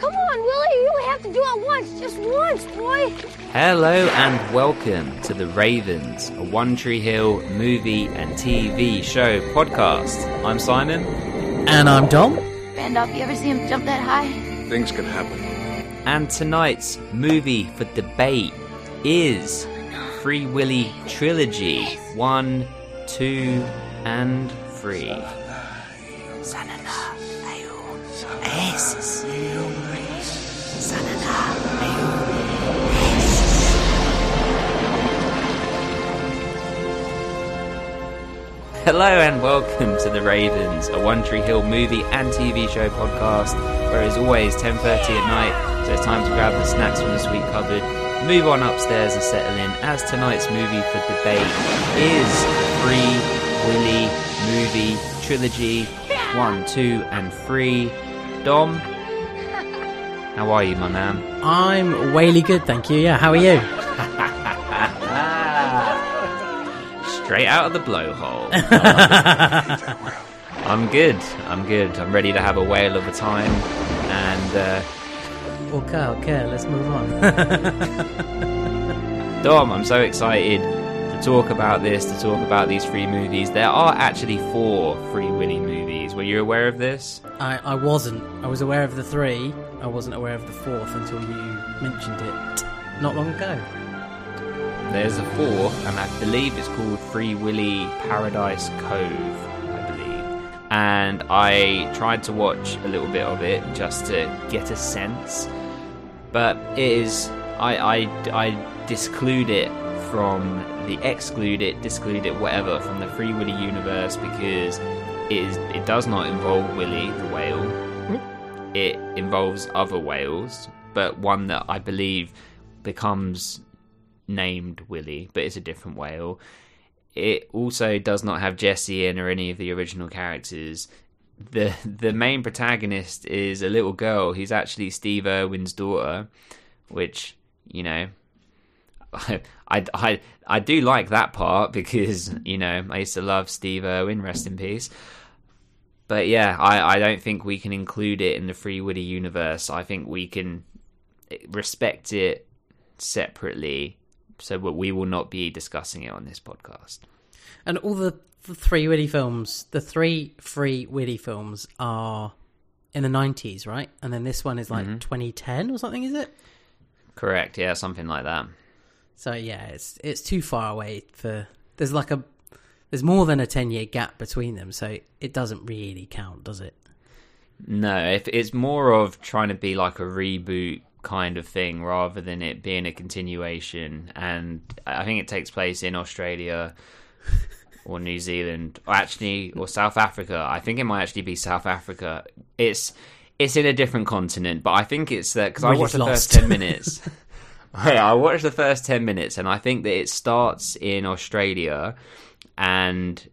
Come on, Willy, you only have to do it once, just once, boy. Hello and welcome to The Ravens, a One Tree Hill movie and TV show podcast. I'm Simon. And I'm Dom. Randolph, you ever see him jump that high? Things can happen. And tonight's movie for debate is Free Willy Trilogy 1, 2, and 3. Hello and welcome to The Ravens, a One Tree Hill movie and TV show podcast, where as always 10.30 at night, so it's time to grab the snacks from the sweet cupboard, move on upstairs and settle in, as tonight's movie for debate is Free Willy Movie Trilogy 1, 2 and 3. Dom, how are you my man? I'm really good, thank you. Yeah, how are you? Straight out of the blowhole. I'm good. I'm good. I'm ready to have a whale of a time. And uh, Okay, okay, let's move on. Dom, I'm so excited to talk about this, to talk about these free movies. There are actually four Free Willy movies. Were you aware of this? I, I wasn't. I was aware of the three. I wasn't aware of the fourth until you mentioned it not long ago. There's a fourth, and I believe it's called Free Willy Paradise Cove, I believe. And I tried to watch a little bit of it just to get a sense, but it is I I, I disclude it from the exclude it, disclude it, whatever from the Free Willy universe because it is it does not involve Willy the whale. Hmm? It involves other whales, but one that I believe becomes named Willy, but it's a different whale. It also does not have Jesse in or any of the original characters. The the main protagonist is a little girl. He's actually Steve Irwin's daughter, which, you know, I, I, I do like that part because, you know, I used to love Steve Irwin, rest in peace. But yeah, I, I don't think we can include it in the Free Willy universe. I think we can respect it separately so we will not be discussing it on this podcast. And all the, the three Willy films, the three free Willy films are in the 90s, right? And then this one is like mm-hmm. 2010 or something, is it? Correct, yeah, something like that. So yeah, it's it's too far away for. There's like a there's more than a 10 year gap between them, so it doesn't really count, does it? No, if it's more of trying to be like a reboot kind of thing rather than it being a continuation. And I think it takes place in Australia or New Zealand, or actually, or South Africa. I think it might actually be South Africa. It's it's in a different continent, but I think it's that because I watched the lost. first ten minutes. I watched the first ten minutes, and I think that it starts in Australia, and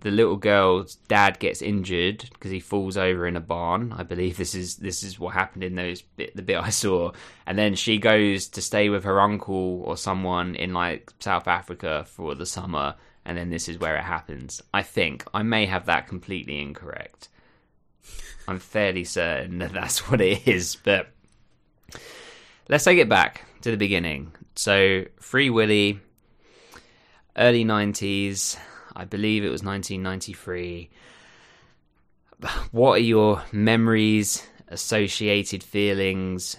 the little girl's dad gets injured because he falls over in a barn. I believe this is this is what happened in those bit the bit I saw, and then she goes to stay with her uncle or someone in like South Africa for the summer, and then this is where it happens. I think I may have that completely incorrect. I'm fairly certain that that's what it is, but let's take it back to the beginning. So, Free Willy, early 90s, I believe it was 1993. What are your memories, associated feelings?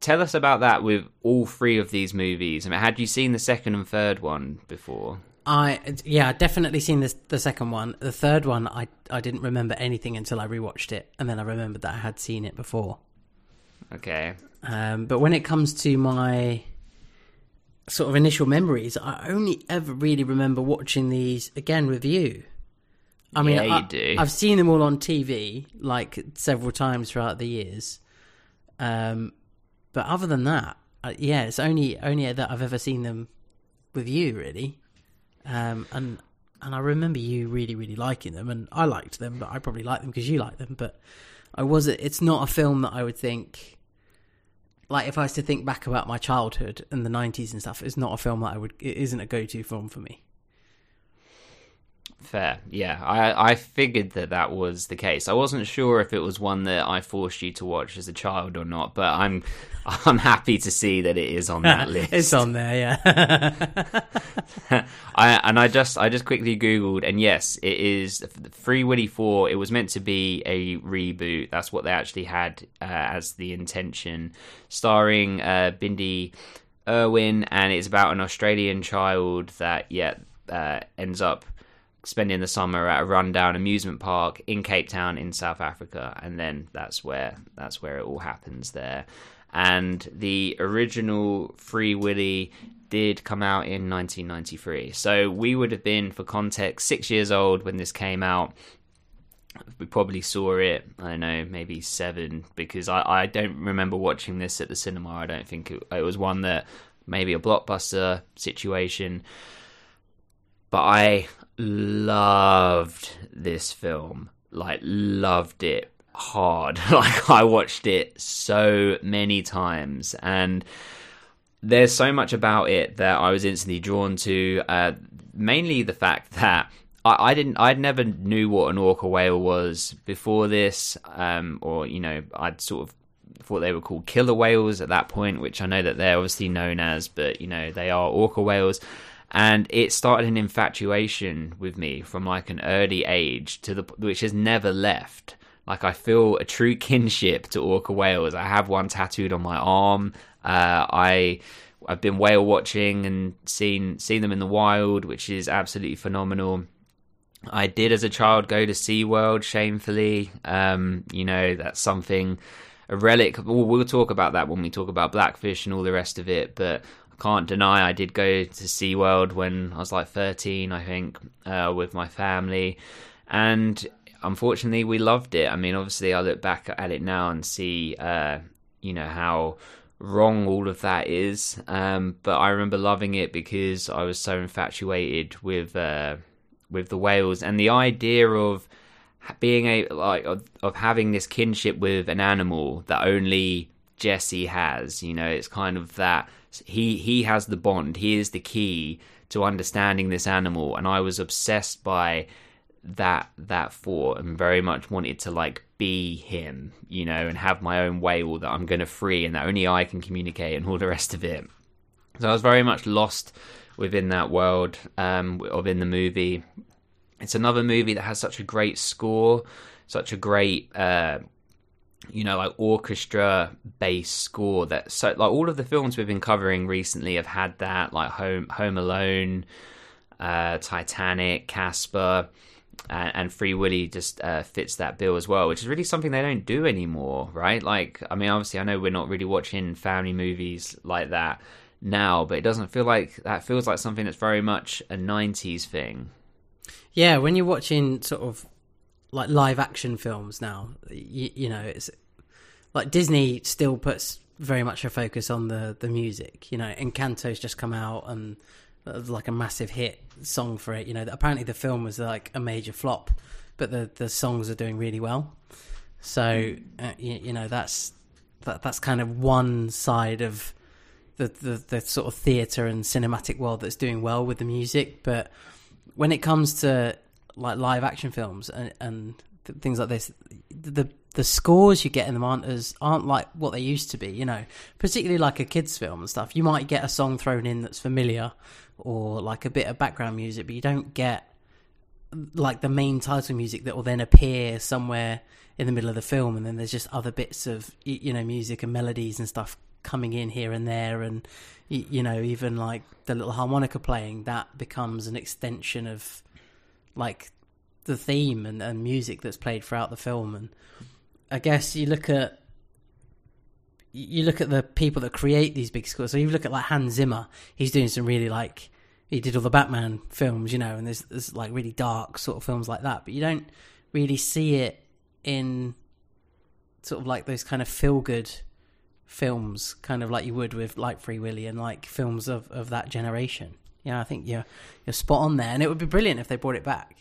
Tell us about that with all three of these movies. I mean, had you seen the second and third one before? I yeah, I'd definitely seen this the second one. The third one, I I didn't remember anything until I rewatched it, and then I remembered that I had seen it before. Okay. Um, but when it comes to my sort of initial memories, I only ever really remember watching these again with you. I mean, Yeah, you I, do. I've seen them all on TV like several times throughout the years. Um, but other than that, uh, yeah, it's only only that I've ever seen them with you, really. Um, and and I remember you really really liking them, and I liked them, but I probably liked them because you liked them. But I was it's not a film that I would think like if I was to think back about my childhood and the nineties and stuff, it's not a film that I would. It isn't a go-to film for me. Fair, yeah. I I figured that that was the case. I wasn't sure if it was one that I forced you to watch as a child or not, but I'm I'm happy to see that it is on that list. it's on there, yeah. I and I just I just quickly googled, and yes, it is Free Willy Four. It was meant to be a reboot. That's what they actually had uh, as the intention, starring uh, Bindi Irwin, and it's about an Australian child that yeah uh, ends up spending the summer at a rundown amusement park in Cape Town in South Africa, and then that's where that's where it all happens there. And the original Free Willy did come out in 1993, so we would have been, for context, six years old when this came out. We probably saw it, I don't know, maybe seven, because I, I don't remember watching this at the cinema. I don't think it, it was one that maybe a blockbuster situation but I loved this film. Like, loved it hard. like, I watched it so many times. And there's so much about it that I was instantly drawn to. Uh, mainly the fact that I, I, didn't, I'd never knew what an orca whale was before this, um, or you know, I'd sort of thought they were called killer whales at that point, which I know that they're obviously known as, but you know, they are orca whales and it started an infatuation with me from like an early age to the which has never left like i feel a true kinship to orca whales i have one tattooed on my arm uh, i i've been whale watching and seen seen them in the wild which is absolutely phenomenal I did as a child go to SeaWorld shamefully. Um, you know, that's something a relic. We'll, we'll, talk about that when we talk about Blackfish and all the rest of it. But can't deny I did go to SeaWorld when I was like 13, I think, uh, with my family. And unfortunately, we loved it. I mean, obviously, I look back at it now and see, uh, you know, how wrong all of that is. Um, but I remember loving it because I was so infatuated with uh, with the whales and the idea of being a like of, of having this kinship with an animal that only Jesse has. You know, it's kind of that he he has the bond. He is the key to understanding this animal, and I was obsessed by that that thought and very much wanted to like be him, you know, and have my own way, whale that I'm going to free and that only I can communicate and all the rest of it. So I was very much lost within that world um, of in the movie. It's another movie that has such a great score, such a great uh, you know, like orchestra based score that so like all of the films we've been covering recently have had that, like Home Home Alone, uh, Titanic, Casper, and, and Free Willy just uh, fits that bill as well, which is really something they don't do anymore, right? Like, I mean, obviously, I know we're not really watching family movies like that now, but it doesn't feel like that feels like something that's very much a '90s thing. Yeah, when you're watching sort of like live action films now. You, you, know, it's like Disney still puts very much a focus on the the music. You know, Encanto's just come out and uh, like a massive hit song for it. You know, apparently the film was like a major flop, but the the songs are doing really well. So uh, you, you, know that's that that's kind of one side of the the, the sort of theatre and cinematic world that's doing well with the music, but when it comes to like live action films and, and th- things like this, the the scores you get in them aren't as aren't like what they used to be. You know, particularly like a kids film and stuff. You might get a song thrown in that's familiar or like a bit of background music, but you don't get like the main title music that will then appear somewhere in the middle of the film, and then there's just other bits of you know music and melodies and stuff coming in here and there, and you know even like the little harmonica playing that becomes an extension of like the theme and, and music that's played throughout the film. And I guess you look at you look at the people that create these big scores. So you look at like Hans Zimmer. He's doing some really like he did all the Batman films, you know, and there's there's like really dark sort of films like that. But you don't really see it in sort of like those kind of feel good films, kind of like you would with like Free Willy and like films of, of that generation yeah, I think you're you're spot on there, and it would be brilliant if they brought it back.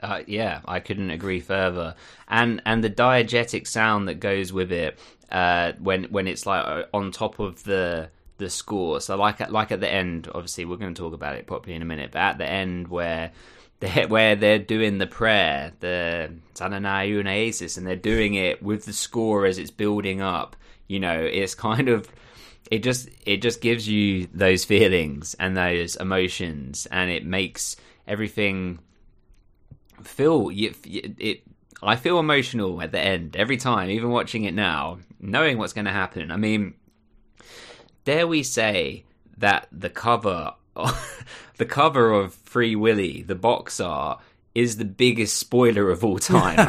Uh, yeah, I couldn't agree further. And and the diegetic sound that goes with it uh, when when it's like uh, on top of the the score. So like at, like at the end, obviously we're going to talk about it properly in a minute. But at the end where they're, where they're doing the prayer, the Tanana Unaesis, and they're doing it with the score as it's building up. You know, it's kind of it just it just gives you those feelings and those emotions, and it makes everything feel it, it I feel emotional at the end every time, even watching it now, knowing what's going to happen. I mean, dare we say that the cover, the cover of Free Willy, the box art, is the biggest spoiler of all time.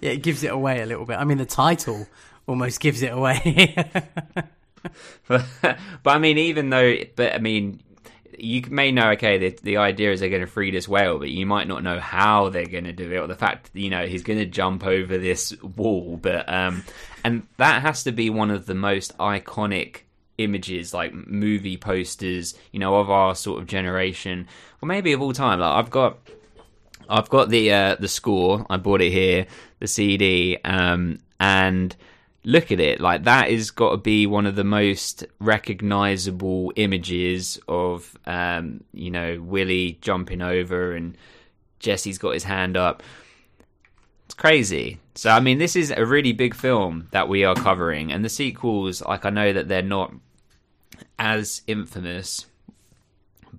yeah, it gives it away a little bit. I mean, the title almost gives it away. but, but I mean, even though, but I mean, you may know, okay, the, the idea is they're going to free this whale, but you might not know how they're going to do it, or the fact, you know, he's going to jump over this wall. But um, and that has to be one of the most iconic images, like movie posters, you know, of our sort of generation, or maybe of all time. Like I've got, I've got the uh, the score. I bought it here, the CD, um, and look at it like that is got to be one of the most recognizable images of um, you know Willy jumping over and Jesse's got his hand up. It's crazy. So I mean, this is a really big film that we are covering, and the sequels, like I know that they're not as infamous,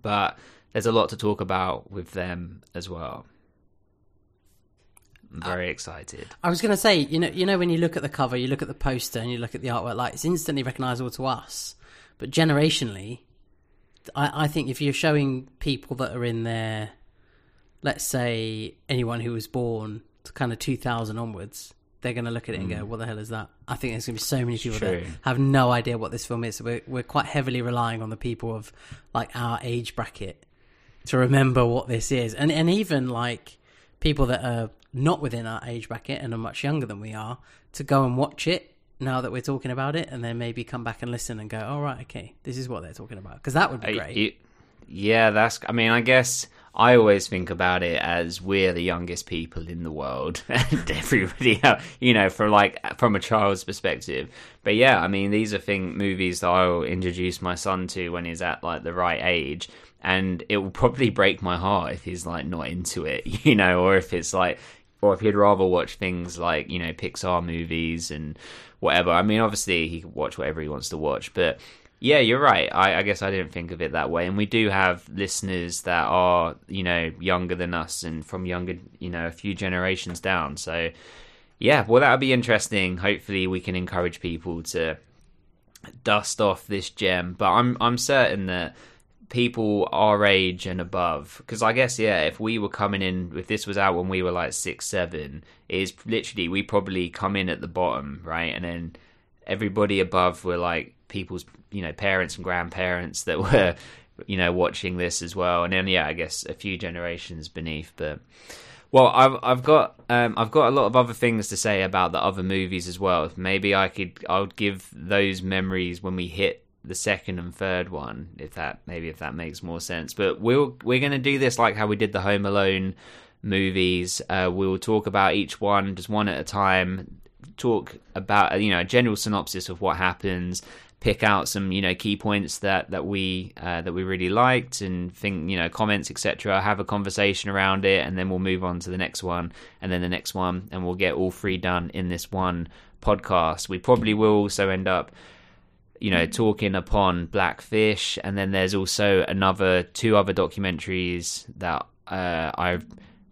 but there's a lot to talk about with them as well. I'm uh, very excited. I was going to say, you know, you know, when you look at the cover, you look at the poster, and you look at the artwork, like it's instantly recognizable to us. But generationally, I, I think if you're showing people that are in there, let's say anyone who was born to kind of 2000 onwards, they're going to look at it and go, mm. "What the hell is that?" I think there's going to be so many people that have no idea what this film is. So we're we're quite heavily relying on the people of like our age bracket to remember what this is, and and even like people that are not within our age bracket and are much younger than we are to go and watch it now that we're talking about it, and then maybe come back and listen and go, "All right, okay, this is what they're talking about," because that would be I- great. you- yeah, that's. I mean, I guess I always think about it as we're the youngest people in the world, and everybody, else, you know, from like from a child's perspective. But yeah, I mean, these are thing movies that I'll introduce my son to when he's at like the right age. And it will probably break my heart if he's like not into it, you know, or if it's like, or if he'd rather watch things like, you know, Pixar movies and whatever. I mean, obviously he can watch whatever he wants to watch, but yeah, you're right. I, I guess I didn't think of it that way. And we do have listeners that are, you know, younger than us and from younger, you know, a few generations down. So, yeah, well, that'll be interesting. Hopefully, we can encourage people to dust off this gem. But I'm I'm certain that people our age and above, because I guess yeah, if we were coming in, if this was out when we were like six, seven, is literally we probably come in at the bottom, right, and then everybody above were like people's you know parents and grandparents that were you know watching this as well. And then yeah i guess a few generations beneath. But well i've i've got um i've got a lot of other things to say about the other movies as well. Maybe i could i'll give those memories when we hit the second and third one if that maybe if that makes more sense. But we'll we're going to do this like how we did the home alone movies. Uh we'll talk about each one just one at a time talk about you know a general synopsis of what happens pick out some you know key points that that we uh, that we really liked and think you know comments etc have a conversation around it and then we'll move on to the next one and then the next one and we'll get all three done in this one podcast. We probably will also end up you know talking upon blackfish and then there's also another two other documentaries that uh, i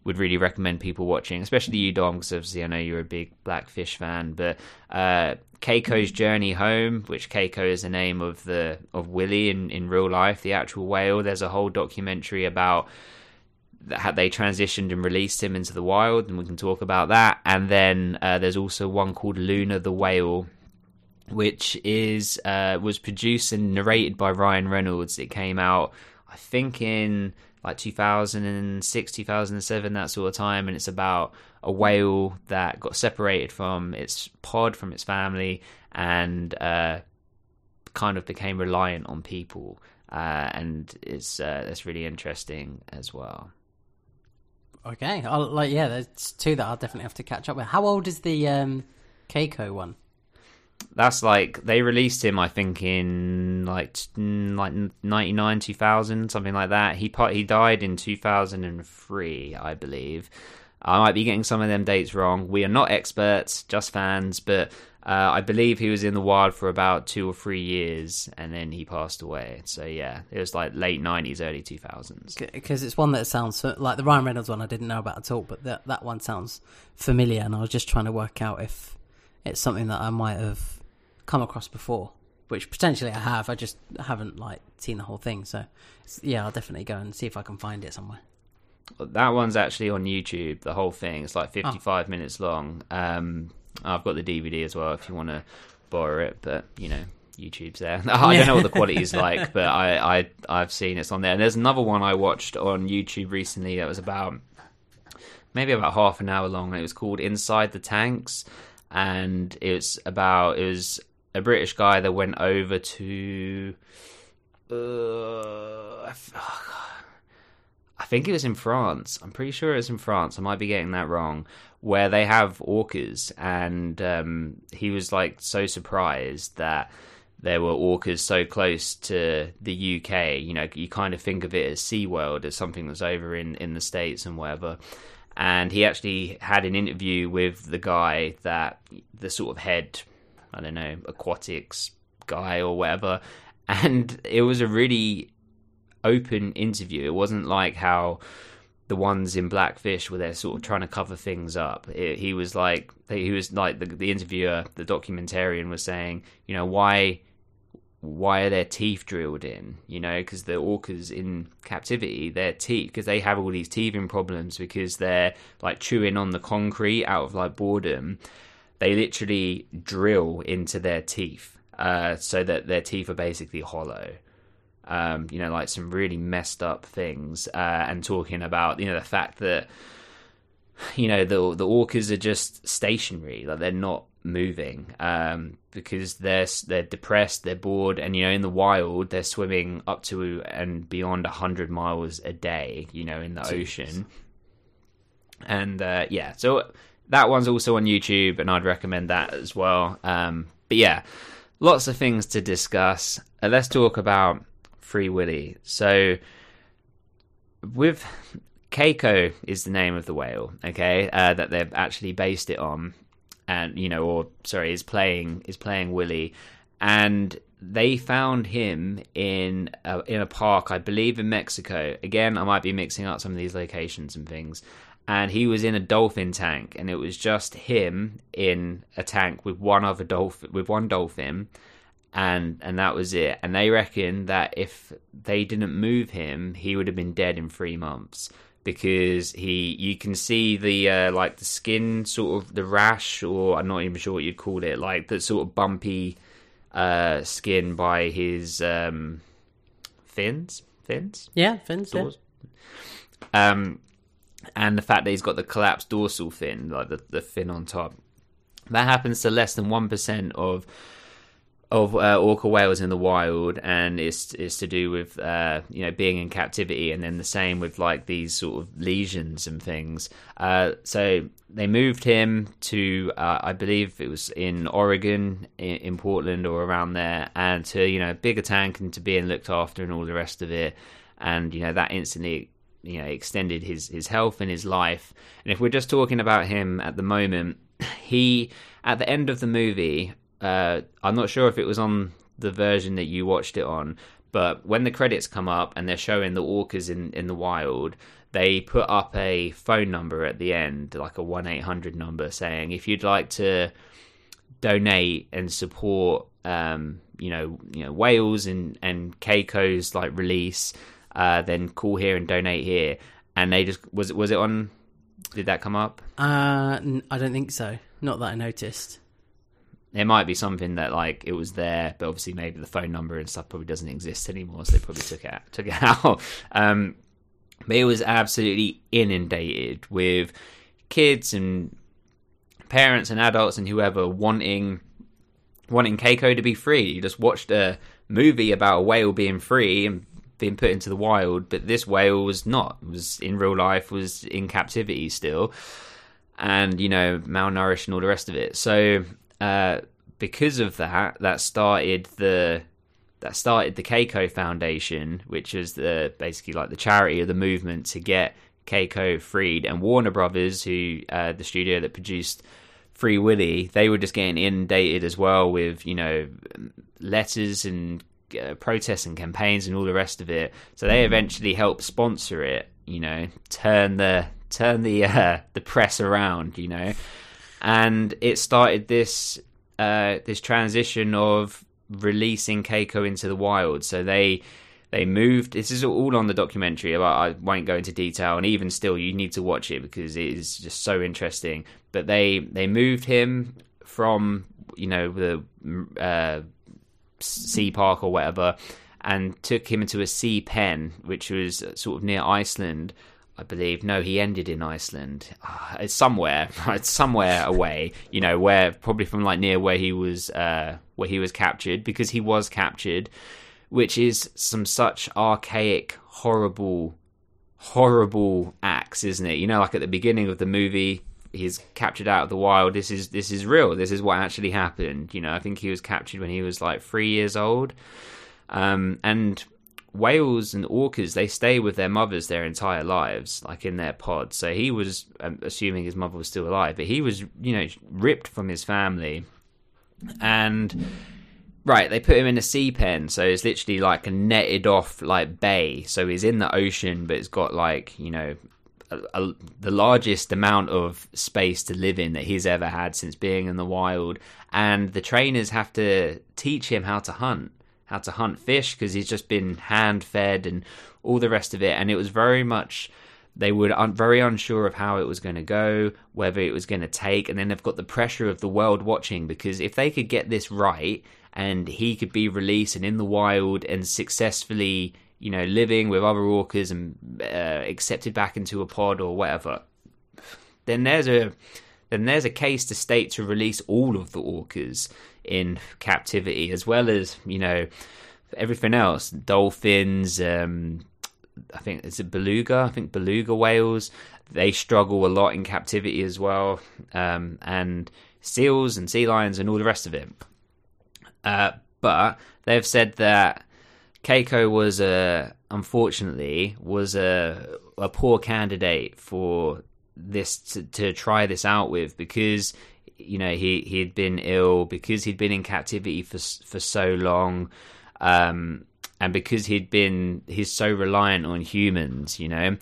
would really recommend people watching especially you dom because obviously i know you're a big blackfish fan but uh, keiko's journey home which keiko is the name of the of willy in, in real life the actual whale. There's a whole documentary about how they transitioned and released him into the wild and we can talk about that. And then uh, there's also one called luna the whale which is uh, was produced and narrated by Ryan Reynolds. It came out, I think, in like 2006, 2007, that sort of time, and it's about a whale that got separated from its pod, from its family, and uh, kind of became reliant on people. Uh, and it's uh, that's really interesting as well. Okay, I'll, like yeah, there's two that I'll definitely have to catch up with. How old is the um, Keiko one? That's like they released him, I think, in like like ninety nine, two thousand, something like that. He he died in two thousand and three, I believe. I might be getting some of them dates wrong. We are not experts, just fans, but uh, I believe he was in the wild for about two or three years, and then he passed away. So yeah, it was like late nineties, early two thousands. because it's one that sounds like the Ryan Reynolds one I didn't know about at all, but that that one sounds familiar, and I was just trying to work out if it's something that I might have come across before, which potentially I have. I just haven't like seen the whole thing, so yeah, I'll definitely go and see if I can find it somewhere. That one's actually on YouTube. The whole thing. It's like fifty-five minutes long. Um, I've got the DVD as well if you want to borrow it. But you know, YouTube's there. I don't know what the quality is like, but I, I I've seen it's on there. And there's another one I watched on YouTube recently that was about maybe about half an hour long. It was called Inside the Tanks, and it's about it was a British guy that went over to. Uh, I oh. I think it was in France. I'm pretty sure it was in France. I might be getting that wrong. Where they have orcas, and um, he was like so surprised that there were orcas so close to the UK. You know, you kind of think of it as SeaWorld as something that's over in, in the States and whatever. And he actually had an interview with the guy that the sort of head, I don't know, aquatics guy or whatever. And it was a really open interview. It wasn't like how the ones in Blackfish where they're sort of trying to cover things up. It, he was like he was like the, the interviewer, the documentarian was saying, you know, why why are their teeth drilled in? You know, because the orcas in captivity, their teeth, because they have all these teething problems because they're like chewing on the concrete out of like boredom. They literally drill into their teeth, uh, so that their teeth are basically hollow um, you know, like some really messed up things, uh, and talking about you know the fact that you know the the orcas are just stationary, like they're not moving um, because they're they're depressed, they're bored, and you know in the wild they're swimming up to and beyond hundred miles a day, you know, in the ocean, and uh, yeah, so that one's also on YouTube, and I'd recommend that as well. Um, but yeah, lots of things to discuss. Uh, let's talk about Free Willy. So, with Keiko is the name of the whale, okay, uh, that they've actually based it on, and you know, or sorry, is playing is playing Willy, and they found him in a, in a park, I believe, in Mexico. Again, I might be mixing up some of these locations and things. And he was in a dolphin tank, and it was just him in a tank with one other dolphin, with one dolphin, and and that was it. And they reckon that if they didn't move him, he would have been dead in three months because he you can see the uh, like the skin sort of the rash or I'm not even sure what you'd call it like the sort of bumpy uh, skin by his um, fins fins Yeah, Fins. Yeah. Um, and the fact that he's got the collapsed dorsal fin, like the, the fin on top. That happens to less than one percent of of uh, orca whales in the wild, and it's it's to do with uh, you know being in captivity, and then the same with like these sort of lesions and things. Uh, so they moved him to uh, I believe it was in Oregon, in, in Portland or around there, and to you know bigger tank and to being looked after and all the rest of it, and you know that instantly you know extended his his health and his life. And if we're just talking about him at the moment, he at the end of the movie, uh, I'm not sure if it was on the version that you watched it on, but when the credits come up and they're showing the orcas in in the wild. They put up a phone number at the end, like a one eight hundred number, saying if you'd like to donate and support, um, you know, you know, whales and and Keiko's like release, uh, then call here and donate here. And they just was it was it on? Did that come up? Uh, I don't think so. Not that I noticed. It might be something that like it was there, but obviously maybe the phone number and stuff probably doesn't exist anymore, so they probably took it out, took it out. Um, but it was absolutely inundated with kids and parents and adults and whoever wanting wanting Keiko to be free. You just watched a movie about a whale being free and being put into the wild, but this whale was not. It was in real life, was in captivity still, and you know malnourished and all the rest of it. So uh, because of that, that started the that started the Keiko Foundation, which was the basically like the charity of the movement to get Keiko freed. And Warner Brothers, who uh, the studio that produced Free Willy, they were just getting inundated as well with you know letters and uh, protests and campaigns and all the rest of it. So they eventually helped sponsor it. You know, turn the turn the uh, the press around. You know, and it started this uh, this transition of releasing Keiko into the wild. So they they moved. This is all on the documentary. I won't go into detail, and even still, you need to watch it because it is just so interesting. But they they moved him from you know the uh, sea park or whatever, and took him into a sea pen, which was sort of near Iceland. I believe. No, he ended in Iceland. Uh, it's somewhere, right? Somewhere away. You know, where probably from like near where he was, uh, where he was captured because he was captured, which is some such archaic, horrible, horrible acts, isn't it? You know, like at the beginning of the movie, he's captured out of the wild. This is this is real. This is what actually happened. You know, I think he was captured when he was like three years old, um, and whales and orcas they stay with their mothers their entire lives like in their pods so he was um, assuming his mother was still alive but he was you know ripped from his family. And right they put him in a sea pen so it's literally like a netted off like bay. So he's in the ocean but it's got like you know a, a, the largest amount of space to live in that he's ever had since being in the wild. And the trainers have to teach him how to hunt how to hunt fish because he's just been hand fed and all the rest of it. And it was very much they were un- very unsure of how it was going to go, whether it was going to take, and then they've got the pressure of the world watching because if they could get this right and he could be released and in the wild and successfully, you know, living with other orcas and uh, accepted back into a pod or whatever, then there's a then there's a case to state to release all of the orcas in captivity, as well as you know everything else, dolphins. Um, I think it's a beluga. I think beluga whales they struggle a lot in captivity as well, um, and seals and sea lions and all the rest of it. Uh, but they've said that Keiko was a unfortunately was a a poor candidate for this to, to try this out with because you know he he had been ill because he'd been in captivity for for so long um, and because he'd been he's so reliant on humans you know.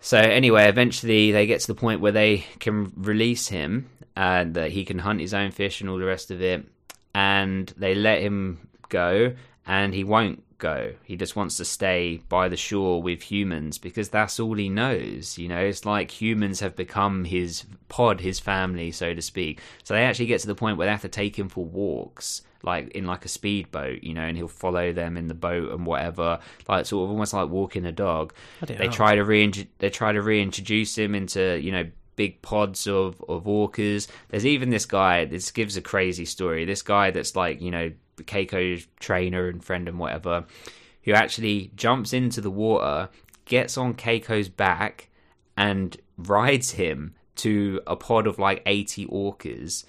So anyway eventually they get to the point where they can release him and that he can hunt his own fish and all the rest of it and they let him go and he won't go. He just wants to stay by the shore with humans because that's all he knows. You know, it's like humans have become his pod, his family, so to speak. So they actually get to the point where they have to take him for walks, like in like a speedboat, you know, and he'll follow them in the boat and whatever, like sort of almost like walking a dog. They try to re they try to reintroduce him into you know big pods of of orcas. There's even this guy. This gives a crazy story. This guy that's like you know Keiko's trainer and friend and whatever, who actually jumps into the water, gets on Keiko's back, and rides him to a pod of like 80 orcas.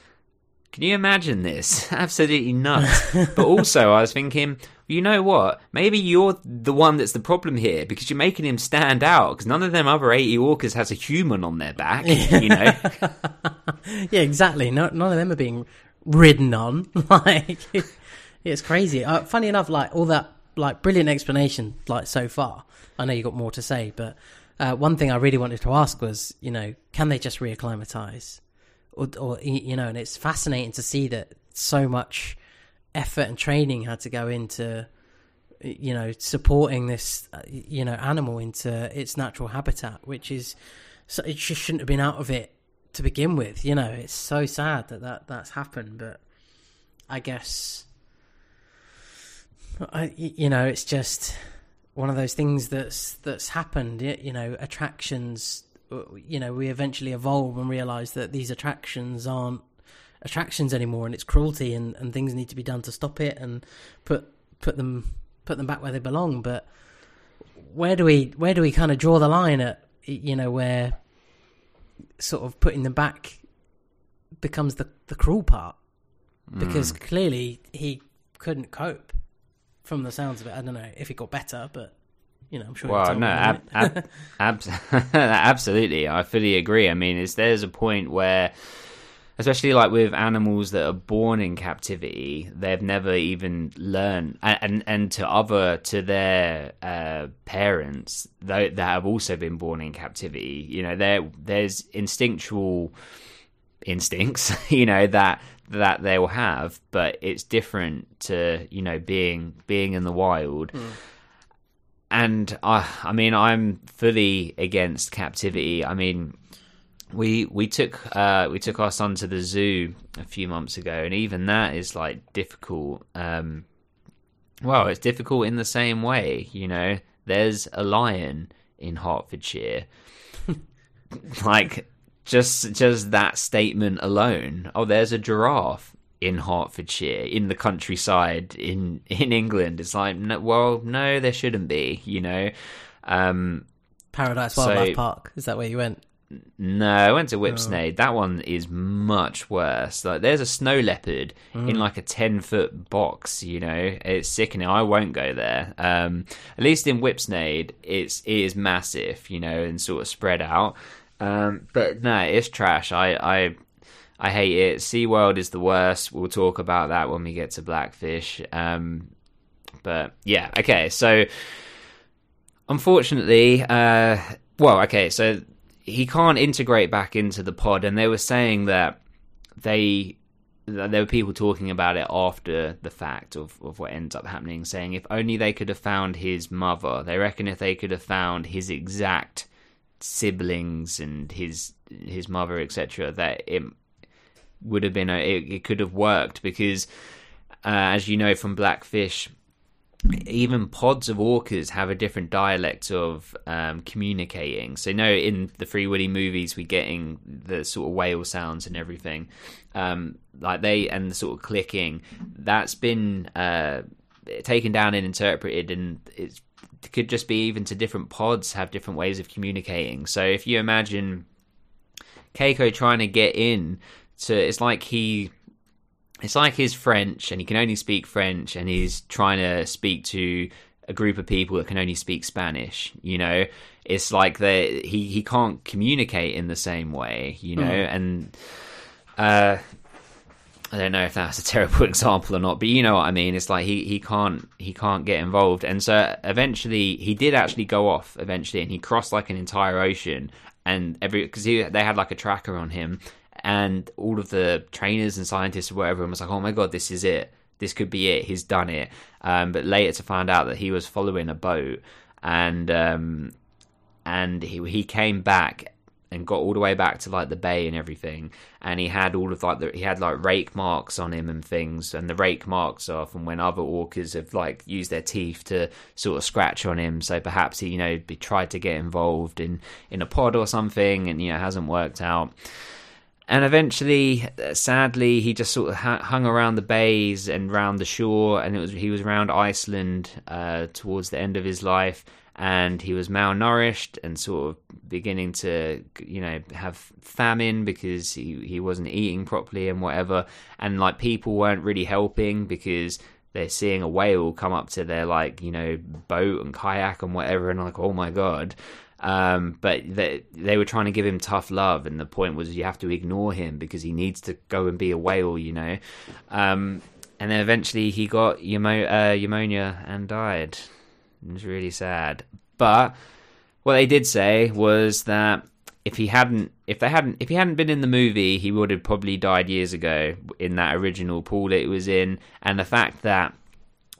Can you imagine this? Absolutely nuts. but also, I was thinking, you know what? Maybe you're the one that's the problem here because you're making him stand out because none of them other 80 orcas has a human on their back, you know? yeah, exactly. No, none of them are being ridden on. like, it's crazy. Uh, funny enough, like all that like brilliant explanation like so far. I know you got more to say, but uh, one thing I really wanted to ask was, you know, can they just reacclimatize, or, or you know, and it's fascinating to see that so much effort and training had to go into, you know, supporting this, you know, animal into its natural habitat, which is, so it just shouldn't have been out of it to begin with. You know, it's so sad that that that's happened, but I guess I, you know, it's just one of those things that's that's happened. You know, attractions. You know, we eventually evolve and realize that these attractions aren't attractions anymore, and it's cruelty, and, and things need to be done to stop it and put put them put them back where they belong. But where do we where do we kind of draw the line at? You know, where sort of putting them back becomes the the cruel part. because mm. clearly he couldn't cope. From the sounds of it, I don't know if it got better, but you know, I'm sure. Well, no, me in a ab- ab- absolutely. I fully agree. I mean, is there's a point where, especially like with animals that are born in captivity, they've never even learned, and and, and to other to their uh, parents that that have also been born in captivity. You know, there there's instinctual instincts, you know that that they will have, but it's different to you know being being in the wild and I, I mean, I'm fully against captivity. I mean, we we took uh, we took our son to the zoo a few months ago, and even that is like difficult. Um, well, it's difficult in the same way, you know. There's a lion in Hertfordshire. like just just that statement alone. Oh, there's a giraffe in Hertfordshire, in the countryside, in in England. It's like, no, well, no, there shouldn't be. You know. Um, Paradise So- Wildlife Park. Is that where you went? No, I went to Whipsnade. That one is much worse. Like, there's a snow leopard in like a ten foot box. You know, it's sickening. I won't go there. Um, at least in Whipsnade, it's it is massive. You know, and sort of spread out. Um, but no, it's trash. I I I hate it. SeaWorld is the worst. We'll talk about that when we get to Blackfish. Um, but yeah, okay. So unfortunately, uh, well, okay. So he can't integrate back into the pod, and they were saying that they that there were people talking about it after the fact of, of what ends up happening, saying if only they could have found his mother. They reckon if they could have found his exact siblings and his his mother, etc., that it would have been a, it, it could have worked because, uh, as you know from Blackfish, even pods of orcas have a different dialect of um, communicating. So, no, in the Free Willy movies, we're getting the sort of whale sounds and everything, um, like they and the sort of clicking. That's been uh, taken down and interpreted, and it could just be even to different pods have different ways of communicating. So, if you imagine Keiko trying to get in to, it's like he it's like he's French and he can only speak French and he's trying to speak to a group of people that can only speak Spanish. You know, it's like that he he can't communicate in the same way. You know, and uh, I don't know if that's a terrible example or not, but you know what I mean. It's like he, he can't he can't get involved, and so eventually he did actually go off eventually, and he crossed like an entire ocean, and every because they had like a tracker on him, and all of the trainers and scientists or whatever was like, oh my god, this is it, this could be it, he's done it. Um, but later to find out that he was following a boat, and um, and he he came back and got all the way back to like the bay and everything. And he had all of like the, he had like rake marks on him and things and the rake marks are from when other orcas have like used their teeth to sort of scratch on him. So perhaps he you know be, tried to get involved in in a pod or something and you know hasn't worked out and eventually, uh, sadly, he just sort of hung around the bays and round the shore, and it was he was around Iceland uh, towards the end of his life, and he was malnourished and sort of beginning to, you know, have famine because he he wasn't eating properly and whatever, and like people weren't really helping because they're seeing a whale come up to their like you know boat and kayak and whatever, and like oh my god. Um, but they they were trying to give him tough love, and the point was you have to ignore him because he needs to go and be a whale, you know. Um, and then eventually he got uh, pneumonia and died. It was really sad. But what they did say was that if he hadn't, if they hadn't, if he hadn't been in the movie, he would have probably died years ago in that original pool it was in. And the fact that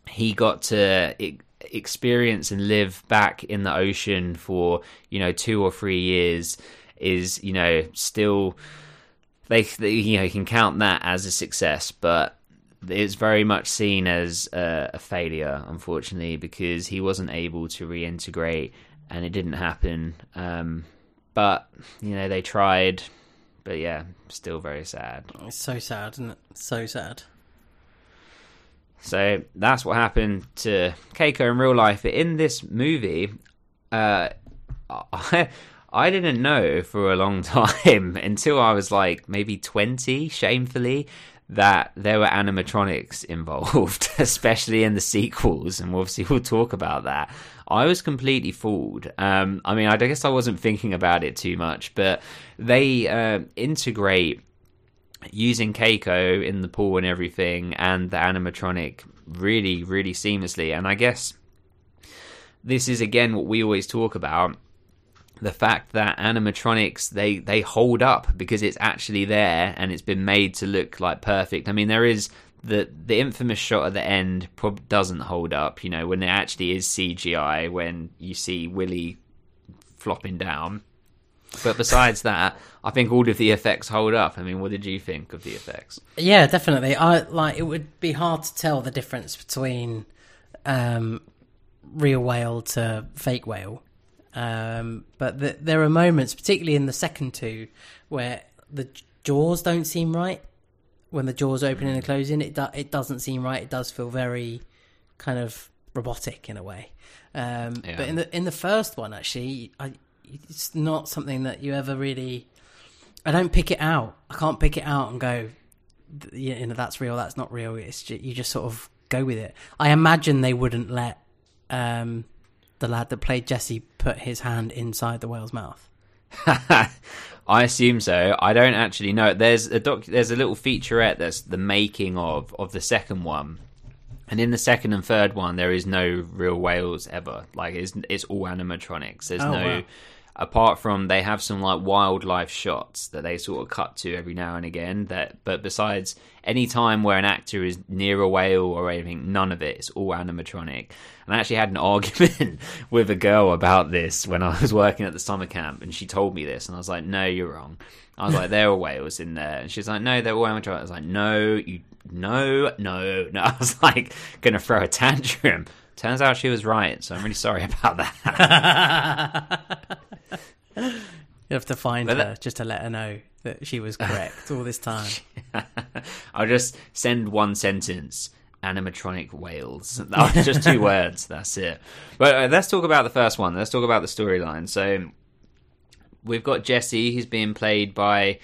he got to experience and live back in the ocean for you know two or three years is you know still they, you know you can count that as a success but it's very much seen as a, a failure unfortunately because he wasn't able to reintegrate and it didn't happen um, but you know they tried but yeah still very sad It's so sad, isn't it? So sad. So that's what happened to Keiko in real life. But in this movie, uh, I, I didn't know for a long time until I was like maybe 20, shamefully, that there were animatronics involved, especially in the sequels, and obviously we'll talk about that. I was completely fooled. Um, I mean, I guess I wasn't thinking about it too much, but they uh, integrate using Keiko in the pool and everything, and the animatronic really, really seamlessly. And I guess this is again what we always talk about the fact that animatronics they they hold up because it's actually there and it's been made to look like perfect. I mean, there is the the infamous shot at the end prob- doesn't hold up. You know, when it actually is CGI when you see Willy flopping down. But besides that, I think all of the effects hold up. I mean, what did you think of the effects? Yeah, definitely. I like it would be hard to tell the difference between um, real whale to fake whale. Um, but the, there are moments, particularly in the second two, where the jaws don't seem right. When the jaws open and closing, it do, it doesn't seem right. It does feel very kind of robotic in a way. Um, Yeah. But in the in the first one, actually, I, it's not something that you ever really. I don't pick it out. I can't pick it out and go, you know, that's real. That's not real. It's ju- you just sort of go with it. I imagine they wouldn't let um, the lad that played Jesse put his hand inside the whale's mouth. I assume so. I don't actually know. There's a doc. There's a little featurette that's the making of of the second one, and in the second and third one, there is no real whales ever. Like it's it's all animatronics. There's Oh, no. wow. Apart from they have some like wildlife shots that they sort of cut to every now and again. That but besides any time where an actor is near a whale or anything, none of it. It's all animatronic. And I actually had an argument with a girl about this when I was working at the summer camp, and she told me this, and I was like, "No, you're wrong." I was like, "There are whales in there," and she's like, "No, they're all animatronic." I was like, "No, you, no, no, no." I was like, gonna throw a tantrum. Turns out she was right, so I'm really sorry about that. You have to find But her that- just to let her know that she was correct all this time. I'll just send one sentence. Animatronic whales. That was just two words. That's it. But uh, let's talk about the first one. Let's talk about the storyline. So we've got Jesse, who's being played by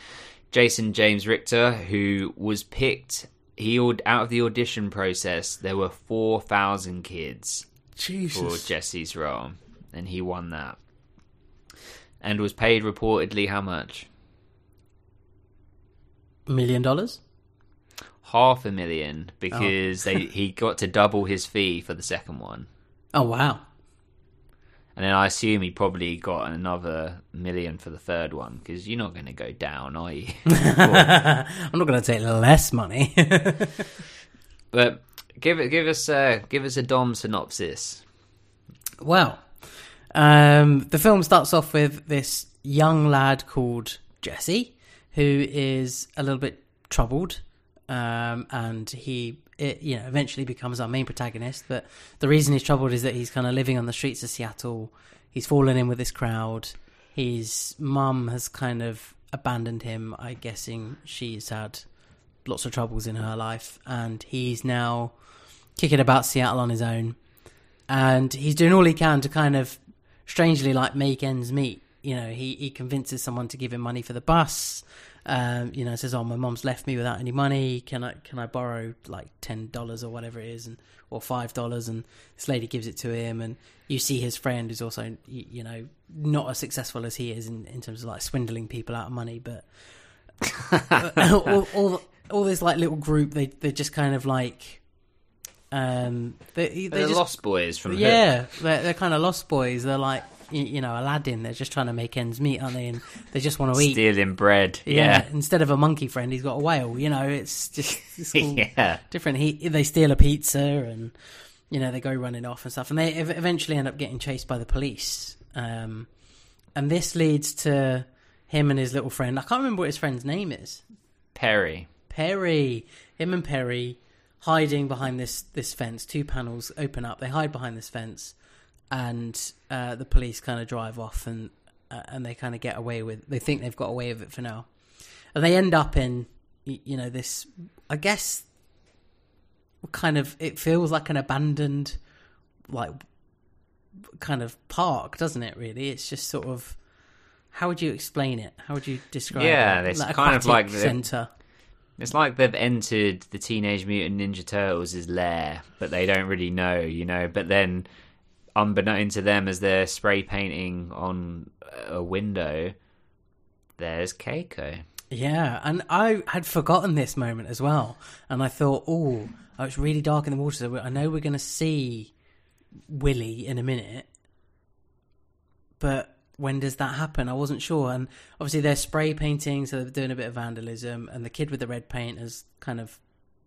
Jason James Richter, who was picked. He out of the audition process. There were four thousand kids for Jesse's role, and he won that. And was paid reportedly how much? Million dollars? half a million because oh. they he got to double his fee for the second one. Oh wow! And then I assume he probably got another million for the third one because you're not going to go down, are you? I'm not going to take less money. but give it, give us, uh, give us a Dom synopsis. well, um, the film starts off with this young lad called Jesse, who is a little bit troubled, um, and he, it, you know, eventually becomes our main protagonist. But the reason he's troubled is that he's kind of living on the streets of Seattle. He's fallen in with this crowd. His mum has kind of abandoned him. I'm guessing she's had lots of troubles in her life, and he's now kicking about Seattle on his own. And he's doing all he can to kind of strangely like make ends meet. You know, he, he convinces someone to give him money for the bus. Um, you know, says, "Oh, my mom's left me without any money. Can I can I borrow like ten dollars or whatever it is, and or five dollars?" And this lady gives it to him, and you see his friend who's also you know not as successful as he is in, in terms of like swindling people out of money, but all, all all this like little group they they just kind of like um they they They're just Lost Boys from yeah, they're, they're kind of lost boys. They're like, you, you know, Aladdin. They're just trying to make ends meet, aren't they? And they just want to eat. stealing bread. Yeah. Yeah, Instead of a monkey friend, he's got a whale. You know, it's just it's all yeah. different. He they steal a pizza and you know they go running off and stuff, and they ev- eventually end up getting chased by the police. Um, and this leads to him and his little friend. I can't remember what his friend's name is. Perry. Perry, him and Perry hiding behind this this fence. Two panels open up. They hide behind this fence, and uh, the police kind of drive off, and uh, and they kind of get away with. They think they've got away with it for now, and they end up in you know this. I guess kind of it feels like an abandoned like kind of park, doesn't it? Really, it's just sort of how would you explain it? How would you describe it? Yeah, it? it's kind of like the- center. It's like they've entered the Teenage Mutant Ninja Turtles' lair, but they don't really know, you know. But then, unbeknown to them, as they're spray painting on a window, there's Keiko. Yeah, and I had forgotten this moment as well, and I thought, oh, it's really dark in the water. So I know we're going to see Willy in a minute, but when does that happen? I wasn't sure. And obviously, they're spray painting, so they're doing a bit of vandalism. And the kid with the red paint has kind of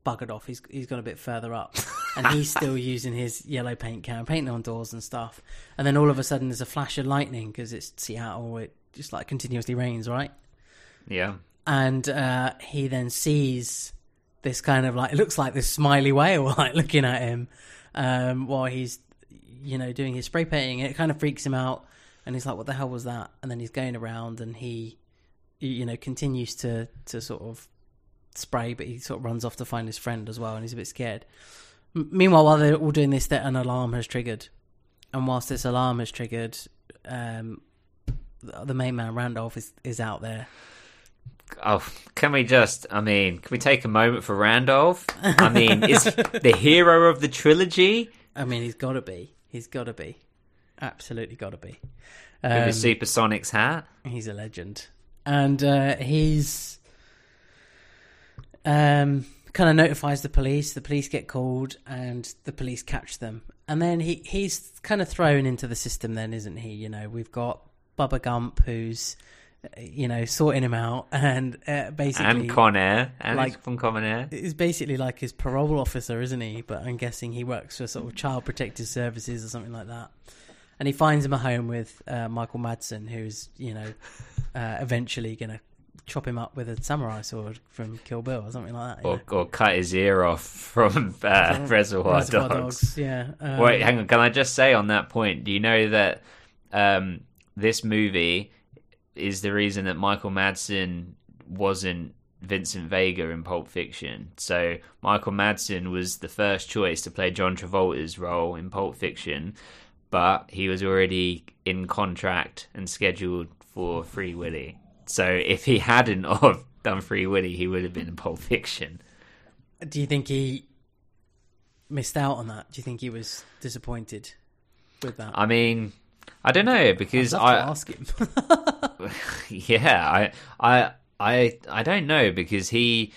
buggered off. He's he's gone a bit further up, and he's still using his yellow paint can, painting on doors and stuff. And then all of a sudden, there's a flash of lightning because it's Seattle. It just like continuously rains, right? Yeah. and uh, he then sees this kind of like it looks like this smiley whale like looking at him um, while he's you know doing his spray painting. It kind of freaks him out, and he's like, "What the hell was that?" And then he's going around, and he you know continues to to sort of spray, but he sort of runs off to find his friend as well, and he's a bit scared. M- meanwhile, while they're all doing this, that an alarm has triggered, and whilst this alarm has triggered, um, the main man Randolph is is out there. Oh, can we just? I mean, can we take a moment for Randolph? I mean, is the hero of the trilogy I mean, he's got to be. He's got to be. Absolutely got to be. with Um, his Supersonics hat? he's a legend, and uh, he's um, kind of notifies the police. The police get called, and the police catch them. And then he he's kind of thrown into the system. Then, isn't he? You know, we've got Bubba Gump, who's uh, you know sorting him out, and uh, basically And Con Air, and like- like, from Con Air. is basically like his parole officer, isn't he? But I'm guessing he works for sort of child protective services or something like that. And he finds him a home with uh, Michael Madsen, who's you know uh, eventually going to chop him up with a samurai sword from Kill Bill or something like that. Or, or cut his ear off from uh, Reservoir, Reservoir Dogs. yeah. Um, Wait, hang on. Can I just say on that point? Do you know that um, this movie is the reason that Michael Madsen wasn't Vincent Vega in Pulp Fiction? So Michael Madsen was the first choice to play John Travolta's role in Pulp Fiction, but he was already in contract and scheduled for Free Willy. So if he hadn't of done Free Willy, he would have been in Pulp Fiction. Do you think he missed out on that? Do you think he was disappointed with that? I mean, I don't know because I to ask him. yeah, I, I, I, I don't know because he,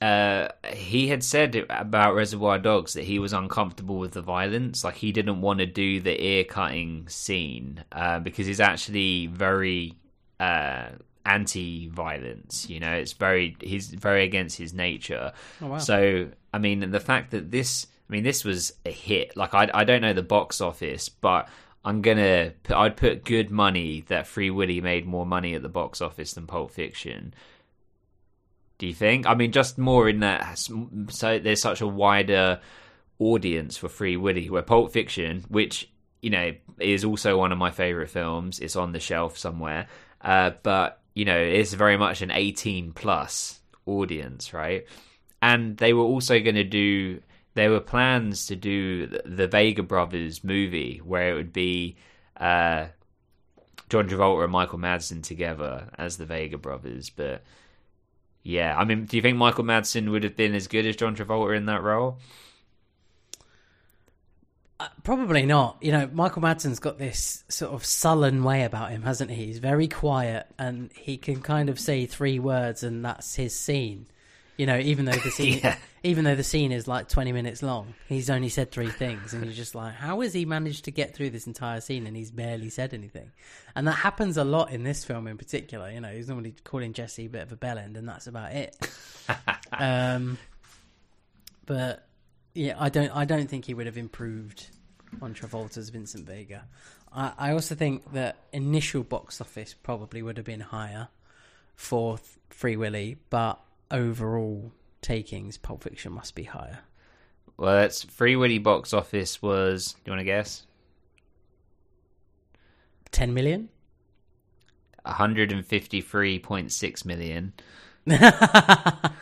uh, he had said about Reservoir Dogs that he was uncomfortable with the violence. Like he didn't want to do the ear cutting scene uh, because he's actually very uh, anti-violence. You know, it's very he's very against his nature. Oh, wow. So I mean, the fact that this, I mean, this was a hit. Like I, I don't know the box office, but I'm gonna, put, I'd put good money that Free Willy made more money at the box office than Pulp Fiction. Do you think? I mean, just more in that, so there's such a wider audience for Free Willy, where Pulp Fiction, which you know is also one of my favorite films, it's on the shelf somewhere, uh, but you know it's very much an 18 plus audience, right? And they were also going to do. There were plans to do the- Vega Brothers movie, where it would be uh, John Travolta and Michael Madsen together as the Vega Brothers, but. Yeah, I mean, do you think Michael Madsen would have been as good as John Travolta in that role? Uh, Probably not. You know, Michael Madsen's got this sort of sullen way about him, hasn't he? He's very quiet and he can kind of say three words and that's his scene. You know, even though the scene Yeah. even though the scene is like 20 minutes long, he's only said three things and you're just like, how has he managed to get through this entire scene and he's barely said anything? And that happens a lot in this film in particular, you know, he's normally calling Jesse a bit of a bellend and that's about it. um but yeah, I don't. I don't think he would have improved on Travolta's Vincent Vega. I, I also think that initial box office probably would have been higher for Th- Free Willy, but overall takings, Pulp Fiction must be higher. Well, that's Free Willy box office was. Do you want to guess? Ten million. 153.6 million.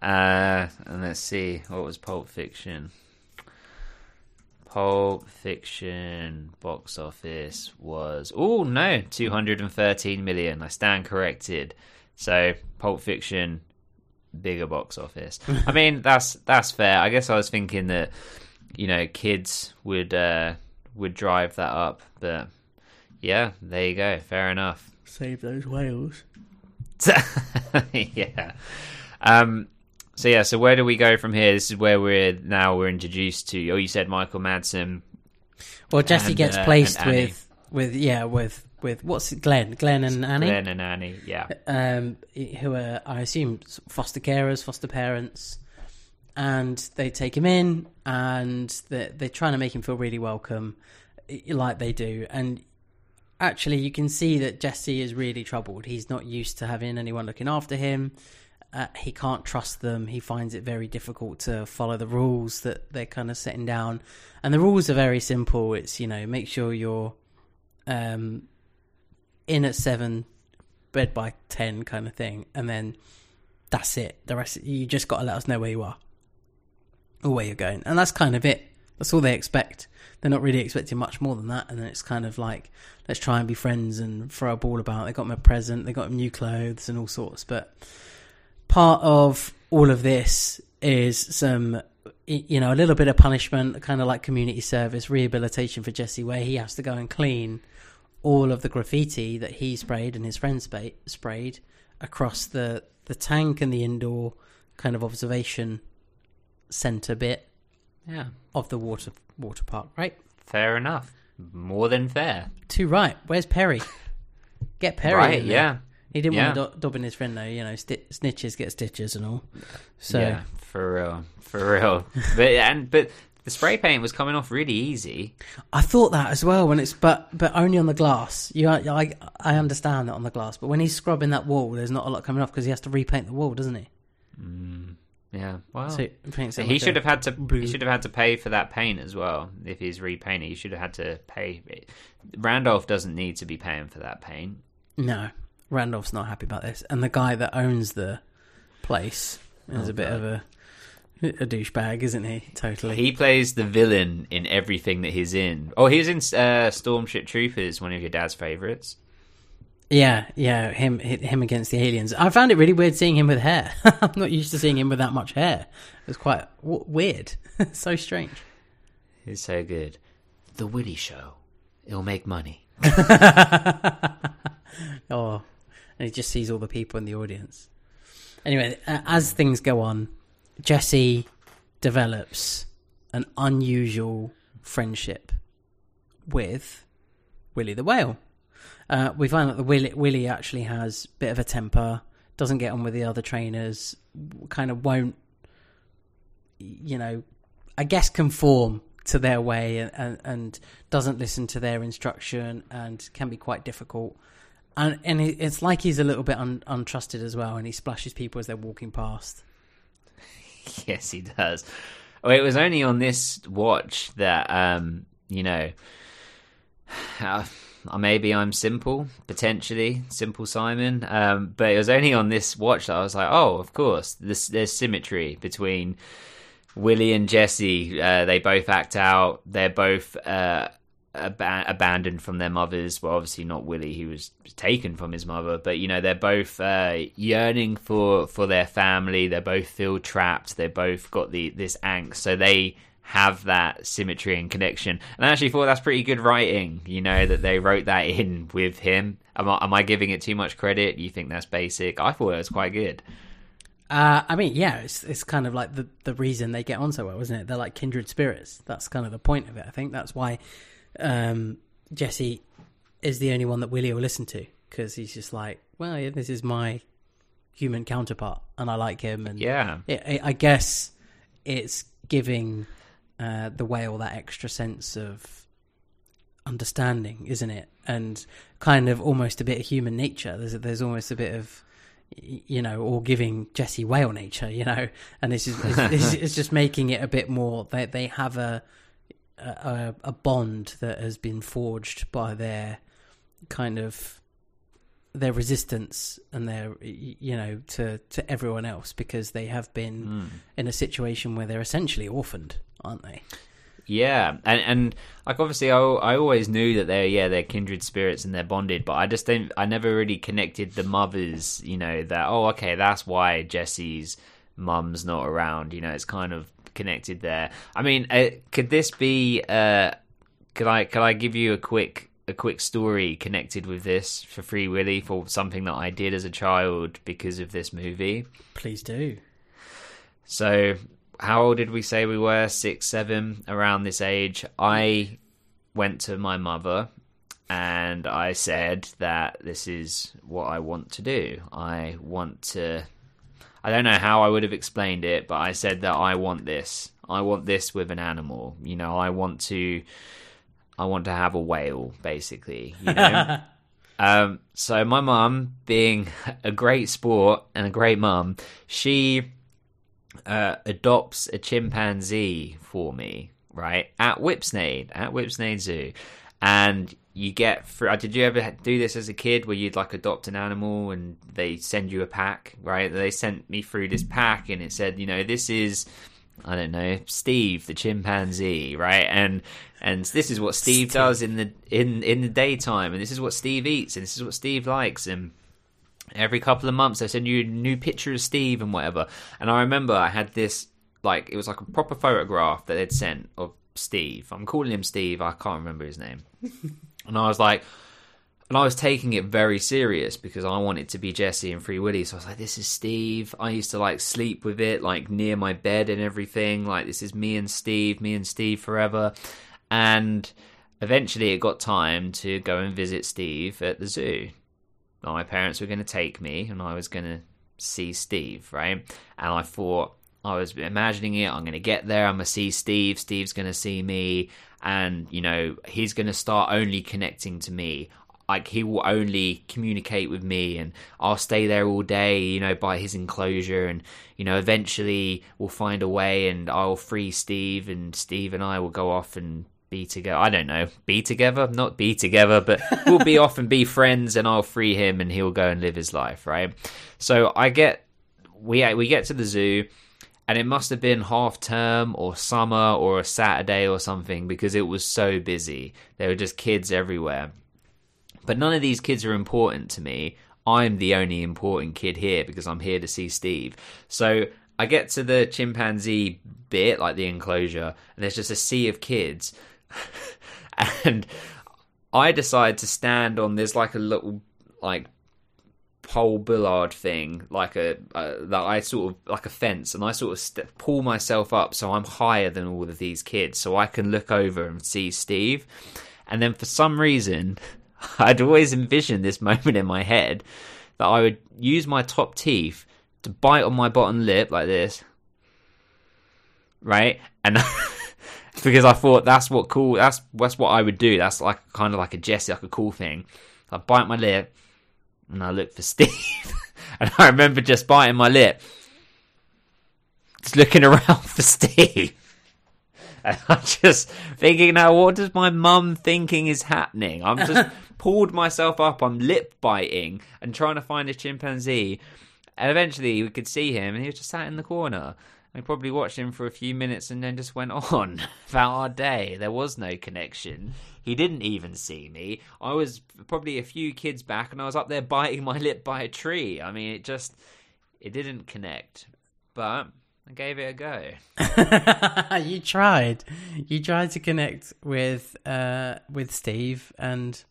Uh, and let's see, what was Pulp Fiction? Pulp Fiction box office was oh no, two hundred and thirteen million. I stand corrected. So Pulp Fiction bigger box office. I mean that's that's fair. I guess I was thinking that you know kids would uh, would drive that up, but yeah, there you go. Fair enough. Save those whales. yeah. Um, so yeah, so where do we go from here? This is where we're now we're introduced to. Oh, you said Michael Madsen. Well, Jesse And, gets uh, placed with with yeah with with what's it, Glenn, Glenn and Annie, Glenn and Annie. Yeah, um, who are I assume foster carers, foster parents, and they take him in and they're, they're trying to make him feel really welcome, like they do. And actually, you can see that Jesse is really troubled. He's not used to having anyone looking after him. Uh, he can't trust them. He finds it very difficult to follow the rules that they're kind of setting down. And the rules are very simple. It's you know make sure you're um, in at seven, bed by ten, kind of thing, and then that's it. The rest you just got to let us know where you are or where you're going, and that's kind of it. That's all they expect. They're not really expecting much more than that, and then it's kind of like let's try and be friends and throw a ball about. They got him a present, they got him new clothes and all sorts, but part of all of this is some you know a little bit of punishment kind of like community service rehabilitation for jesse where he has to go and clean all of the graffiti that he sprayed and his friends sprayed across the the tank and the indoor kind of observation center bit yeah. of the water water park right Fair enough. More than fair. too right where's perry get perry right? Yeah. He didn't Yeah. want to do- dobbing his friend though you know sti- snitches get stitches and all so yeah. For real. For real. but and but the spray paint was coming off really easy. I thought that as well when it's but but only on the glass. You I I understand that on the glass, but when he's scrubbing that wall, there's not a lot coming off because he has to repaint the wall, doesn't he? Mm, yeah. Well. So he paints he like should have had to. blue. He should have had to pay for that paint as well. If he's repainting, he should have had to pay. Randolph doesn't need to be paying for that paint. No, Randolph's not happy about this, and the guy that owns the place is Oh, a bit God. of a a douchebag, isn't he? Totally. He plays the villain in everything that he's in. Oh, he was in uh, Starship Troopers, one of your dad's favorites. Yeah, yeah, him him against the aliens. I found it really weird seeing him with hair. I'm not used to seeing him with that much hair. It was quite w- weird, so strange. He's so good. The Willy Show. It'll make money. Oh, and he just sees all the people in the audience. Anyway, as things go on, Jesse develops an unusual friendship with Willy the whale. Uh, we find that the Willy, Willy actually has a bit of a temper, doesn't get on with the other trainers, kind of won't, you know, I guess conform to their way and, and, and doesn't listen to their instruction and can be quite difficult. And and it's like he's a little bit un, untrusted as well, and he splashes people as they're walking past. Yes, he does. Oh, it was only on this watch that, um, you know, uh, maybe I'm simple, potentially simple Simon. Um, but it was only on this watch that I was like, oh, of course, this, there's symmetry between Willy and Jesse. Uh, they both act out. They're both uh, ab- abandoned from their mothers. Well, obviously not Willy, he was taken from his mother. But you know, they're both uh, yearning for for their family. They both feel trapped. They both got the this angst. So they have that symmetry and connection. And I actually thought that's pretty good writing. You know that they wrote that in with him. Am I, am I giving it too much credit? You think that's basic? I thought it was quite good. Uh, I mean, yeah, it's it's kind of like the the reason they get on so well, isn't it? They're like kindred spirits. That's kind of the point of it. I think that's why um, Jesse is the only one that Willy will listen to because he's just like, well, yeah, this is my human counterpart, and I like him. And Yeah. it, I I guess it's giving uh, the whale that extra sense of understanding, isn't it? And kind of almost a bit of human nature. There's there's almost a bit of you know, or giving Jesse whale nature, you know, and this is it's, it's, it's just making it a bit more. They they have a, a a bond that has been forged by their kind of their resistance and their you know to to everyone else because they have been Hmm. in a situation where they're essentially orphaned, aren't they? Yeah, and and like obviously, I I always knew that they're yeah they're kindred spirits and they're bonded, but I just don't I never really connected the mothers. You know that oh okay that's why Jesse's mum's not around. You know it's kind of connected there. I mean, uh, could this be? Uh, could I could I give you a quick a quick story connected with this for Free Willy for something that I did as a child because of this movie? Please do. So, how old did we say we were? Six, seven, around this age. I went to my mother and I said that this is what I want to do. I want to. I don't know how I would have explained it, but I said that I want this. I want this with an animal. You know, I want to. I want to have a whale, basically. You know. um, so my mum, being a great sport and a great mum, she uh, adopts a chimpanzee for me, right at Whipsnade, at Whipsnade Zoo, and you get. For, uh, did you ever do this as a kid, where you'd like adopt an animal and they send you a pack, right? They sent me through this pack, and it said, you know, this is. I don't know, Steve the chimpanzee, right? And and this is what Steve, Steve does in the in in the daytime, and this is what Steve eats, and this is what Steve likes, and every couple of months they send you a new picture of Steve and whatever. And I remember I had this like it was like a proper photograph that they'd sent of Steve. I'm calling him Steve. I can't remember his name. and I was like, and I was taking it very serious because I wanted to be Jesse and Free Willy. So I was like, this is Steve. I used to like sleep with it, like near my bed and everything. Like, this is me and Steve, me and Steve forever. And eventually it got time to go and visit Steve at the zoo. My parents were going to take me and I was going to see Steve, right? And I thought, I was imagining it. I'm going to get there. I'm going to see Steve. Steve's going to see me. And, you know, he's going to start only connecting to me like he will only communicate with me and I'll stay there all day, you know, by his enclosure and you know, eventually we'll find a way and I'll free Steve and Steve and I will go off and be together. I don't know, be together, not be together, but we'll be off and be friends and I'll free him and he'll go and live his life, right? So I get we we get to the zoo and it must have been half term or summer or a Saturday or something because it was so busy. There were just kids everywhere. But none of these kids are important to me. I'm the only important kid here because I'm here to see Steve. So I get to the chimpanzee bit, like the enclosure, and there's just a sea of kids. and I decide to stand on there's like a little like pole bollard thing, like a uh, that I sort of like a fence, and I sort of st- pull myself up so I'm higher than all of these kids, so I can look over and see Steve. And then for some reason, I'd always envisioned this moment in my head that I would use my top teeth to bite on my bottom lip like this, right? And because I thought that's what cool. That's that's what I would do. That's like kind of like a Jesse, like a cool thing. I bite my lip and I look for Steve, and I remember just biting my lip, just looking around for Steve. And I'm just thinking now, what does my mum thinking is happening? I'm just pulled myself up. I'm lip biting and trying to find a chimpanzee. And eventually we could see him, and he was just sat in the corner. We probably watched him for a few minutes and then just went on about our day. There was no connection. He didn't even see me. I was probably a few kids back, and I was up there biting my lip by a tree. I mean, it just it didn't connect. But I gave it a go. you tried. You tried to connect with uh, with Steve, and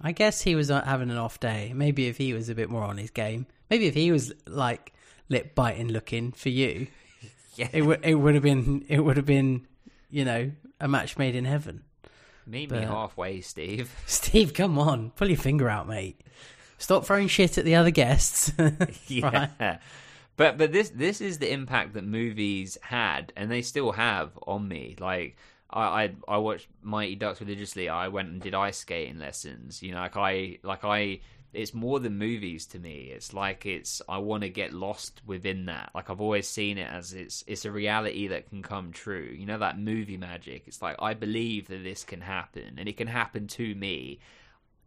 I guess he was having an off day. Maybe if he was a bit more on his game, maybe if he was like lip biting looking for you, yeah. it would it would have been it would have been you know a match made in heaven. Meet but, me halfway, Steve. Steve, come on, pull your finger out, mate. Stop throwing shit at the other guests. yeah. Right? But but this this is the impact that movies had and they still have on me. Like I, I I watched Mighty Ducks religiously. I went and did ice skating lessons. You know, like I like I it's more than movies to me. It's like it's I want to get lost within that. Like I've always seen it as it's it's a reality that can come true. You know that movie magic. It's like I believe that this can happen and it can happen to me.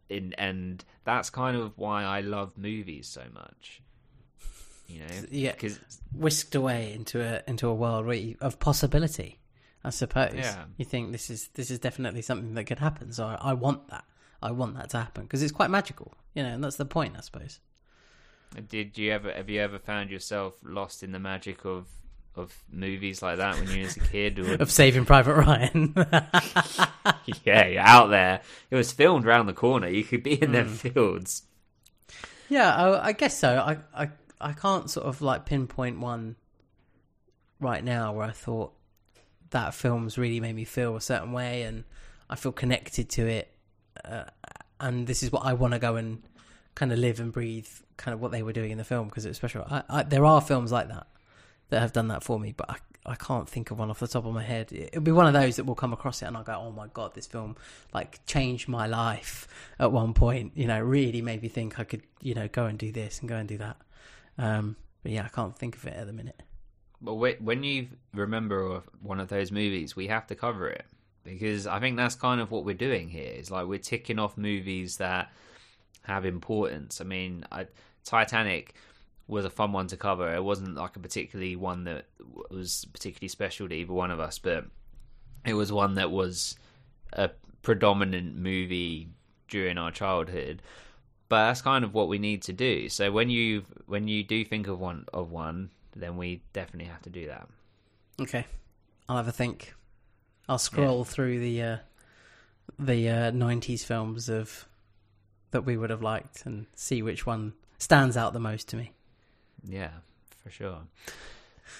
In, and that's kind of why I love movies so much you know, yeah, because whisked away into a into a world of possibility, I suppose. Yeah. You think this is this is definitely something that could happen. So I, I want that. I want that to happen because it's quite magical, you know, and that's the point, I suppose. Did you ever have you ever found yourself lost in the magic of of movies like that when you was a kid? Or Of Saving Private Ryan. yeah, you're out there. It was filmed round the corner. You could be in them Hmm. fields. yeah, I, I guess so. I, I I can't sort of like pinpoint one right now where I thought that film's really made me feel a certain way and I feel connected to it. Uh, and this is what I want to go and kind of live and breathe, kind of what they were doing in the film because it's special. I, I, there are films like that that have done that for me, but I, I can't think of one off the top of my head. It'll be one of those that will come across it and I'll go, oh my god, this film like changed my life at one point. You know, really made me think I could, you know, go and do this and go and do that. Um, but yeah, I can't think of it at the minute. But when you remember one of those movies, we have to cover it because I think that's kind of what we're doing here. It's like we're ticking off movies that have importance. I mean, I, Titanic was a fun one to cover. It wasn't like a particularly one that was particularly special to either one of us, but it was one that was a predominant movie during our childhood. But that's kind of what we need to do. So when you when you do think of one of one, then we definitely have to do that. Okay, I'll have a think. I'll scroll through the uh, the uh, '90s films of that we would have liked and see which one stands out the most to me. Yeah, for sure.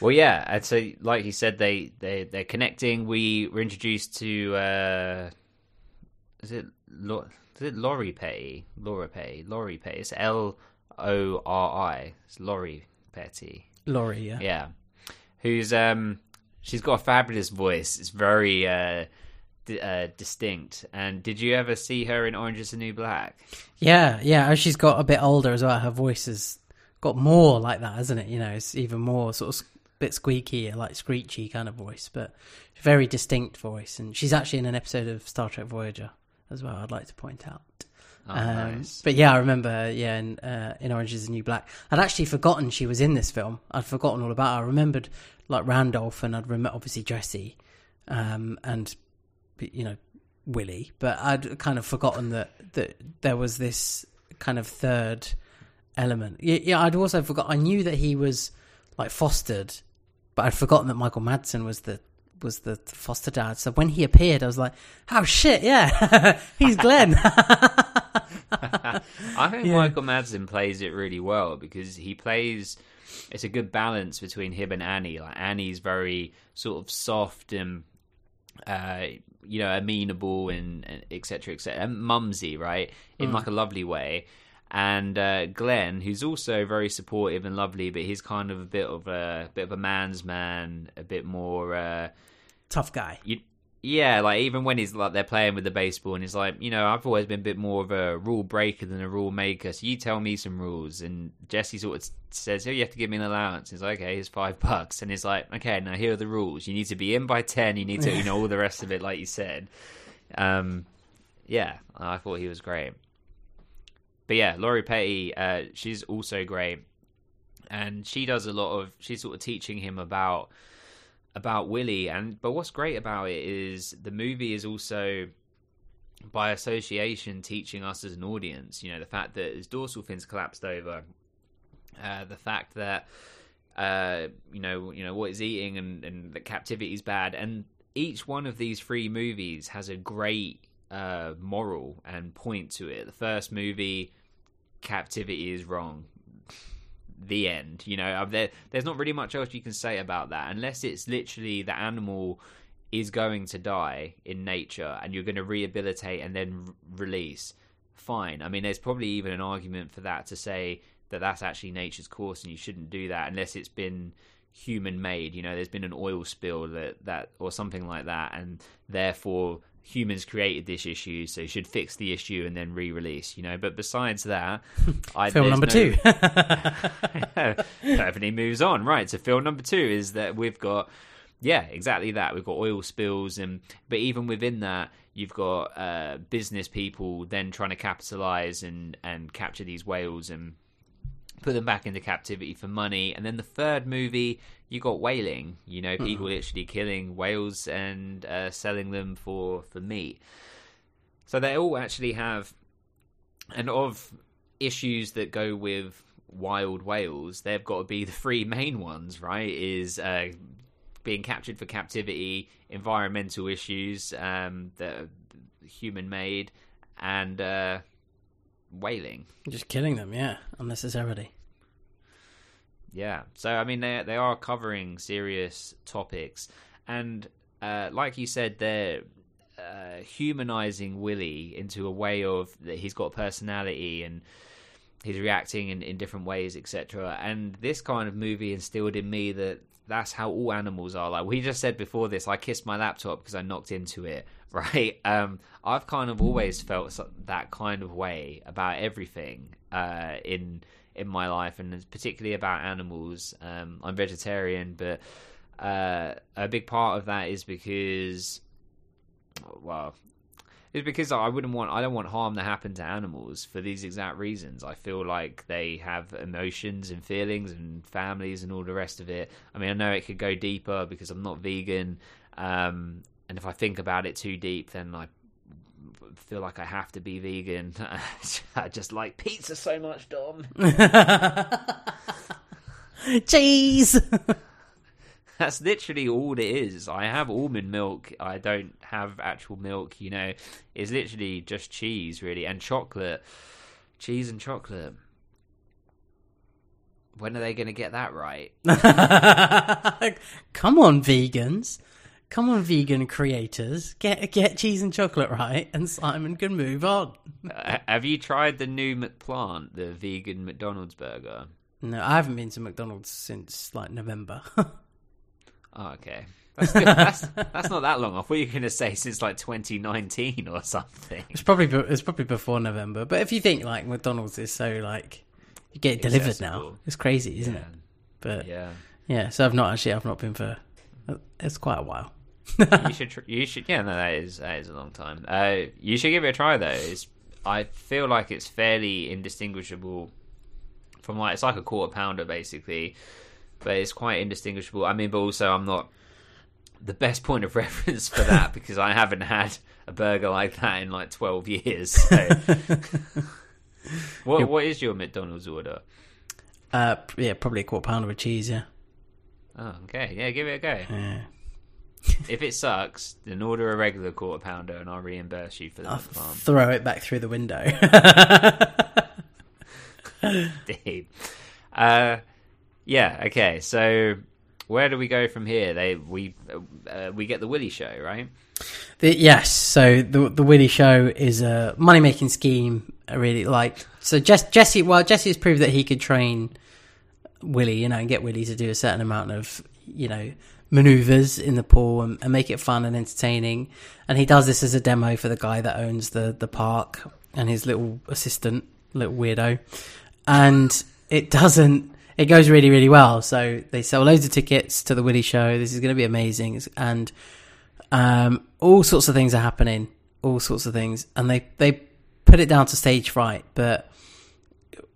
Well, yeah, I'd say, like you said, they they they're connecting. We were introduced to uh, is it Lo- is it Lori Petty? Laura Petty, Lori Petty. It's L O R I. It's Lori Petty. Lori, yeah. Yeah, who's um, she's got a fabulous voice. It's very uh, di- uh distinct. And did you ever see her in Orange Is the New Black? Yeah, yeah. As she's got a bit older as well, her voice has got more like that, hasn't it? You know, it's even more sort of bit squeaky, like screechy kind of voice, but very distinct voice. And she's actually in an episode of Star Trek Voyager as well. I'd like to point out. Oh, Um, nice. But yeah, I remember. Yeah, in, uh, in Orange Is the New Black, I'd actually forgotten she was in this film. I'd forgotten all about her. I remembered like Randolph, and I'd remember obviously Jesse, um, and you know Willy. But I'd kind of forgotten that that there was this kind of third element. Yeah, yeah I'd also forgot. I knew that he was like fostered, but I'd forgotten that Michael Madsen was the was the foster dad. So when he appeared, I was like, "Oh shit, yeah, he's Glenn." I think Yeah. Michael Madsen plays it really well because he plays. It's a good balance between him and Annie. Like Annie's very sort of soft and, uh, you know, amenable and, etc. et cetera, et cetera, and mumsy, right, in like a lovely way. And uh, Glenn, who's also very supportive and lovely, but he's kind of a bit of a bit of a man's man, a bit more. Uh, Tough guy. you, yeah, like even when he's like they're playing with the baseball and he's like, you know, I've always been a bit more of a rule breaker than a rule maker. So you tell me some rules. And Jesse sort of says, "Oh, you have to give me an allowance." He's like, "Okay, here's five bucks." And he's like, "Okay, now here are the rules. You need to be in by ten. You need to, you know, all the rest of it, like you said." Um, yeah, I thought he was great. But yeah, Lori Petty, uh, she's also great, and she does a lot of. She's sort of teaching him about about Willy and but what's great about it is the movie is also by association teaching us as an audience you know the fact that his dorsal fins collapsed over uh, the fact that uh, you know you know what he's eating and, and that captivity is bad. And each one of these three movies has a great uh, moral and point to it. The first movie captivity is wrong the end. You know, uh, there, there's not really much else you can say about that unless it's literally the animal is going to die in nature and you're going to rehabilitate and then release. Fine. I mean, there's probably even an argument for that to say that that's actually nature's course and you shouldn't do that unless it's been human made. You know, there's been an oil spill that that or something like that, and therefore humans created this issue, so should fix the issue and then re-release. You know, but besides that, I, Film number no- two. perfectly moves on. Right. So film number two is that we've got yeah, exactly that. We've got oil spills and but even within that you've got uh, business people then trying to capitalize and and capture these whales and put them back into captivity for money. And then the third movie, you got whaling. You know, people Mm-hmm. literally killing whales and uh, selling them for for meat. So they all actually have, and of issues that go with wild whales, they've got to be the three main ones, right? Is uh, being captured for captivity, environmental issues um, that are human made, and uh, whaling. Just killing them, yeah, unnecessarily. Yeah. So I mean, they they are covering serious topics, and uh, like you said, they're uh, humanizing Willy into a way of that he's got personality and he's reacting in, in different ways, etc. And this kind of movie instilled in me that that's how all animals are. Like we just said before this, I kissed my laptop because I knocked into it. Right? Um, I've kind of always felt that kind of way about everything uh, in in my life, and particularly about animals. Um, I'm vegetarian, but uh, a big part of that is because, well, it's because I wouldn't want I don't want harm to happen to animals for these exact reasons. I feel like they have emotions and feelings and families and all the rest of it. I mean, I know it could go deeper because I'm not vegan, um, and if I think about it too deep, then I feel like I have to be vegan. I just like pizza so much, Dom. Cheese. That's literally all it is. I have almond milk. I don't have actual milk. You know, it's literally just cheese, really, and chocolate. Cheese and chocolate. When are they going to get that right? Come on, vegans. Come on, vegan creators. Get get cheese and chocolate right, and Simon can move on. Uh, have you tried the new McPlant, the vegan McDonald's burger? No, I haven't been to McDonald's since like November. Oh, okay. That's, good. that's that's not that long. off. What are you going to say since like 2019 or something. it's probably be- it's probably before November. But if you think like McDonald's is so like you get it delivered now, it's crazy, isn't Yeah. it? But yeah. Yeah. so I've not actually I've not been for it's quite a while. you should. Tr- you should. Yeah, no, that is that is a long time. Uh, you should give it a try though. It's, I feel like it's fairly indistinguishable from like it's like a quarter pounder basically, but it's quite indistinguishable. I mean, but also I'm not the best point of reference for that because I haven't had a burger like that in like 12 years. So. what what is your McDonald's order? Uh, yeah, probably a quarter pounder with cheese. Yeah. Oh, okay. Yeah, give it a go. Yeah. If it sucks, then order a regular quarter pounder and I'll reimburse you for the farm. throw it back through the window. Indeed. Uh, yeah. Okay. So where do we go from here? They we uh, we get the Willy show, right? The, yes, so the the Willy show is a money making scheme. Really, like so. Jess, Jesse, well, Jesse has proved that he could train Willy, you know, and get Willy to do a certain amount of, you know, maneuvers in the pool and, and make it fun and entertaining. And he does this as a demo for the guy that owns the the park and his little assistant, little weirdo. And it doesn't. It goes really, really well. So they sell loads of tickets to the Willy show. This is going to be amazing. And um, all sorts of things are happening, all sorts of things, and they they put it down to stage fright, but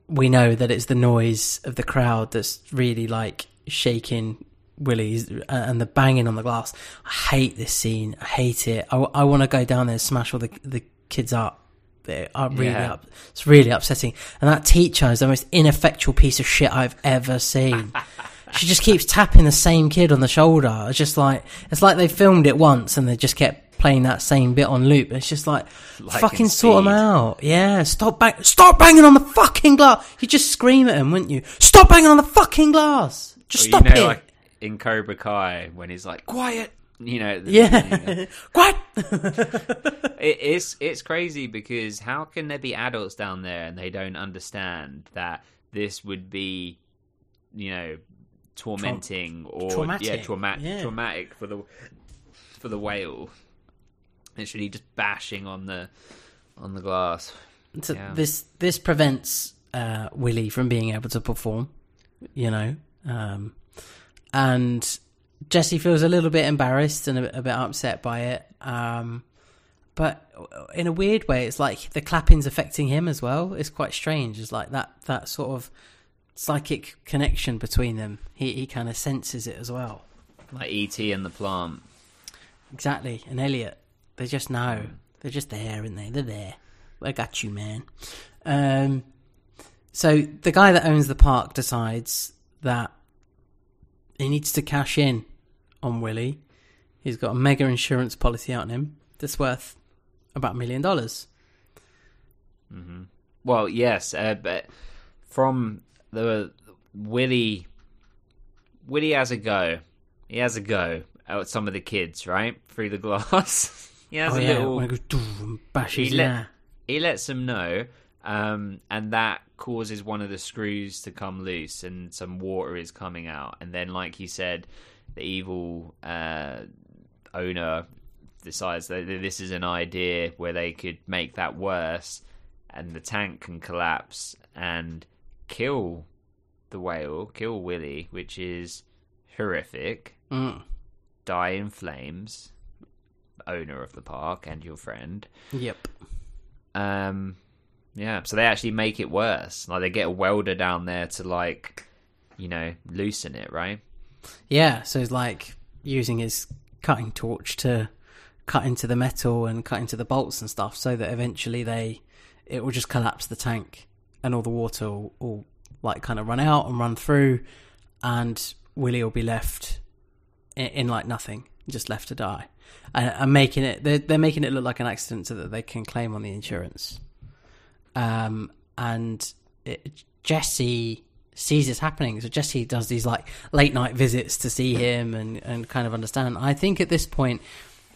we know that it's the noise of the crowd that's really like shaking Willy's and the banging on the glass. I hate this scene. I hate it. I, I want to go down there and smash all the the kids up. They are really Yeah. up. It's really upsetting. And that teacher is the most ineffectual piece of shit I've ever seen. she just keeps tapping the same kid on the shoulder. It's just like it's like they filmed it once and they just kept playing that same bit on loop. It's just like, Like fucking sort them out. Yeah, stop bang, stop banging on the fucking glass. You just scream at him, wouldn't you? Stop banging on the fucking glass. Just Or, stop you know, it. like in Cobra Kai when he's like quiet. You know. at the beginning, yeah, what? it, it's it's crazy because how can there be adults down there and they don't understand that this would be, you know, tormenting or yeah, traumatic, trauma- yeah. traumatic for the for the whale. Literally just bashing on the on the glass. So Yeah. this this prevents uh, Willy from being able to perform, you know, um, and Jesse feels a little bit embarrassed and a, a bit upset by it. Um, but in a weird way, it's like the clapping's affecting him as well. It's quite strange. It's like that that sort of psychic connection between them. He he kind of senses it as well. Like ET and the plant. Exactly. And Elliot, they just know. They're just there, aren't they? They're there. I got you, man. Um, so the guy that owns the park decides that he needs to cash in on Willy. He's got a mega insurance policy out on him that's worth about a million dollars. Well, yes, uh, but from the Willy, Willy has a go. He has a go at some of the kids, right through the glass. he has oh a yeah, little. when it goes doof and bashes. He let- he lets them know, um, and that causes one of the screws to come loose, and some water is coming out. And then, like he said, the evil uh, owner decides that this is an idea where they could make that worse, and the tank can collapse and kill the whale, kill Willy, which is horrific. Mm. Die in flames, owner of the park and your friend. Yep. Um, yeah, so they actually make it worse. Like they get a welder down there to like, you know, loosen it, right? Yeah, so it's like using his cutting torch to cut into the metal and cut into the bolts and stuff, so that eventually they it will just collapse the tank and all the water will, will like kind of run out and run through, and Willy will be left in, in like nothing, just left to die, and, and making it they're, they're making it look like an accident so that they can claim on the insurance. Um, and it, Jesse sees this happening. So Jesse does these like late night visits to see him and, and kind of understand. I think at this point,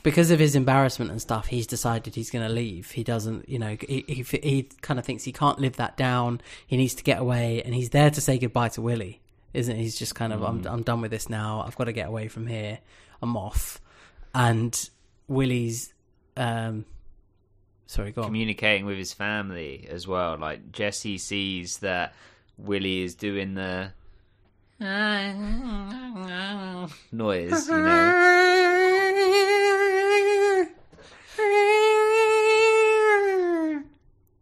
because of his embarrassment and stuff, he's decided he's going to leave. He doesn't, you know, he, he, he kind of thinks he can't live that down. He needs to get away and he's there to say goodbye to Willy, isn't he? He's just kind of, I'm, I'm done with this now. I've got to get away from here. I'm off. And Willy's, um, sorry, go on. Communicating with his family as well. Like Jesse sees that Willy is doing the noise, you know.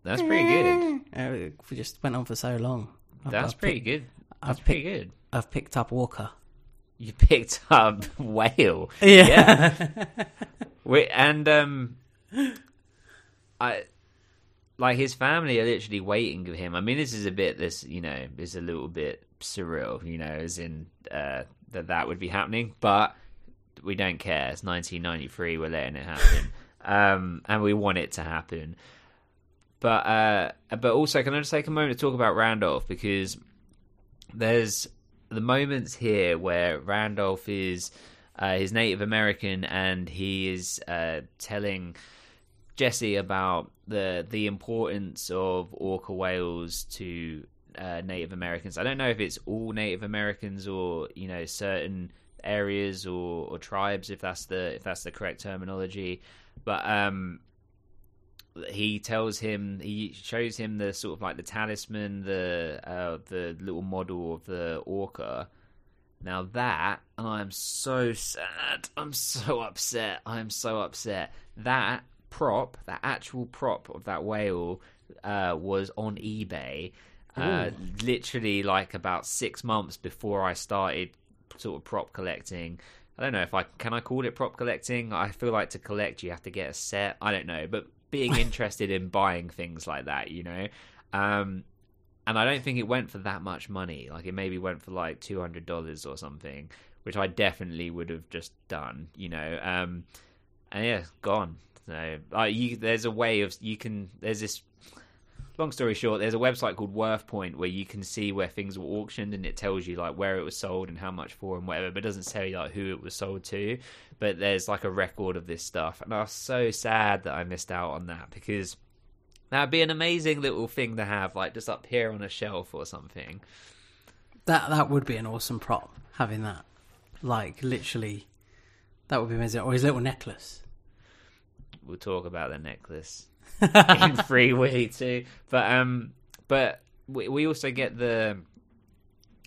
That's pretty good. Uh, we just went on for so long. I've- That's I've pretty picked- good. I've That's pretty picked- good. I've picked up Walker. You picked up whale. Yeah. Wait, and um, I like his family are literally waiting for him. I mean, this is a bit this, you know, is a little bit surreal, you know, as in uh, that that would be happening, but we don't care. It's 1993. We're letting it happen, um, and we want it to happen. But uh, but also, can I just take a moment to talk about Randolph because there's the moments here where Randolph is uh, he's Native American and he is uh, telling Jesse about the the importance of orca whales to uh, Native Americans. I don't know if it's all Native Americans or you know certain areas or, or tribes if that's the if that's the correct terminology, but um, he tells him he shows him the sort of like the talisman the uh the little model of the orca. Now that i'm so sad. I'm so upset. I'm so upset. That prop that actual prop of that whale uh was on ebay uh literally like about six months before i started sort of prop collecting I don't know if I can I call it prop collecting. I feel like to collect you have to get a set. I don't know, but being interested in buying things like that, you know. Um, and I don't think it went for that much money. Like it maybe went for like two hundred dollars or something, which I definitely would have just done, you know. Um, and yeah, gone. So like you, there's a way of you can. There's this. Long story short, there's a website called WorthPoint where you can see where things were auctioned and it tells you like where it was sold and how much for and whatever, but it doesn't tell you like who it was sold to. But there's like a record of this stuff, and I was so sad that I missed out on that because that'd be an amazing little thing to have, like just up here on a shelf or something. That that would be an awesome prop, having that. Like, literally, that would be amazing. Or his little necklace. We'll talk about the necklace in Free Willy 2. But um, but we we also get the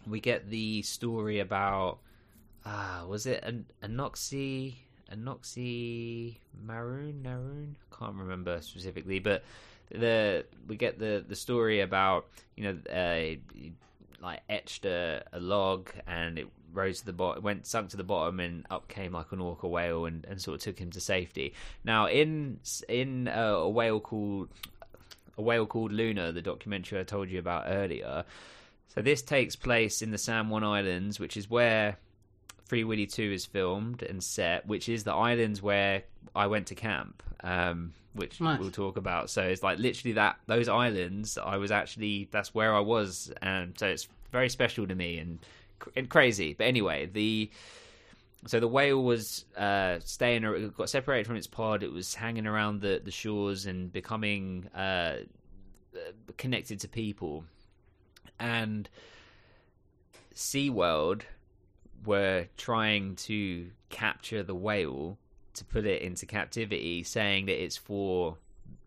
we get the story about ah was it an Anoxy Anoxy Maroon Maroon can't remember specifically, but the we get the the story about you know uh, like etched a, a log and it rose to the bottom, went sunk to the bottom, and up came like an orca whale and, and sort of took him to safety. Now in in uh, a whale called a whale called Luna, the documentary I told you about earlier. So this takes place in the San Juan Islands, which is where Free Willy 2 is filmed and set, which is the islands where I went to camp, um, which Nice. we'll talk about. So it's like literally that those islands. I was actually that's where I was, and so it's very special to me and, and crazy. But anyway, the so the whale was uh, staying, it got separated from its pod. It was hanging around the the shores and becoming uh, connected to people, and SeaWorld were trying to capture the whale to put it into captivity, saying that it's for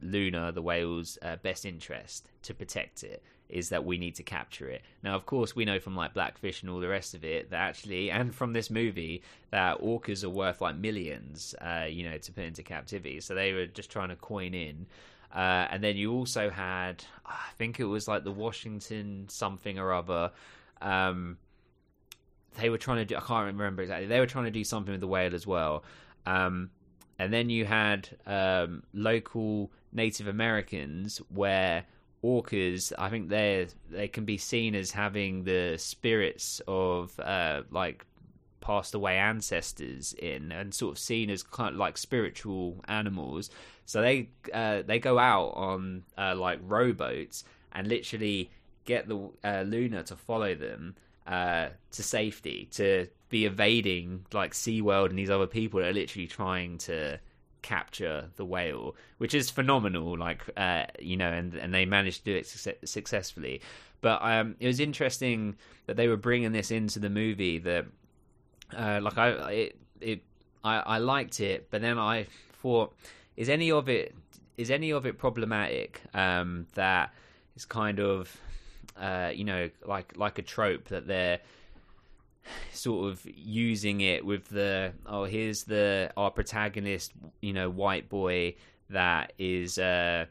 Luna, the whale's uh, best interest to protect it. Is that we need to capture it now? Of course, we know from like Blackfish and all the rest of it that actually, and from this movie, that orcas are worth like millions, uh, you know, to put into captivity. So they were just trying to coin in. Uh, and then you also had, I think it was like the Washington something or other. Um, they were trying to do. I can't remember exactly. They were trying to do something with the whale as well. Um, and then you had um, local Native Americans where orcas. I think they they can be seen as having the spirits of uh, like passed away ancestors in and sort of seen as kind of like spiritual animals so they uh, they go out on uh, like rowboats and literally get the uh, Luna to follow them uh, to safety to be evading like SeaWorld and these other people that are literally trying to capture the whale which is phenomenal like uh, you know and and they managed to do it success- successfully but um, it was interesting that they were bringing this into the movie that uh, like I it, it I, I liked it, but then I thought, is any of it is any of it problematic? Um, that is kind of uh, you know like like a trope that they're sort of using it with the oh here's the our protagonist you know white boy that is uh,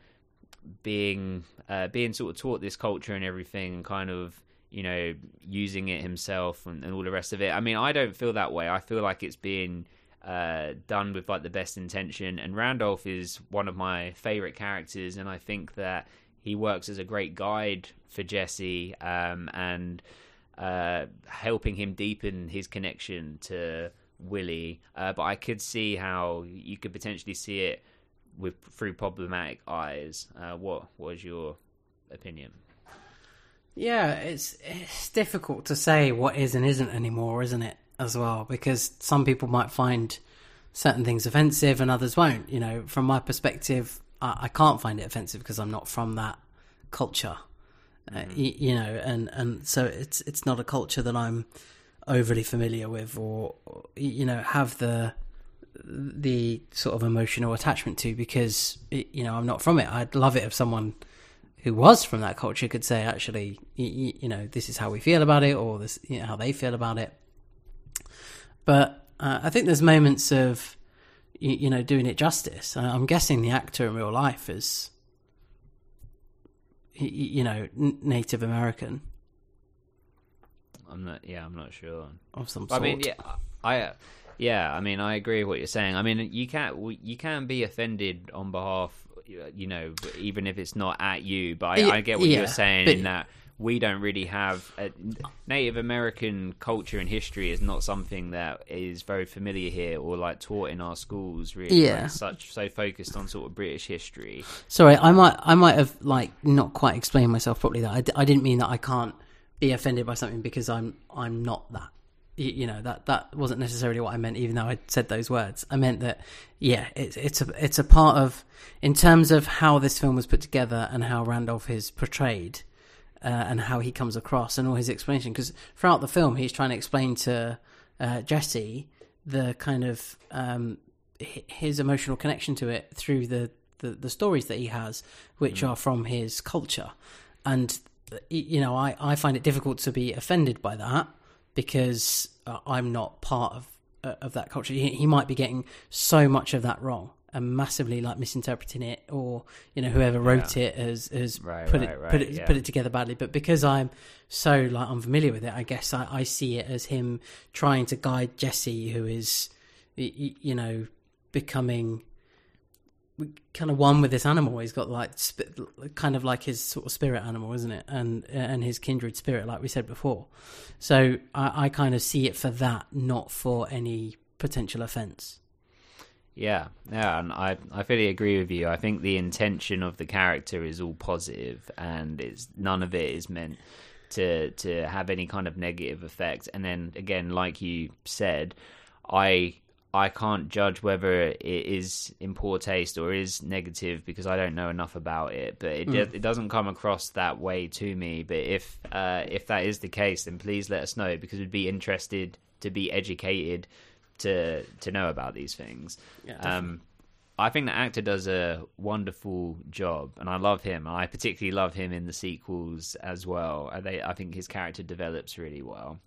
being uh, being sort of taught this culture and everything and kind of you know using it himself and, and all the rest of it. I mean i don't feel that way. I feel like it's being uh, done with like the best intention. And randolph is one of my favorite characters. And i think that he works as a great guide for jesse um, and uh, helping him deepen his connection to willy uh, but i could see how you could potentially see it with through problematic eyes uh, what was your opinion Yeah, it's it's difficult to say what is and isn't anymore, isn't it? As well, because some people might find certain things offensive and others won't. You know, from my perspective, I, I can't find it offensive because I'm not from that culture. Uh, y- you know, and and so it's it's not a culture that I'm overly familiar with, or, you know, have the the sort of emotional attachment to because you know I'm not from it. I'd love it if someone who was from that culture could say, actually, you, you know, this is how we feel about it, or this, you know, how they feel about it. But uh, I think there's moments of, you, you know, doing it justice. I'm guessing the actor in real life is, you know, Native American i'm not yeah i'm not sure of some I mean, yeah, I, yeah, I mean, I agree with what you're saying. I mean, you can't, you can be offended on behalf, you know, even if it's not at you. But I, Yeah, I get what yeah, you're saying in that we don't really have a, Native American culture and history is not something that is very familiar here or like taught in our schools. Really, Yeah. Like, such so focused on sort of British history. Sorry, I might I might have like not quite explained myself properly. That I, d- I didn't mean that I can't be offended by something because I'm I'm not that. You, you know that that wasn't necessarily what I meant, even though I said those words. I meant that yeah, it's it's a it's a part of in terms of how this film was put together and how Randolph is portrayed. Uh, and how he comes across and all his explanation because throughout the film he's trying to explain to uh, Jesse the kind of um, his emotional connection to it through the, the, the stories that he has, which are from his culture. And, you know, I, I find it difficult to be offended by that because uh, I'm not part of uh, of that culture. He, he might be getting so much of that wrong. And massively like misinterpreting it, or you know whoever wrote it has has Right, put right, it right, put it yeah. put it together badly. But because I'm so like unfamiliar with it, I guess I, I see it as him trying to guide Jesse, who is y- y- you know becoming kind of one with this animal. He's got like sp- kind of like his sort of spirit animal, isn't it? And and his kindred spirit, like we said before. So I, I kind of see it for that, not for any potential offence. Yeah, yeah, and I I fully agree with you. I think the intention of the character is all positive, and it's none of it is meant to to have any kind of negative effect. And then again, like you said, I I can't judge whether it is in poor taste or is negative because I don't know enough about it. But it do- it doesn't come across that way to me. But if uh, if that is the case, then please let us know because we'd be interested to be educated to to know about these things. um, I think the actor does a wonderful job, and I love him. I particularly love him in the sequels as well. I, they, I think his character develops really well.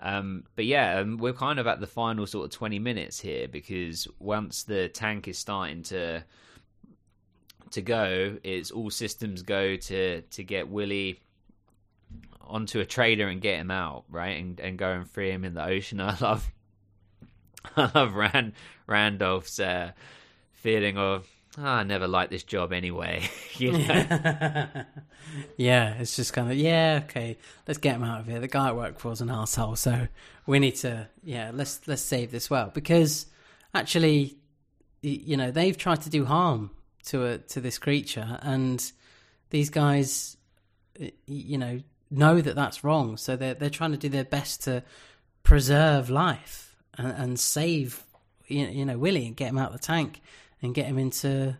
Um, but yeah, um, we're kind of at the final sort of 20 minutes here because once the tank is starting to to go, it's all systems go to to get Willy onto a trader and get him out, right? And and go and free him in the ocean. I love I love Rand Randolph's uh, feeling of "Oh, I never liked this job anyway. you know? yeah, it's just kind of yeah, okay, let's get him out of here. The guy I work for an asshole, so we need to yeah, let's let's save this well because actually, you know, they've tried to do harm to a to this creature, and these guys, you know, know that that's wrong, so they're they're trying to do their best to preserve life and, and save you you know Willy and get him out of the tank and get him into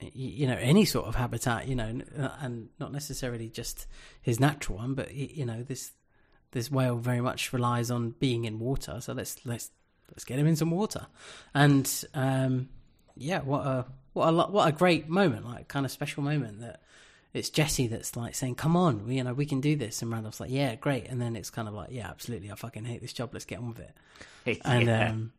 you know any sort of habitat you know uh, and not necessarily just his natural one but you know this this whale very much relies on being in water. So let's let's let's get him in some water. And um yeah what a what a what a great moment like kind of special moment that it's Jesse that's like saying come on we, you know we can do this and Randolph's like yeah great and then it's kind of like yeah absolutely I fucking hate this job let's get on with it and Yeah. um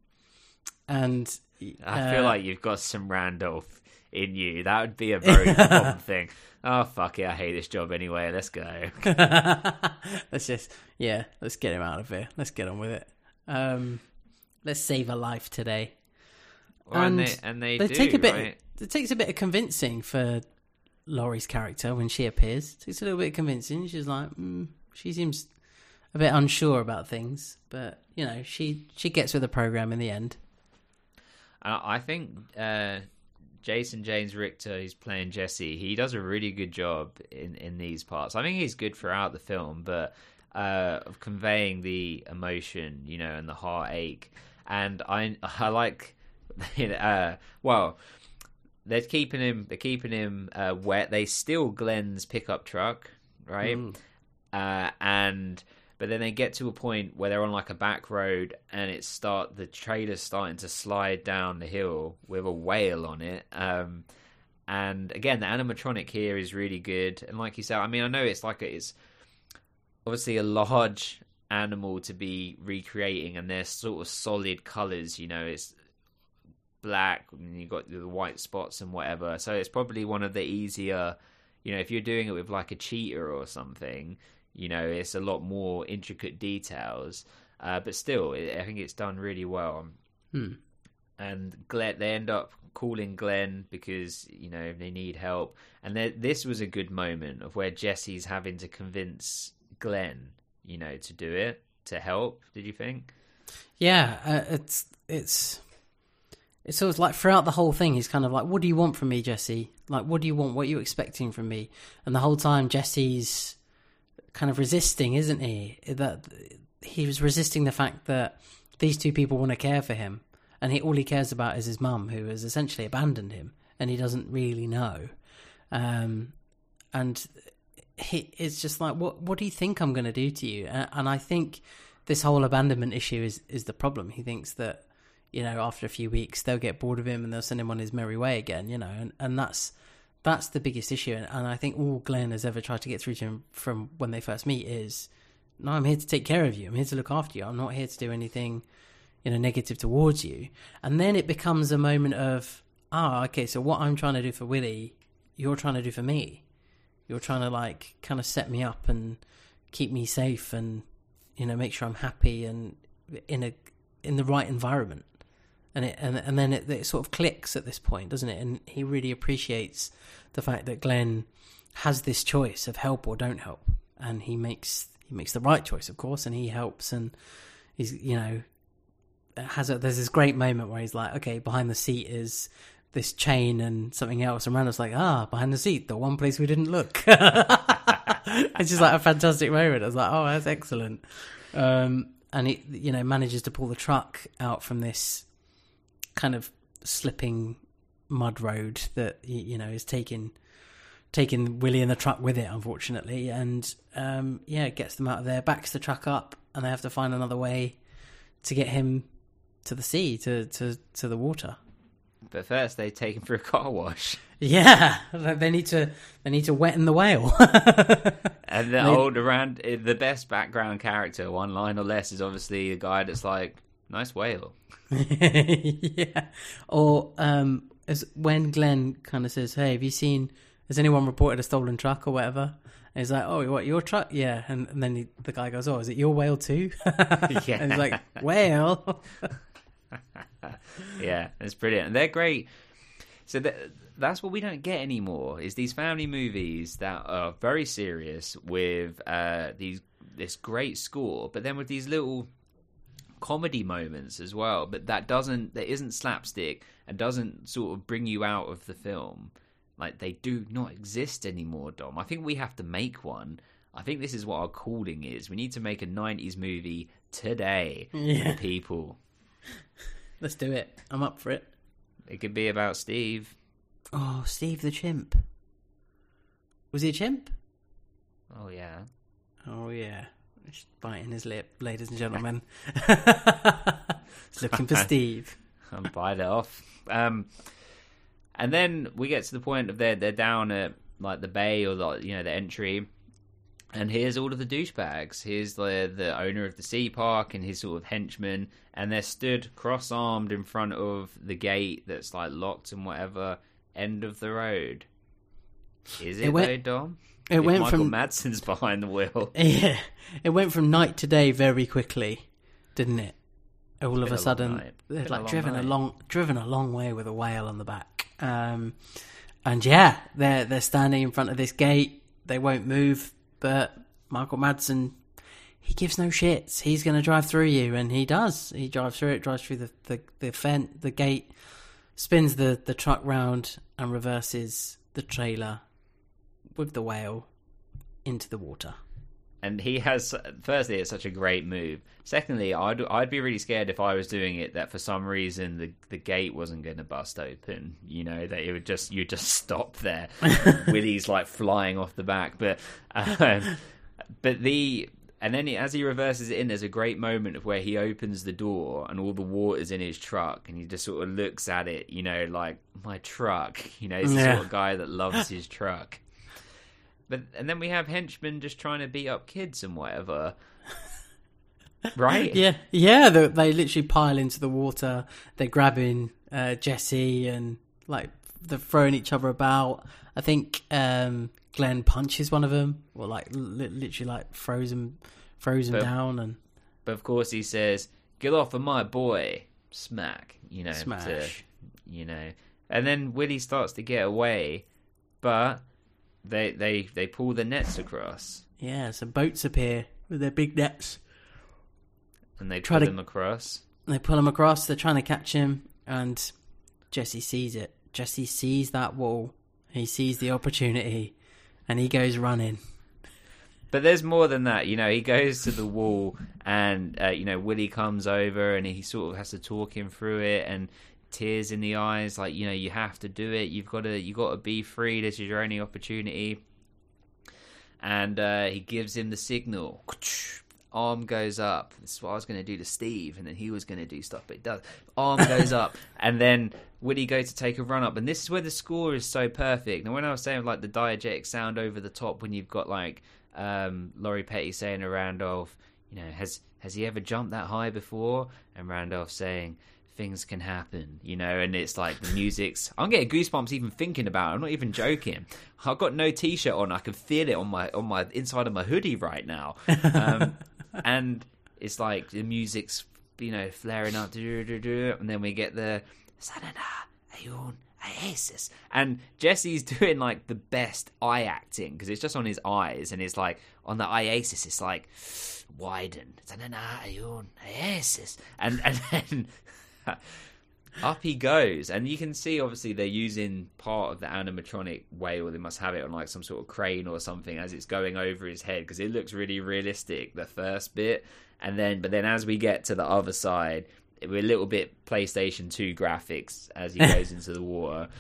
and I feel uh, like you've got some Randolph in you. That would be a very common thing. Oh fuck it, I hate this job anyway. Let's go. let's just yeah, let's get him out of here. Let's get on with it. Um, let's save a life today. Well, and, they and they, do, take a bit. right? It takes a bit of convincing for Lori's character when she appears. It's a little bit convincing. She's like, mm, she seems a bit unsure about things, but you know, she she gets with the program in the end. I think uh, Jason James Richter, who's playing Jesse, he does a really good job in, in these parts. I think he's good throughout the film, but uh, of conveying the emotion, you know, and the heartache. And I I like, uh, well, they're keeping him they're keeping him uh, wet. They steal Glenn's pickup truck, right? Uh, and but then they get to a point where they're on like a back road and it start the trailer's starting to slide down the hill with a whale on it um and again the animatronic here is really good and like you said i mean i know it's like a, it's obviously a large animal to be recreating and they're sort of solid colors you know it's black and you've got the white spots and whatever so it's probably one of the easier you know if you're doing it with like a cheetah or something you know it's a lot more intricate details uh, but still i think it's done really well Hmm. and Glenn, they end up calling Glenn because you know they need help, and this was a good moment of where Jesse's having to convince Glenn, you know, to do it to help. Did you think? Yeah, uh, it's it's it's like throughout the whole thing, he's kind of like, "What do you want from me, Jesse? Like, what do you want? What are you expecting from me?" And the whole time, Jesse's kind of resisting, isn't he? That he was resisting the fact that these two people want to care for him, and he all he cares about is his mum, who has essentially abandoned him, and he doesn't really know. Um, and he it's just like, what what do you think I'm going to do to you? And, and I think this whole abandonment issue is is the problem. He thinks that you know after a few weeks they'll get bored of him and they'll send him on his merry way again. You know, and and that's that's the biggest issue. And, and I think all Glenn has ever tried to get through to him from when they first meet is, no, I'm here to take care of you. I'm here to look after you. I'm not here to do anything, you know negative towards you, and then it becomes a moment of ah okay, so what I'm trying to do for Willy, you're trying to do for me. You're trying to like kind of set me up and keep me safe and you know make sure I'm happy and in a in the right environment and it and, and then it, it sort of clicks at this point doesn't it? And he really appreciates the fact that Glenn has this choice of help or don't help. And he makes he makes the right choice of course and he helps and he's you know has a there's this great moment where he's like okay behind the seat is this chain and something else. And Randall's like ah behind the seat the one place we didn't look. It's just like a fantastic moment. I was like oh that's excellent. Um and he you know manages to pull the truck out from this kind of slipping mud road that you know is taking taking Willy and the truck with it, unfortunately, and um, yeah, gets them out of there, backs the truck up, and they have to find another way to get him to the sea, to to to the water. But first, they take him for a car wash. Yeah, they need to they need to wetten the whale. and the old around eh, the best background character, one line or less, is obviously the guy that's like, "Nice whale." yeah, or um, as when Glenn kind of says, "Hey, have you seen?" has anyone reported a stolen truck or whatever? And he's like, oh, what, your truck? Yeah. And, and then he, the guy goes, oh, is it your whale too? yeah. And he's like, whale? yeah, it's brilliant. And they're great. So that's what we don't get anymore is these family movies that are very serious with uh, these this great score, but then with these little comedy moments as well. But that doesn't, that isn't slapstick and doesn't sort of bring you out of the film. Like they do not exist anymore, Dom. I think we have to make one. I think this is what our calling is. We need to make a '90s movie today yeah. for people. Let's do it. I'm up for it. It could be about Steve. Oh, Steve the chimp. Was he a chimp? Oh yeah. Oh yeah. He's biting his lip, ladies and gentlemen. looking for Steve. I'm bite it off. Um, and then we get to the point of they're they're down at like the bay or the you know the entry, and here's all of the douchebags. Here's the the owner of the sea park and his sort of henchmen, and they're stood cross armed in front of the gate that's like locked and whatever. End of the road. Is it, it went, though, Dom? It if went Michael from Madsen's behind the wheel. Yeah, it went from night to day very quickly, didn't it? All of a, a sudden, they'd like a driven night. a long, driven a long way with a whale on the back. Um, and yeah, they're they're standing in front of this gate. They won't move, but Michael Madsen, he gives no shits. He's going to drive through you, and he does. He drives through it, drives through the the the fence, the gate, spins the the truck round, and reverses the trailer with the whale into the water and he has firstly it's such a great move secondly i'd i'd be really scared if i was doing it that for some reason the the gate wasn't going to bust open you know that it would just you just stop there willy's like flying off the back but um, but the and then he, as he reverses it in, there's a great moment of where he opens the door and all the water's in his truck, and he just sort of looks at it, you know, like my truck. You know, he's the yeah. sort of guy that loves his truck. But and then we have henchmen just trying to beat up kids and whatever. right? Yeah, yeah. They, they literally pile into the water. They're grabbing uh, Jesse and like they're throwing each other about. I think um, Glenn punches one of them, or like li- literally like throws him, throws him but, down. And but of course he says, "Get off of my boy!" Smack. You know, smash. To, you know, and then Willy starts to get away, but they they they pull the nets across. Yeah, some boats appear with their big nets, and they Try pull to, him across. They pull him across. They're trying to catch him, and Jesse sees it. Jesse sees that wall. He sees the opportunity, and he goes running. But there's more than that, you know. He goes to the wall, and uh, you know Willy comes over, and he sort of has to talk him through it, and tears in the eyes, like you know, you have to do it. You've got to, you got to be free. This is your only opportunity. And uh, he gives him the signal. Arm goes up. This is what I was going to do to Steve, and then he was going to do stuff, but it does. Arm goes up, and then Woody goes to take a run up, and this is where the score is so perfect. And when I was saying like the diegetic sound over the top, when you've got like um, Lori Petty saying around of, you know, has has he ever jumped that high before? And Randolph saying, things can happen, you know, and it's like the music's. I'm getting goosebumps even thinking about. it. I'm not even joking. I've got no t-shirt on. I can feel it on my on my inside of my hoodie right now, um, and it's like the music's you know flaring up, and then we get the Sanana Ayun Oasis, and Jesse's doing like the best eye acting because it's just on his eyes, and it's like on the Oasis, it's like widen, Oasis, and and then up he goes and you can see obviously they're using part of the animatronic way or they must have it on like some sort of crane or something as it's going over his head because it looks really realistic the first bit. And then but then as we get to the other side we're a little bit playstation 2 graphics as he goes into the water.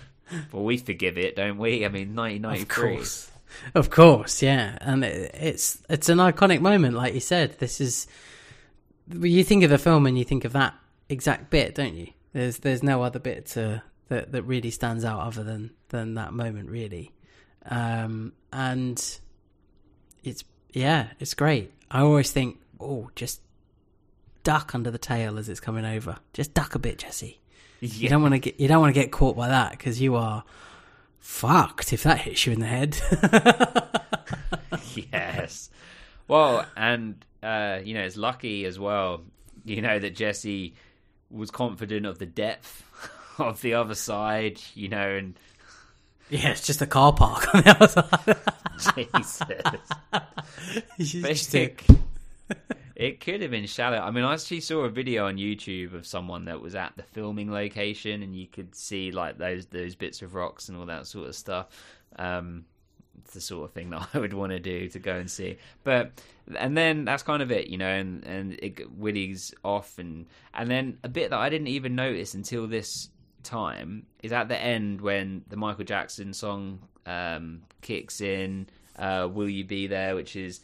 But we forgive it don't we? I mean 1993 Of course, of course, yeah, and it, it's it's an iconic moment, like you said. This is you think of a film and you think of that exact bit, don't you? There's there's no other bit to, that that really stands out other than than that moment, really. Um, and it's yeah, it's great. I always think, oh, just duck under the tail as it's coming over. Just duck a bit, Jesse. You don't want to get you don't want to get caught by that because you are fucked if that hits you in the head. yes. Well, and uh, you know, it's lucky as well. You know that Jesse was confident of the depth of the other side. You know, and yeah, it's just a car park on the other side. Jesus, it, it could have been shallow. I mean, I actually saw a video on YouTube of someone that was at the filming location, and you could see like those those bits of rocks and all that sort of stuff. Um, it's the sort of thing that I would want to do to go and see. But and then that's kind of it, you know. And and it, Woody's off, and and then a bit that I didn't even notice until this time is at the end when the Michael Jackson song um, kicks in. Uh, Will you be there? Which is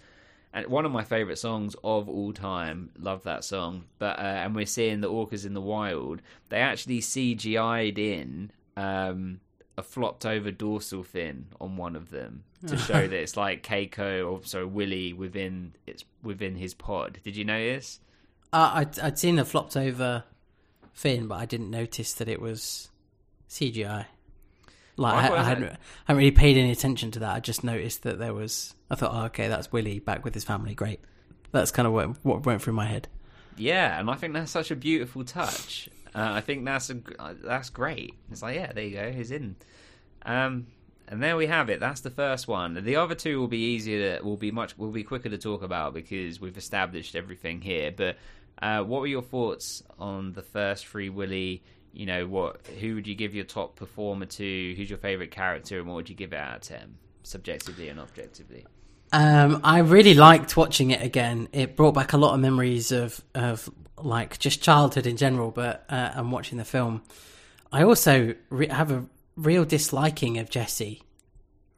and one of my favorite songs of all time. Love that song. But uh, and we're seeing the orcas in the wild. They actually CGI'd in um, a flopped over dorsal fin on one of them to show that it's like Keiko or sorry Willy within it's within his pod. Did you notice? Uh, I'd, I'd seen the flopped over fin, but I didn't notice that it was CGI. Like I I, I, hadn't, I hadn't really paid any attention to that. I just noticed that there was. I thought, oh, okay, that's Willy back with his family. Great. That's kind of what, what went through my head. Yeah, and I think that's such a beautiful touch. Uh, I think that's a, uh, that's great. It's like, yeah, there you go, he's in. Um, and there we have it. That's the first one. The other two will be easier. To, will be much. Will be quicker to talk about because we've established everything here. But uh, what were your thoughts on the first Free Willy? You know, what? Who would you give your top performer to? Who's your favorite character, and what would you give it out of ten, subjectively and objectively? Um, I really liked watching it again. It brought back a lot of memories of of like just childhood in general, but uh, and watching the film. I also re- have a real disliking of Jesse.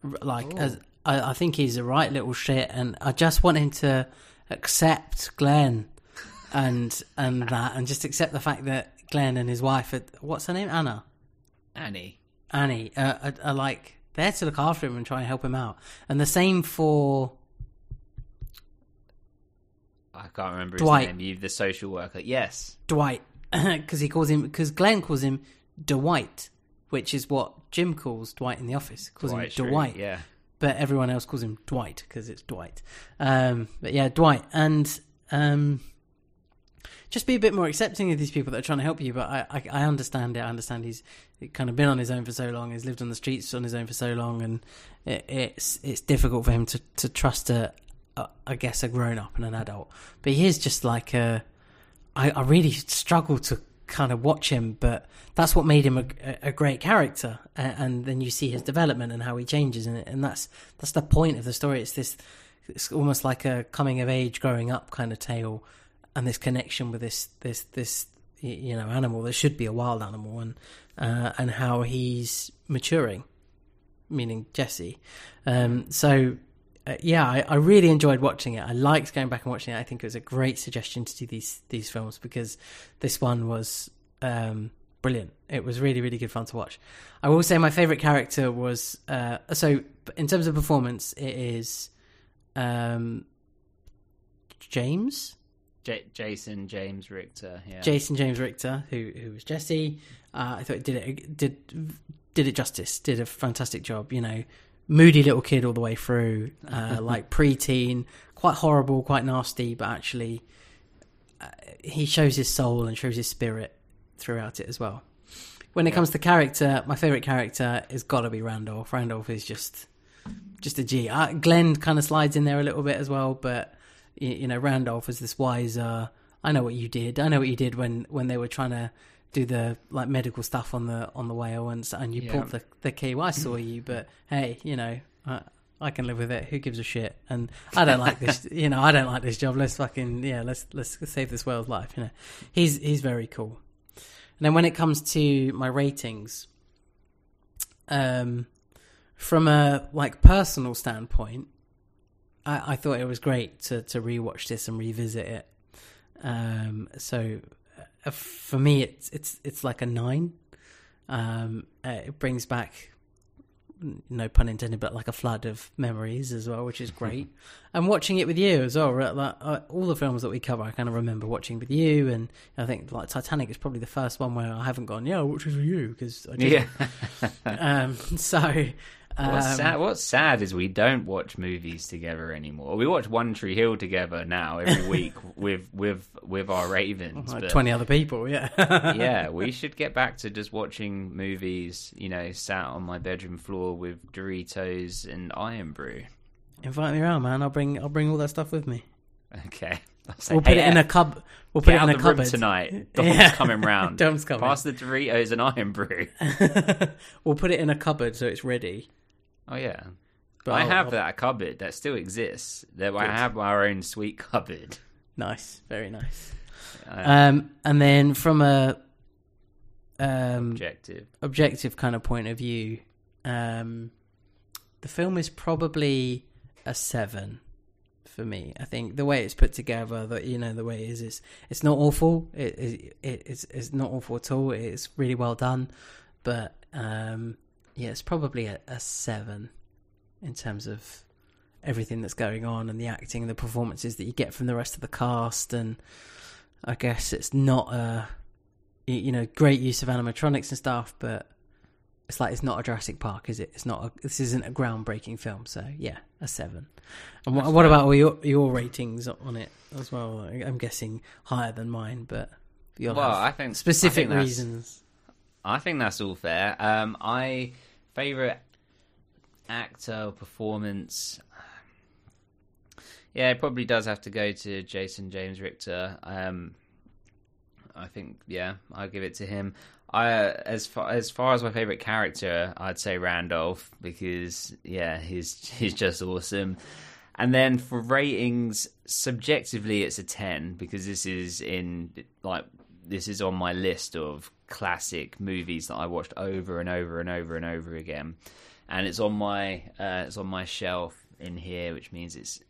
Like, as I, I think he's a right little shit, and I just want him to accept Glenn and and that, and just accept the fact that Glenn and his wife, are, what's her name, Anna. Annie. Annie uh, are, are like there to look after him and try and help him out, and the same for I can't remember his name. You, the social worker. Yes. Dwight because he calls him because Glenn calls him Dwight, which is what Jim calls Dwight in the office. Calls Dwight him Schrute, Dwight, Yeah. but everyone else calls him Dwight because it's Dwight. Um, but yeah, Dwight, and um, just be a bit more accepting of these people that are trying to help you. But I, I, I understand it. I understand he's kind of been on his own for so long. He's lived on the streets on his own for so long, and it, it's it's difficult for him to to trust a, a I guess a grown up and an adult. But he is just like a. I, I really struggle to kind of watch him, but that's what made him a, a great character. And, and then you see his development and how he changes, and, and that's that's the point of the story. It's this, it's almost like a coming of age, growing up kind of tale, and this connection with this this this you know animal that should be a wild animal, and uh, and how he's maturing, meaning Jesse. Um, so uh, yeah, I, I really enjoyed watching it. I liked going back and watching it. I think it was a great suggestion to do these these films because this one was um, brilliant. It was really really good fun to watch. I will say my favorite character was uh, so in terms of performance, it is um, James J- Jason James Richter. Yeah. Jason James Richter, who who was Jesse. Uh, I thought did it did did it justice. Did a fantastic job. You know, moody little kid all the way through, uh, like preteen, quite horrible, quite nasty, but actually uh, he shows his soul and shows his spirit throughout it as well. When it comes to character, my favorite character is got to be Randolph. Randolph is just just a G. Uh, Glenn kind of slides in there a little bit as well, but you, you know Randolph is this wiser. I know what you did. I know what you did when when they were trying to do the like medical stuff on the on the whale and and you Yeah. pulled the the key. Well, I saw you, but hey, you know. I, I can live with it. Who gives a shit? And I don't like this. You know, I don't like this job. Let's fucking yeah. Let's let's save this whale's life. You know, he's he's very cool. And then when it comes to my ratings, um, from a like personal standpoint, I, I thought it was great to to rewatch this and revisit it. Um, so uh, for me, it's it's it's like a nine. Um, uh, it brings back, no pun intended, but like a flood of memories as well, which is great. and watching it with you as well, right, like uh, all the films that we cover, I kind of remember watching with you, and I think like Titanic is probably the first one where I haven't gone, yeah, which is with you because I just, Yeah. um, so. What's, um, sad, what's sad is we don't watch movies together anymore. We watch One Tree Hill together now every week with with with our Ravens. like but- twenty other people, yeah, yeah, we should get back to just watching movies. You know, sat on my bedroom floor with Doritos and Irn-Bru. Invite me around, man. I'll bring I'll bring all that stuff with me. Okay, say, We'll put "Hey, it in uh, a cub. We'll put it in a cupboard tonight. Dom's Yeah. coming round. Dom's coming. Pass the Doritos and Irn-Bru. we'll put it in a cupboard so it's ready. Oh yeah, But I I'll- have I'll- that cupboard that still exists. That I have our own sweet cupboard. Nice, very nice. Um, and then from a um, objective. objective kind of point of view, um, the film is probably a seven for me. I think the way it's put together, that you know, the way it is, it's it's not awful. It, it, it it's it's not awful at all. It's really well done, but um, yeah, it's probably a, a seven in terms of everything that's going on and the acting and the performances that you get from the rest of the cast. And I guess it's not a you know great use of animatronics and stuff but it's like it's not a Jurassic Park is it? It's not a, this isn't a groundbreaking film. So yeah a 7 and what, what about all your your ratings on it as well? I'm guessing higher than mine but Well, have I think specific I think reasons. I think that's all fair. Um, I favorite actor or performance. Yeah, it probably does have to go to Jason James Richter. Um, I think yeah, I'll give it to him. I as far as far as my favorite character, I'd say Randolph because yeah, he's he's just awesome. And then for ratings, subjectively, it's a ten because this is in like this is on my list of classic movies that I watched over and over and over and over again, and it's on my uh, it's on my shelf in here, which means it's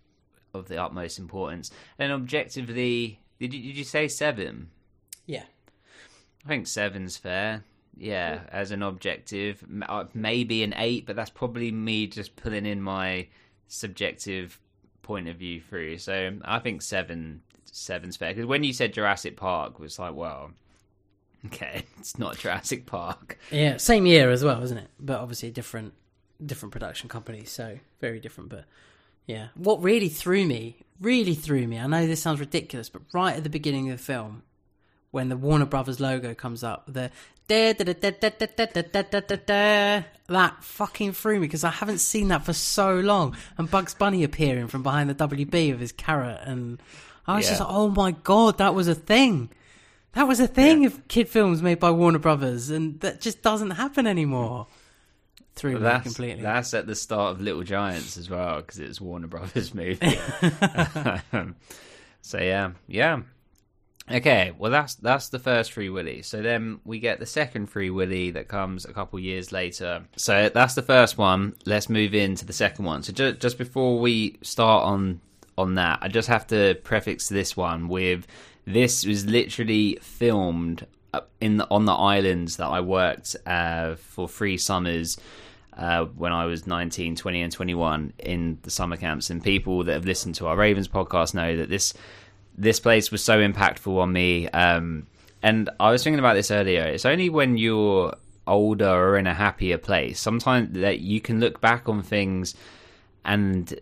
of the utmost importance. And objectively, did you, did you say seven? yeah I think seven's fair. Yeah, as an objective, uh, maybe an eight, but that's probably me just pulling in my subjective point of view through. So I think seven, seven's fair. Because when you said Jurassic Park, was like, well, okay, it's not Jurassic Park. Yeah, same year as well, isn't it? But obviously a different different production companies, so very different. But yeah, what really threw me, really threw me. I know this sounds ridiculous, but right at the beginning of the film, when the Warner Brothers logo comes up, the da da da da da da da da da da da da, that fucking threw me because I haven't seen that for so long. And Bugs Bunny appearing from behind the WB with his carrot, and I was Yeah. just like, oh my god, that was a thing. That was a thing of kid films made by Warner Brothers, and that just doesn't happen anymore. Through that's completely. that's at the start of Little Giants as well because it's Warner Brothers movie. Um, so yeah, yeah. Okay, well that's that's the first Free Willy. So then we get the second Free Willy that comes a couple years later. So that's the first one. Let's move into the second one. So just just before we start on on that, I just have to prefix this one with this was literally filmed in the, on the islands that I worked uh, for three summers uh, when I was 19, 20, and 21 in the summer camps. And people that have listened to our Ravens podcast know that this this place was so impactful on me. Um, and I was thinking about this earlier. It's only when you're older or in a happier place sometimes that you can look back on things and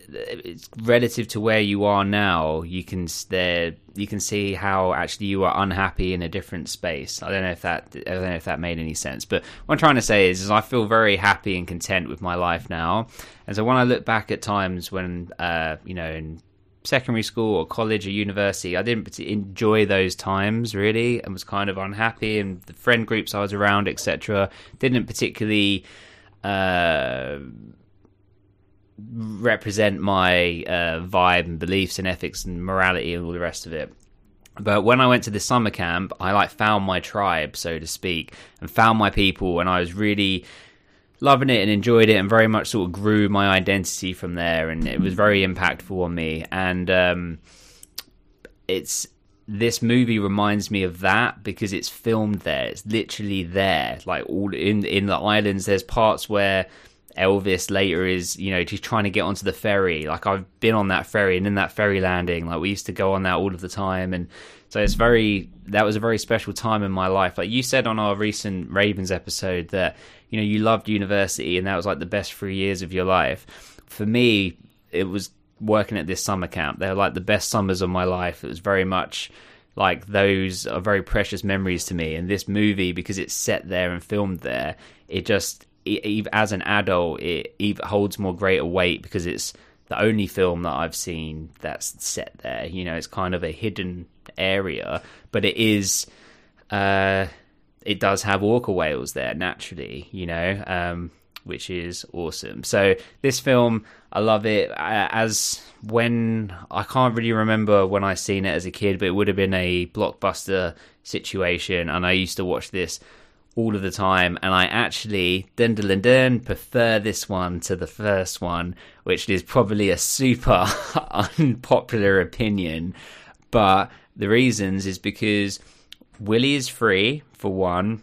relative to where you are now you can there you can see how actually you are unhappy in a different space i don't know if that i don't know if that made any sense but what i'm trying to say is, is i feel very happy and content with my life now and so when i look back at times when uh, you know in secondary school or college or university, I didn't enjoy those times really, and was kind of unhappy. And the friend groups I was around, etc., didn't particularly uh, represent my uh, vibe and beliefs and ethics and morality and all the rest of it. But when I went to the summer camp, I like found my tribe, so to speak, and found my people, and I was really loving it and enjoyed it and very much sort of grew my identity from there and it was very impactful on me. And um, it's this movie reminds me of that because it's filmed there. It's literally there like all in in the islands. There's parts where Elvis later is, you know, he's trying to get onto the ferry. Like I've been on that ferry and in that ferry landing, like we used to go on that all of the time. And so it's very, that was a very special time in my life. Like you said on our recent Ravens episode that, you know, you loved university and that was like the best three years of your life. For me, it was working at this summer camp. They were like the best summers of my life. It was very much like those are very precious memories to me. And this movie, because it's set there and filmed there, it just it, as an adult, it, it holds more greater weight because it's the only film that I've seen that's set there. You know, it's kind of a hidden area, but it is. Uh, it does have orca whales there naturally, you know, um, which is awesome. So this film, I love it. As when I can't really remember when I seen it as a kid, but it would have been a blockbuster situation, and I used to watch this all of the time, and I actually dun, dun, dun, prefer this one to the first one, which is probably a super unpopular opinion. But the reasons is because Willy is free for one,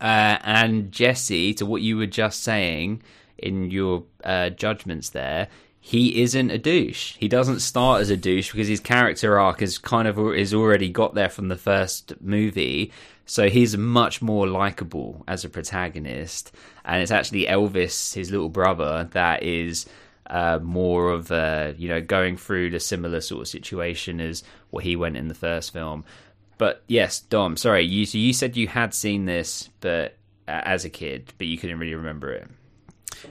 uh, and Jesse, to what you were just saying in your uh, judgments there, he isn't a douche. He doesn't start as a douche because his character arc is kind of is already got there from the first movie. So he's much more likable as a protagonist, and it's actually Elvis, his little brother, that is uh, more of a you know going through the similar sort of situation as what he went in the first film. But yes, Dom, sorry, you so you said you had seen this, but uh, as a kid, but you couldn't really remember it.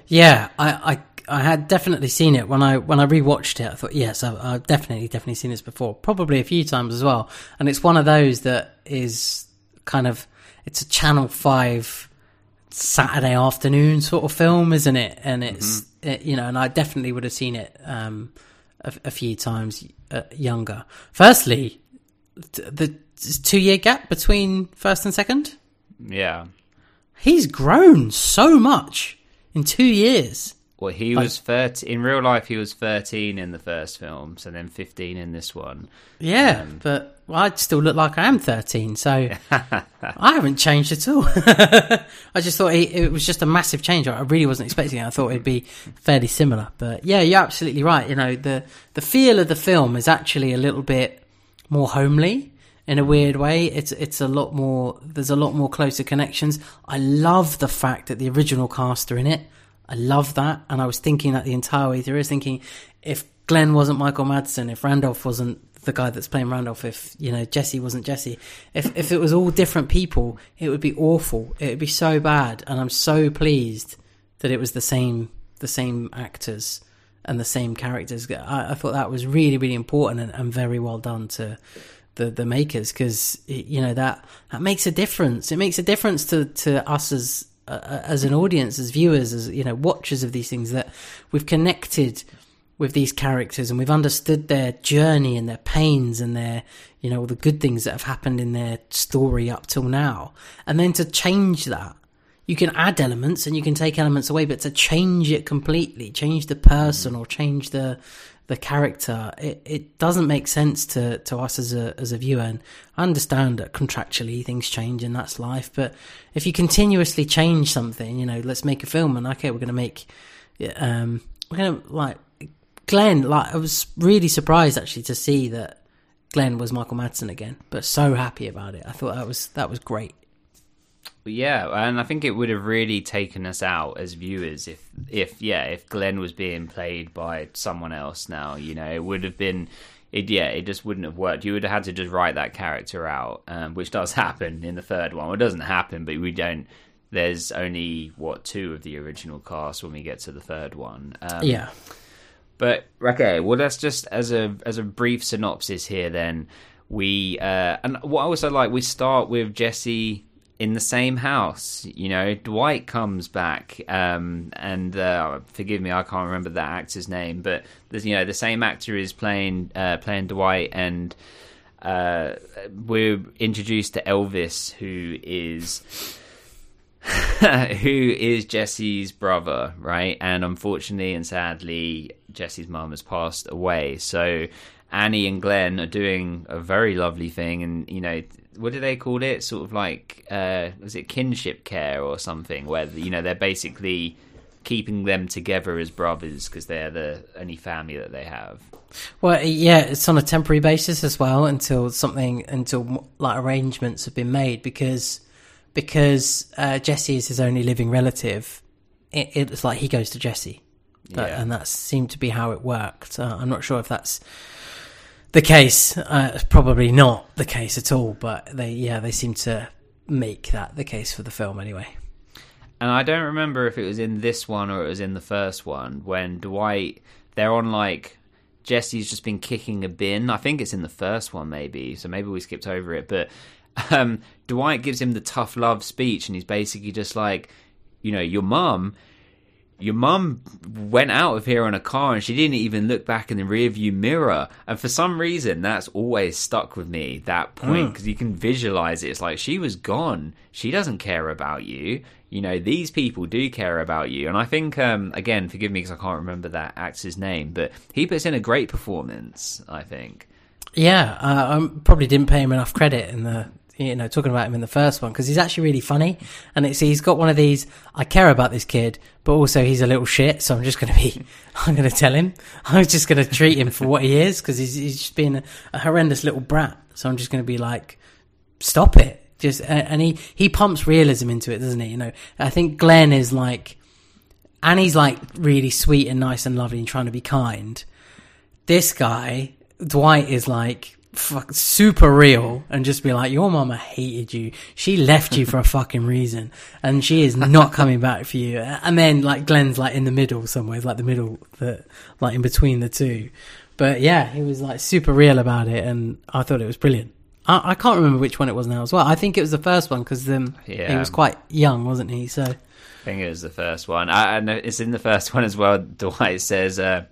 Yeah, I, I I had definitely seen it when I when I rewatched it. I thought, yes, I've, I've definitely definitely seen this before, probably a few times as well. And it's one of those that is kind of it's a Channel Five Saturday afternoon sort of film, isn't it? And it's mm-hmm. it, you know, and I definitely would have seen it um, a, a, few times uh, younger. Firstly, the two year gap between first and second. Yeah, he's grown so much in two years. Well, he like, was thirteen in real life. He was thirteen in the first film, so then fifteen in this one. Yeah, um, but I still look like I am thirteen, so I haven't changed at all. I just thought it, it, was just a massive change. I really wasn't expecting it. I thought it'd be fairly similar, but yeah, you're absolutely right. You know, the the feel of the film is actually a little bit more homely in a weird way. It's it's a lot more. There's a lot more closer connections. I love the fact that the original cast are in it. I love that. And I was thinking that the entire way through. I was thinking if Glenn wasn't Michael Madsen, if Randolph wasn't the guy that's playing Randolph, if you know Jesse wasn't Jesse, if if it was all different people, it would be awful. It would be so bad. And I'm so pleased that it was the same the same actors and the same characters. I, I thought that was really really important and, and very well done to the the makers because you know that that makes a difference. It makes a difference to to us as uh, as an audience, as viewers, as you know, watchers of these things, that we've connected with these characters and we've understood their journey and their pains and their, you know, all the good things that have happened in their story up till now. And then to change that, you can add elements and you can take elements away, but to change it completely, change the person or change the the character, it, it doesn't make sense to, to us as a as a viewer. And I understand that contractually things change and that's life, but if you continuously change something, you know, let's make a film and okay, we're going to make, um, we're going to like Glenn. Like I was really surprised actually to see that Glenn was Michael Madsen again, but so happy about it. I thought that was that was great. Yeah, and I think it would have really taken us out as viewers if, if yeah, if Glenn was being played by someone else. Now, you know, it would have been, it yeah, it just wouldn't have worked. You would have had to just write that character out, um, which does happen in the third one. Well, it doesn't happen, but we don't. There's only what two of the original cast when we get to the third one. Um, Yeah, but okay, well, that's just as a as a brief synopsis here. Then we uh, and what I also like, we start with Jesse in the same house. You know, Dwight comes back, um, and uh, forgive me, I can't remember that actor's name, but you know the same actor is playing uh, playing Dwight, and uh, we're introduced to Elvis, who is who is Jesse's brother, right? And unfortunately and sadly, Jesse's mum has passed away. So Annie and Glenn are doing a very lovely thing, and you know, what do they call it? Sort of like, uh, was it kinship care or something? Where you know they're basically keeping them together as brothers because they're the only family that they have. well, yeah, it's on a temporary basis as well until something until like arrangements have been made because because uh, Jesse is his only living relative. It, it's like he goes to Jesse, Yeah. and that seemed to be how it worked. Uh, I'm not sure if that's the case. Uh, probably not the case at all, but they yeah they seem to make that the case for the film anyway. And I don't remember if it was in this one or it was in the first one when Dwight they're on like Jesse's just been kicking a bin. I think it's in the first one maybe, so maybe we skipped over it. But um, Dwight gives him the tough love speech, and he's basically just like, you know, your mum. Your mum went out of here on a car and she didn't even look back in the rearview mirror. And for some reason, that's always stuck with me, that point, because you can visualize it. It's like she was gone. She doesn't care about you. You know, these people do care about you. And I think, um, again, forgive me because I can't remember that actor's name, but he puts in a great performance, I think. Yeah, uh, I probably didn't pay him enough credit in the you know talking about him in the first one because he's actually really funny. And it's he's got one of these I care about this kid but also he's a little shit so I'm just going to be I'm going to tell him. I'm just going to treat him for what he is because he's, he's just being a, a horrendous little brat. So I'm just going to be like stop it. Just and he he pumps realism into it doesn't he? You know I think Glenn is like Annie's like really sweet and nice and lovely and trying to be kind. This guy Dwight is like fuck, super real and just be like, your mama hated you. She left you for a fucking reason, and she is not coming back for you. And then like Glenn's like in the middle somewhere, it's like the middle, the like in between the two. But yeah, he was like super real about it, and I thought it was brilliant. I, I can't remember which one it was now as well. I think it was the first one because um, he was quite young, wasn't he? So I think it was the first one. I, and it's in the first one as well. Dwight says, uh,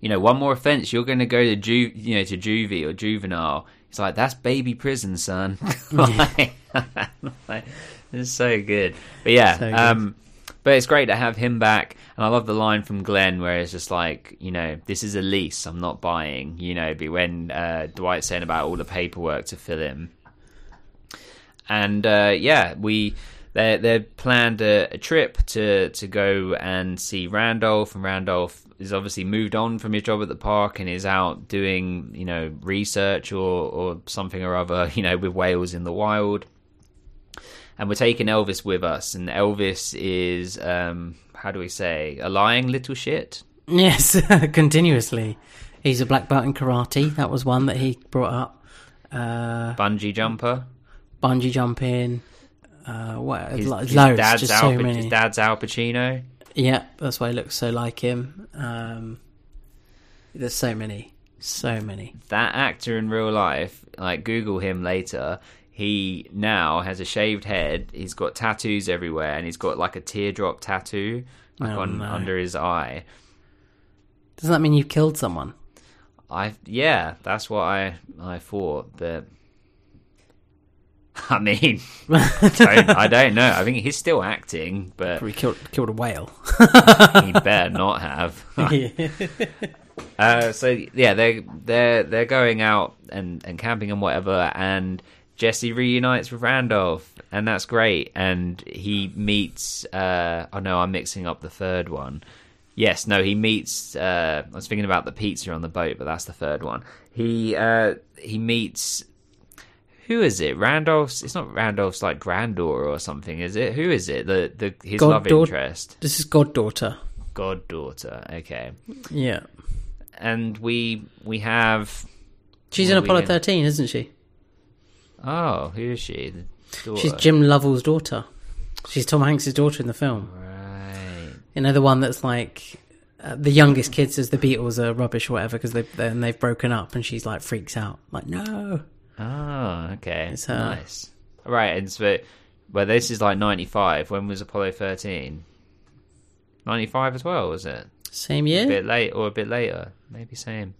"You know, one more offense, you're going to go to ju- you know, to juvie or juvenile." It's like, "That's baby prison, son." like, like, it's so good. But yeah, So good. um, but it's great to have him back. And I love the line from Glenn where it's just like, you know, this is a lease. I'm not buying. You know, be when uh, Dwight's saying about all the paperwork to fill in and uh, yeah, we they they planned a, a trip to to go and see Randolph, and Randolph is obviously moved on from his job at the park and is out doing you know research or or something or other, you know, with whales in the wild. And we're taking Elvis with us, and Elvis is um, how do we say a lying little shit. yes, continuously. He's a black belt in karate. That was one that he brought up. Uh, Bungee jumper. bungee jumping. Uh, what? His, lo- his dad's Al, many. his dad's Al Pacino. Yeah, that's why he looks so like him. Um, there's so many, so many. that actor in real life, like Google him later, he now has a shaved head. He's got tattoos everywhere, and he's got like a teardrop tattoo like Oh, on no. under his eye. Doesn't that mean you've killed someone? I yeah, that's what I I thought, but I mean, don't, I don't know. I think he's still acting, but he killed killed a whale. he better not have. Uh, so yeah, they they're they're going out and, and camping and whatever, and Jesse reunites with Randolph, and that's great. And he meets. Uh, oh no, I'm mixing up the third one. Yes, no, he meets. Uh, I was thinking about the pizza on the boat, but that's the third one. He uh, he meets. Who is it? Randolph's. It's not Randolph's like granddaughter or something, is it? Who is it? The the his love Goddaugh- interest, This is goddaughter. goddaughter. Okay, Yeah. and we we have. She's in Apollo? 13, isn't she? Oh, who is she? She's Jim Lovell's daughter. She's Tom Hanks's daughter in the film. Right. You know, the one that's like uh, the youngest kid says the Beatles are rubbish or whatever because they've, and they've broken up and she's like freaks out. Like, no. Oh, okay. It's her. nice. Right, and so, well, this is like ninety five. When was Apollo thirteen? Ninety five as well, was it? Same year? A bit late or a bit later? Maybe same.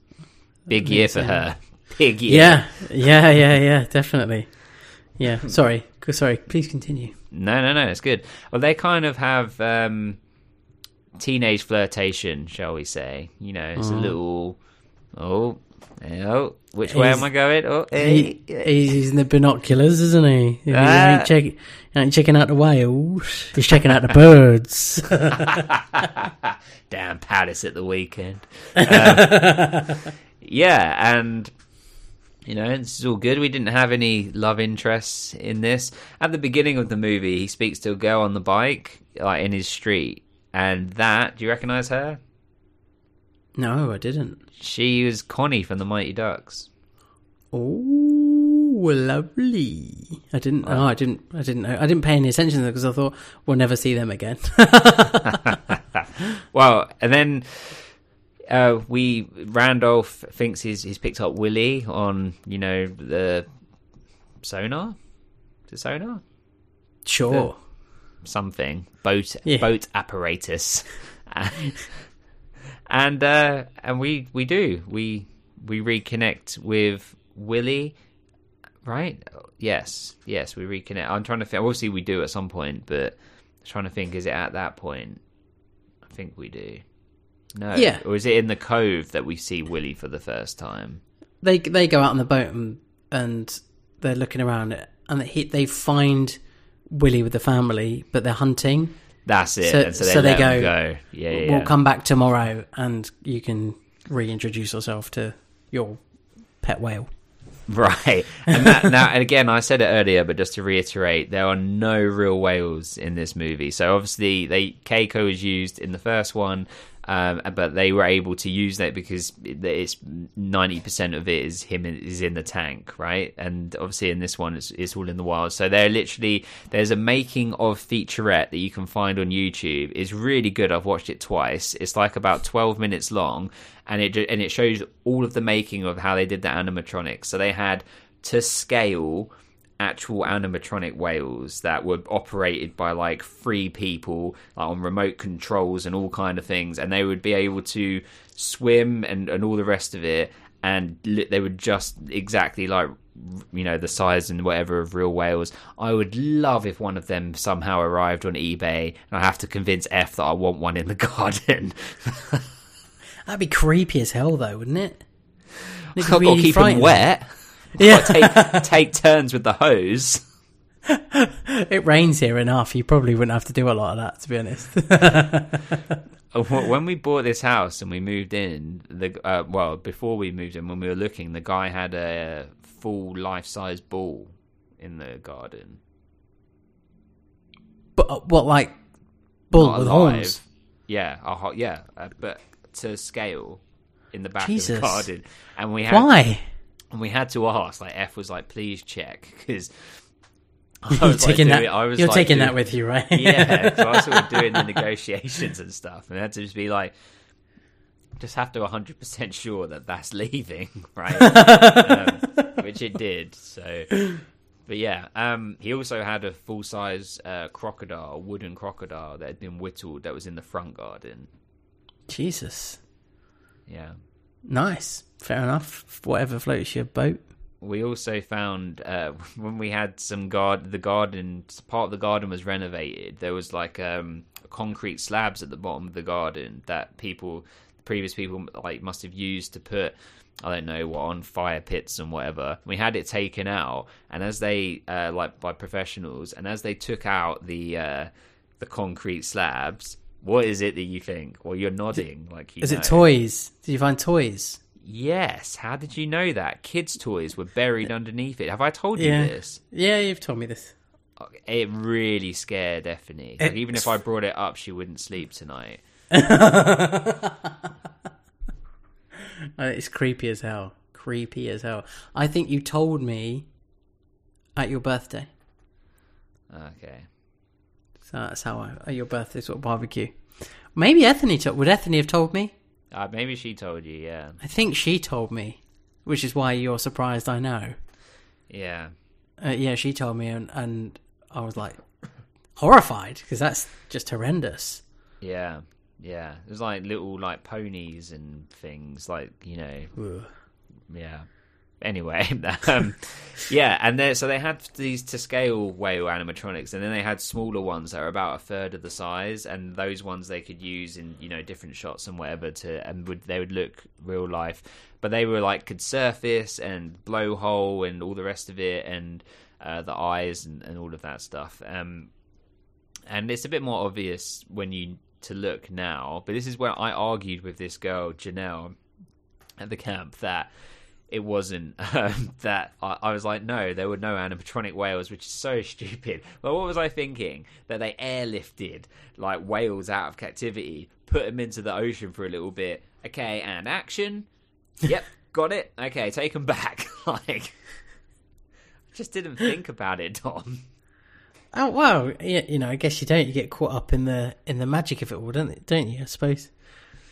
Big Maybe year for same. her. Big year. Yeah. Yeah, yeah, yeah, definitely. Yeah. Sorry. Sorry. Please continue. No, no, no. It's good. Well, they kind of have um, teenage flirtation, shall we say? You know, it's a little. Oh, oh, which way He's- am I going? Oh, hey. He, he's using the binoculars, isn't he? He Ah. ain't, check, he ain't checking out the whales. He's checking out the birds. Damn Paris at the weekend. Um, yeah, and you know, this is all good. We didn't have any love interests in this. At the beginning of the movie, he speaks to a girl on the bike, like in his street, and that. Do you recognise her? No, I didn't. She was Connie from the Mighty Ducks. Oh, lovely. I didn't. Oh, I didn't. I didn't know. I didn't pay any attention to because I thought we'll never see them again. Well, and then uh, we Randolph thinks he's he's picked up Willy on you know the sonar. It sonar? sure. something boat Yeah. boat apparatus and uh and we we do. We we reconnect with willy right? Yes yes we reconnect. I'm trying to think obviously we do at some point but I'm trying to think is it at that point? I think we do. No. Yeah. or is it in the cove that we see willy for the first time? They they go out on the boat and and they're looking around and they they find Willy with the family, but they're hunting. That's it So- and so they, so they go, go yeah yeah, We'll come back tomorrow, and you can reintroduce yourself to your pet whale. Right. And that now and again I said it earlier, but just to reiterate, there are no real whales in this movie. So obviously they Keiko is used in the first one, um, but they were able to use that because it's ninety percent of it is him is in the tank, right? And obviously in this one it's, it's all in the wild. So they're literally there's a making of featurette that you can find on YouTube. It's really good. I've watched it twice. It's like about twelve minutes long, and it and it shows all of the making of how they did the animatronics. So they had to scale actual animatronic whales that were operated by like three people like on remote controls and all kind of things and they would be able to swim and, and all the rest of it and they were just exactly like you know the size and whatever of real whales. I would love if one of them somehow arrived on ebay and i have to convince f that i want one in the garden. That'd be creepy as hell, though, wouldn't it? I've got to keep them wet Yeah, take, take turns with the hose it rains here enough. You probably wouldn't have to do a lot of that, to be honest. Uh, when we bought this house and we moved in, the uh, well before we moved in, when we were looking, the guy had a full life size bull in the garden. but uh, what, like bull Not with alive. horns? Yeah, a yeah, uh, but to scale in the back of the garden, and we had Why? And we had to ask. Like F was like, please check because You're taking that. I was you're like, taking doing- that with you, right? yeah, so I was sort of doing the negotiations and stuff, and I had to just be like, just have to 100% sure that that's leaving, right? um, which it did. So, but yeah, um, he also had a full size uh, crocodile, wooden crocodile that had been whittled that was in the front garden. Jesus, Yeah. Nice. Fair enough. Whatever floats your boat. We also found uh, when we had some guard, the garden part of the garden was renovated. There was like um, concrete slabs at the bottom of the garden that people, previous people, like must have used to put, I don't know what on fire pits and whatever. We had it taken out, and as they uh, like by professionals, and as they took out the uh, the concrete slabs, What is it that you think? Well, you're nodding like you Is know. it toys? Did you find toys? Yes. How did you know that? Kids' toys were buried underneath it. Have I told you Yeah. this? Yeah, you've told me this. It really scared Effany. Like, even if I brought it up, she wouldn't sleep tonight. Uh, it's creepy as hell. Creepy as hell. I think you told me at your birthday. Okay. So that's how I your birthday sort of barbecue. Maybe Ethany told. Would Ethany have told me? Uh, maybe she told you. Yeah. I think she told me, which is why you're surprised. I know. Yeah. Uh, yeah, she told me, and and I was like horrified because that's just horrendous. Yeah. Yeah. There's like little like ponies and things like you know Ugh. yeah. Anyway, um, yeah, and then so they had these to scale whale animatronics, and then they had smaller ones that are about a third of the size, and those ones they could use in you know different shots and whatever to, and would they would look real life, but they were like could surface and blowhole and all the rest of it, and uh, the eyes and, and all of that stuff. Um, and it's a bit more obvious when you to look now, but this is where I argued with this girl Janelle at the camp that it wasn't um, that I, I was like no there were no animatronic whales which is so stupid but what was i thinking that they airlifted like whales out of captivity put them into the ocean for a little bit okay and action yep got it okay take them back like I just didn't think about it tom Oh well, you know, I guess you don't. You get caught up in the in the magic of it all, don't don't you? I suppose.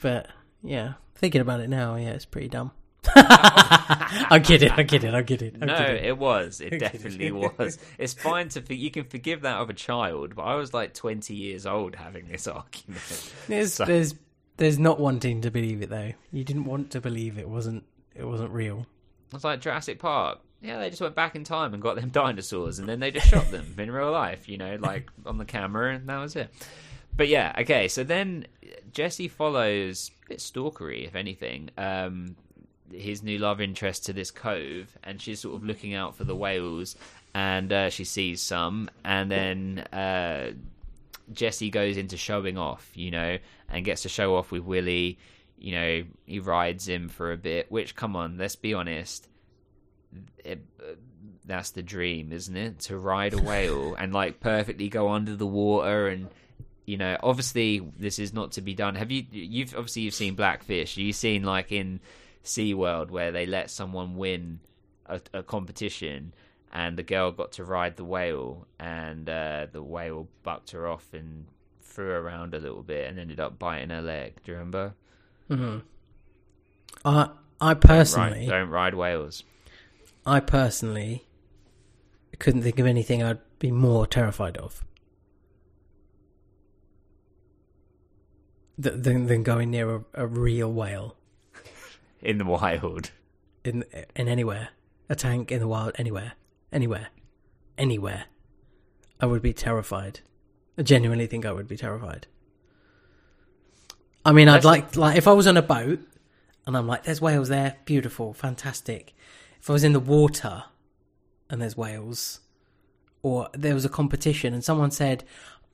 But yeah, thinking about it now, yeah, it's pretty dumb. I get it. I get it. I get it. I no it. was it definitely was it's fine to you can forgive that of a child but i was like 20 years old having this argument There's So- there's there's not wanting to believe it though. You didn't want to believe it wasn't it wasn't real. It's like Jurassic Park. Yeah, they just went back in time and got them dinosaurs, and then they just shot them in real life, you know, like on the camera, and that was it. But yeah, okay. So then Jesse follows a bit stalkery, if anything. Um, his new love interest to this cove, and she's sort of looking out for the whales, and uh, she sees some, and then uh, Jesse goes into showing off, you know, and gets to show off with Willy. You know, he rides him for a bit. Which, come on, let's be honest, it, uh, that's the dream, isn't it? To ride a whale and like perfectly go under the water and. You know, obviously, this is not to be done. Have you? You've obviously you've seen Blackfish. You've seen like in SeaWorld where they let someone win a, a competition and the girl got to ride the whale and uh, the whale bucked her off and threw her around a little bit and ended up biting her leg. Do you remember? I I personally don't ride whales. I personally couldn't think of anything I'd be more terrified of than than going near a, a real whale In the wild. in in anywhere, a tank in the wild, anywhere, anywhere, anywhere. I would be terrified. I genuinely think I would be terrified. I mean, I'd like like if I was on a boat and I'm like, "There's whales there, beautiful, fantastic." If I was in the water and there's whales, or there was a competition and someone said,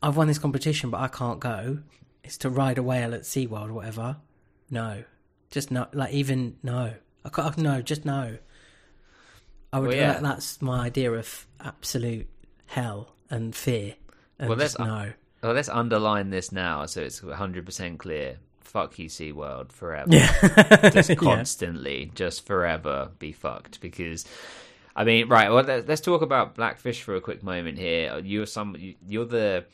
"I've won this competition, but I can't go," it's to ride a whale at SeaWorld or whatever. No, just no. Like even no. I can't. No, just no. I would. Well, yeah. that- that's my idea of absolute hell and fear. And Well, just that's- uh, no. Well, let's underline this now so it's 100% clear. Fuck you, SeaWorld, forever. Yeah. just Yeah. constantly, just forever be fucked. Because, I mean, right. Well, let's talk about Blackfish for a quick moment here. You're some. You're the.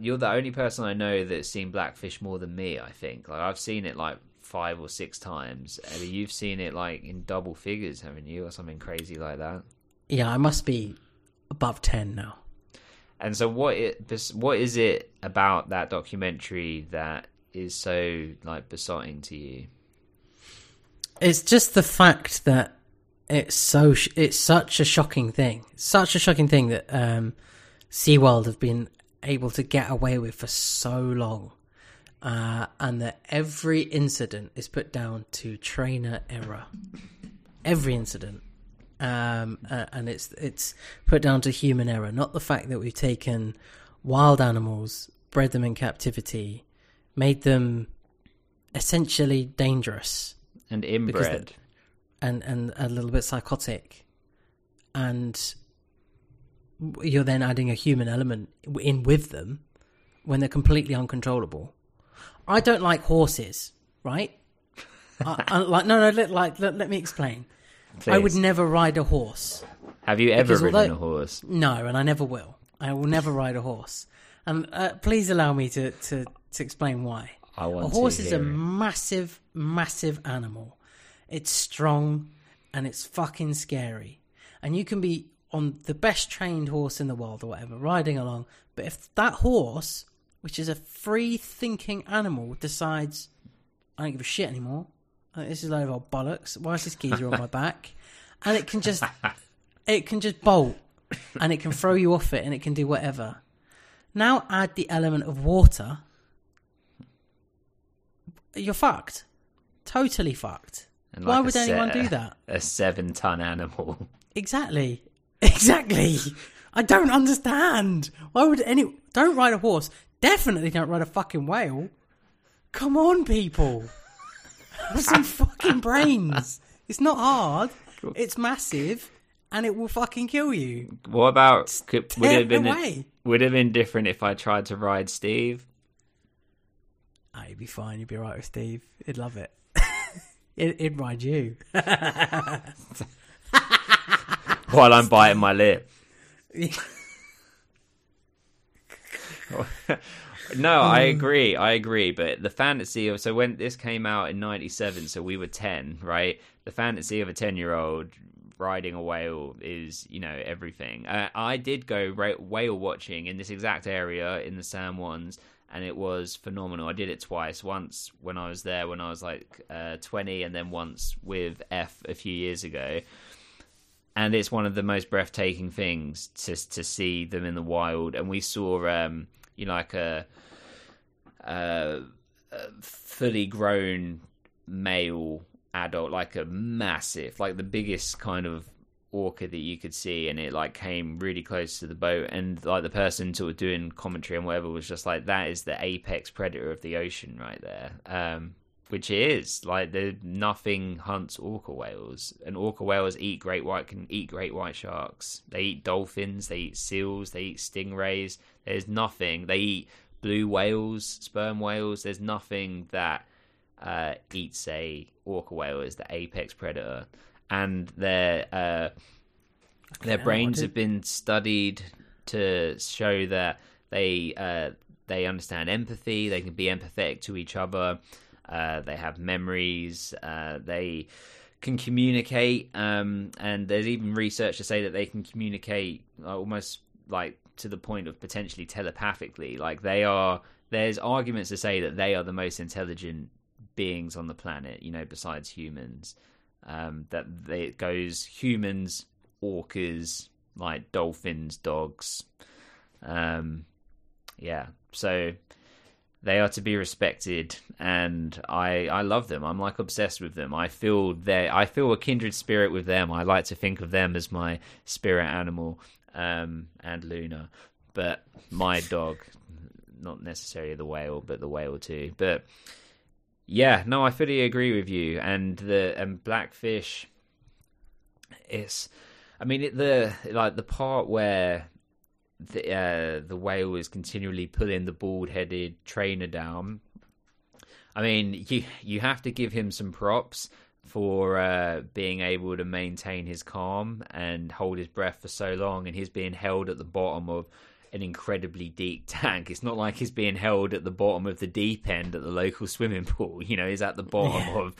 You're the only person I know that's seen Blackfish more than me. I think. Like I've seen it like five or six times. I mean, you've seen it like in double figures, haven't you, or something crazy like that? Yeah, I must be above ten now. And so, what it what is it about that documentary that is so like besotting to you? It's just the fact that it's so sh- it's such a shocking thing. Such a shocking thing that um, SeaWorld have been able to get away with for so long. Uh, and that every incident is put down to trainer error. Every incident. Um, uh, and it's it's put down to human error, not the fact that we've taken wild animals, bred them in captivity, made them essentially dangerous And inbred. and and a little bit psychotic, and you're then adding a human element in with them when they're completely uncontrollable. I don't like horses, right? I, I, like no, no. Let, like let, let me explain. I would never ride a horse. Have you ever ridden although- a horse? No, and I never will. I will never ride a horse. And uh, please allow me to, to, to explain why. I want a horse is a it. massive, massive animal. It's strong and it's fucking scary. And you can be on the best trained horse in the world or whatever, riding along. But if that horse, which is a free thinking animal, decides, I don't give a shit anymore, I this is a load of old bollocks, why is this geezer on my back? And it can just, it can just bolt and it can throw you off it and it can do whatever. Now add the element of water. You're fucked. Totally fucked. Why like a would anyone do that? A seven-ton animal. Exactly. Exactly. I don't understand. Why would any don't ride a horse? Definitely don't ride a fucking whale. Come on, people. Have some fucking brains. It's not hard. It's massive and it will fucking kill you. What about could, would it have been away. would it have been different if I tried to ride Steve? Ah, you'd be fine. You'd be alright with Steve. He'd love it. He'd, he'd ride you. While I'm biting my lip. No, I agree. I agree. But the fantasy of so when this came out in '97, so we were ten, right? The fantasy of a ten-year-old riding a whale is, you know, everything. Uh, I did go ra- whale watching in this exact area in the San Juans, and it was phenomenal. I did it twice. Once when I was there when I was like uh, 20, and then once with F a few years ago and it's one of the most breathtaking things to to see them in the wild. And we saw, um, you know, like a, a, fully grown male adult, like a massive, like the biggest kind of orca that you could see, and it like came really close to the boat, and like the person sort of doing commentary and whatever was just like, that is the apex predator of the ocean right there. Um, which is like the nothing hunts orca whales and orca whales eat great white can eat great white sharks. They eat dolphins they eat seals they eat stingrays. There's nothing. They eat blue whales sperm whales. There's nothing that uh, eats a orca whale as the apex predator. And their uh, their I brains have been studied to show that they uh, they understand empathy they can be empathetic to each other uh, they have memories. Uh, they can communicate, um, and there's even research to say that they can communicate uh, almost like to the point of potentially telepathically. Like they are. There's arguments to say that they are the most intelligent beings on the planet. You know, besides humans. Um, that they, it goes humans, orcas, like dolphins, dogs. Um, yeah, so they are to be respected and i i love them. I'm like obsessed with them. I feel they i feel a kindred spirit with them. I like to think of them as my spirit animal um and luna. But my dog not necessarily the whale but the whale too. But yeah no i fully agree with you. And the and blackfish it's i mean it, the like the part where the uh, the whale is continually pulling the bald-headed trainer down. I mean, you you have to give him some props for uh, being able to maintain his calm and hold his breath for so long, and he's being held at the bottom of an incredibly deep tank. It's not like he's being held at the bottom of the deep end at the local swimming pool. You know, he's at the bottom Yeah. of.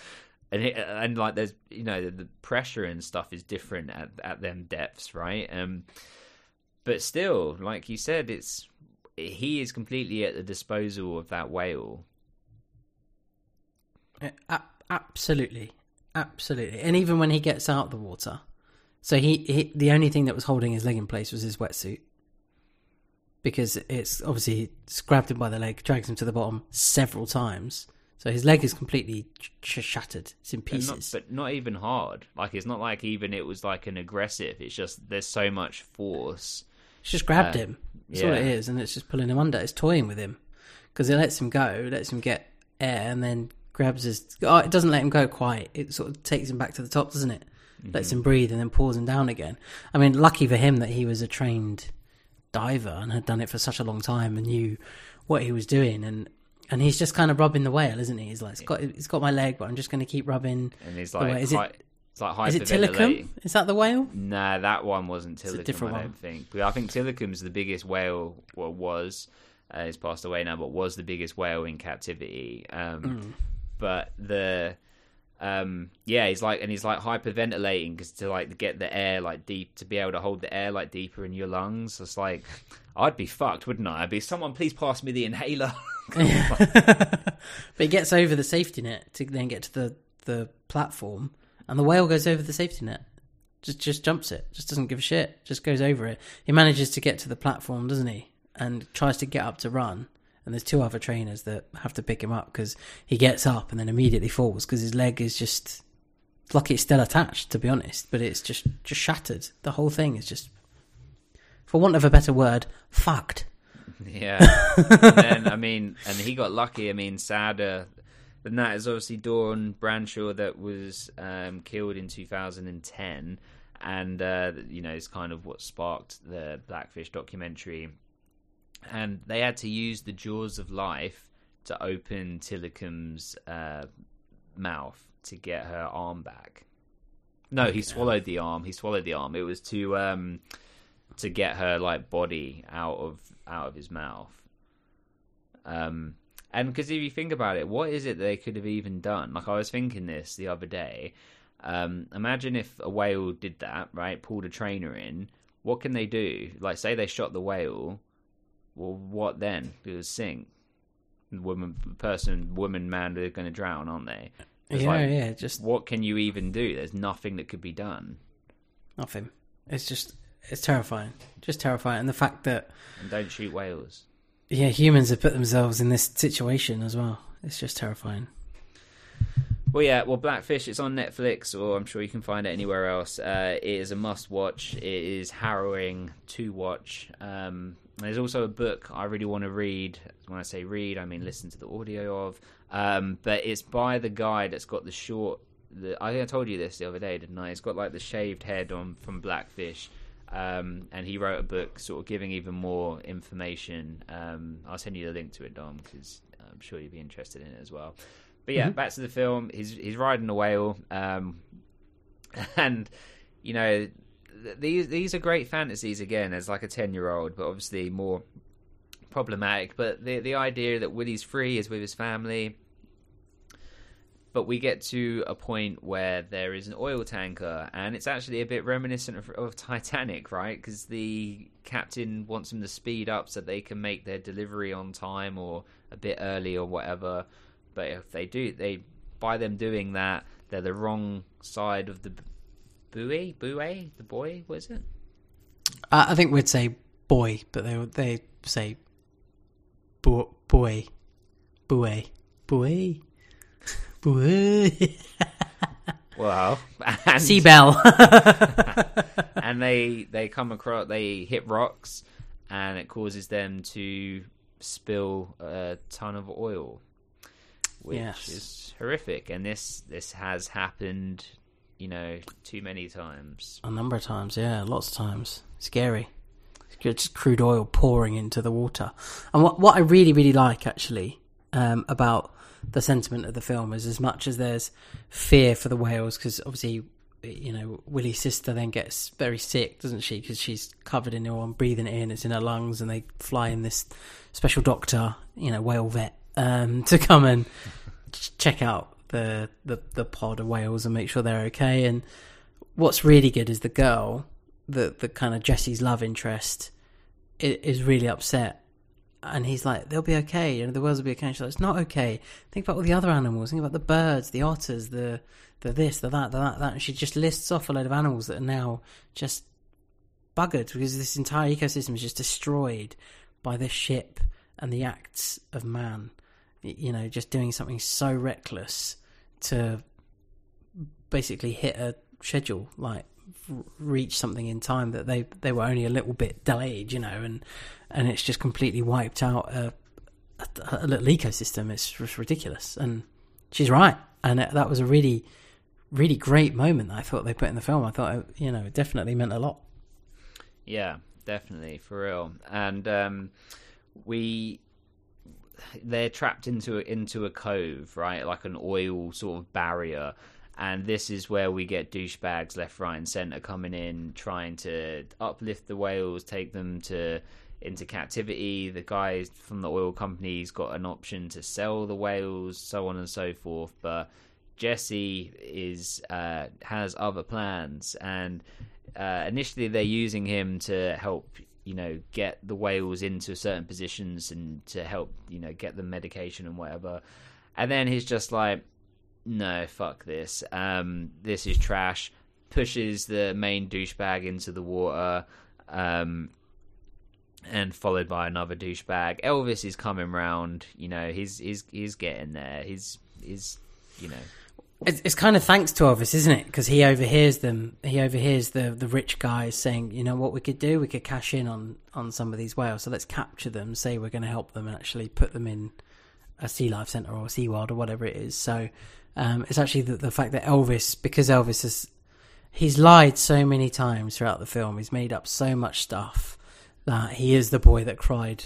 And, it, and like there's you know the, the pressure and stuff is different at, at them depths right um but still, like you said, it's he is completely at the disposal of that whale. Uh, absolutely, absolutely. And even when he gets out of the water, so he, he the only thing that was holding his leg in place was his wetsuit, because it's obviously it's grabbed him by the leg, drags him to the bottom several times. So his leg is completely sh- shattered. It's in And not, pieces. but not even hard. Like it's not like even it was like an aggressive. It's just there's so much force. It's just grabbed uh, him. That's all it is, and it's just pulling him under. It's toying with him. because it lets him go, lets him get air, and then grabs his. Oh, it doesn't let him go quite. It sort of takes him back to the top, doesn't it? Lets him breathe and then pulls him down again. I mean, lucky for him that he was a trained diver and had done it for such a long time and knew what he was doing. And and he's just kind of rubbing the whale, isn't he? He's like, it's got it's got my leg, but I'm just going to keep rubbing. And he's like, is it hi- it's like is it Tilikum? Is that the whale? Nah, that one wasn't a different I don't think. But I think Tilikum's the biggest whale. Well, was uh, he's passed away now, but was the biggest whale in captivity. Um, Hmm. But the um, yeah, he's like, and he's like hyperventilating because to like get the air like deep to be able to hold the air like deeper in your lungs. It's like I'd be fucked, wouldn't I? I'd be someone. Please pass me the inhaler. but he gets over the safety net to then get to the, the platform, and the whale goes over the safety net. Just just jumps it. Just doesn't give a shit. Just goes over it. He manages to get to the platform, doesn't he? And tries to get up to run. And there's two other trainers that have to pick him up because he gets up and then immediately falls because his leg is just lucky it's still attached, to be honest. But it's just just shattered. The whole thing is just, for want of a better word, fucked. Yeah. and then I mean, and he got lucky. I mean, sadder than that is obviously Dawn Brancheau that was um, killed in 2010, and uh, you know, it's kind of what sparked the Blackfish documentary. And they had to use the jaws of life to open Tilikum's uh, mouth to get her arm back. No, he swallowed the arm. He swallowed the arm. It was to um, to get her like body out of out of his mouth. Um, and because if you think about it, what is it they could have even done? Like I was thinking this the other day. Um, imagine if a whale did that, right? Pulled a trainer in. What can they do? Like, say they shot the whale. Well, what then? It would sink. Woman, person, woman, man, they're going to drown, aren't they? It's yeah, like, yeah. Just What can you even do? There's nothing that could be done. Nothing. It's just it's terrifying. Just terrifying. And the fact that And don't shoot whales. Yeah, humans have put themselves in this situation as well. It's just terrifying. Well, yeah, well, Blackfish, it's on Netflix, or I'm sure you can find it anywhere else. Uh, it is a must watch. It is harrowing to watch. Um, there's also a book I really want to read. When I say read, I mean listen to the audio of. Um, but it's by the guy that's got the short. The, I think I told you this the other day, didn't I? It's got like the shaved head on from Blackfish. Um, and he wrote a book sort of giving even more information. Um, I'll send you the link to it, Dom, because I'm sure you'd be interested in it as well. But yeah, back to the film. He's he's riding a whale, um, and you know th- these these are great fantasies again as like a ten year old, but obviously more problematic. But the the idea that Willy's free is with his family. But we get to a point where there is an oil tanker, and it's actually a bit reminiscent of, of Titanic, right? Because the captain wants them to speed up so they can make their delivery on time or a bit early or whatever. But if they do, they by them doing that, they're the wrong side of the buoy, buoy, the boy, what is it? Uh, I think we'd say boy, but they they say bo- boy, boy, boy. Well, and, Seabell. and they they come across, they hit rocks, and it causes them to spill a ton of oil, which Yes. is horrific. And this this has happened, you know, too many times. A number of times, yeah, lots of times. Scary. It's just crude oil pouring into the water. And what what I really really like actually um, about the sentiment of the film is as much as there's fear for the whales because obviously you know Willy's sister then gets very sick, doesn't she? Because she's covered in oil and breathing it in. It's in her lungs, and they fly in this special doctor, you know, whale vet, um, to come and check out the, the the pod of whales and make sure they're okay. And what's really good is the girl, the the kind of Jesse's love interest, is really upset. And he's like, "They'll be okay. You know, the world will be okay." And she's like, "It's not okay. Think about all the other animals. Think about the birds, the otters, the the this, the that, the that, that." And she just lists off a load of animals that are now just buggered because this entire ecosystem is just destroyed by this ship and the acts of man. You know, just doing something so reckless to basically hit a schedule, like reach something in time that they they were only a little bit delayed, you know, and and it's just completely wiped out a a, a little ecosystem. It's just ridiculous, and she's right. And it, that was a really, really great moment. I thought they put in the film. I thought it, you know it definitely meant a lot. Yeah, definitely for real. And um, we they're trapped into into a cove, right? Like an oil sort of barrier. And this is where we get douchebags left, right, and center coming in, trying to uplift the whales, take them to into captivity. The guy from the oil company's got an option to sell the whales, so on and so forth. But Jesse is uh, has other plans, and uh, initially they're using him to help you know get the whales into certain positions and to help you know get them medication and whatever and then he's just like no fuck this um this is trash pushes the main douchebag into the water um and followed by another douchebag elvis is coming round you know he's he's he's getting there he's he's you know It's, it's kind of thanks to Elvis, isn't it? Because he overhears them. He overhears the the rich guys saying, "You know what we could do? We could cash in on on some of these whales. So let's capture them. Say we're going to help them and actually put them in a sea life center or a sea world or whatever it is." So um, it's actually the, the fact that Elvis, because Elvis has he's lied so many times throughout the film. He's made up so much stuff that he is the boy that cried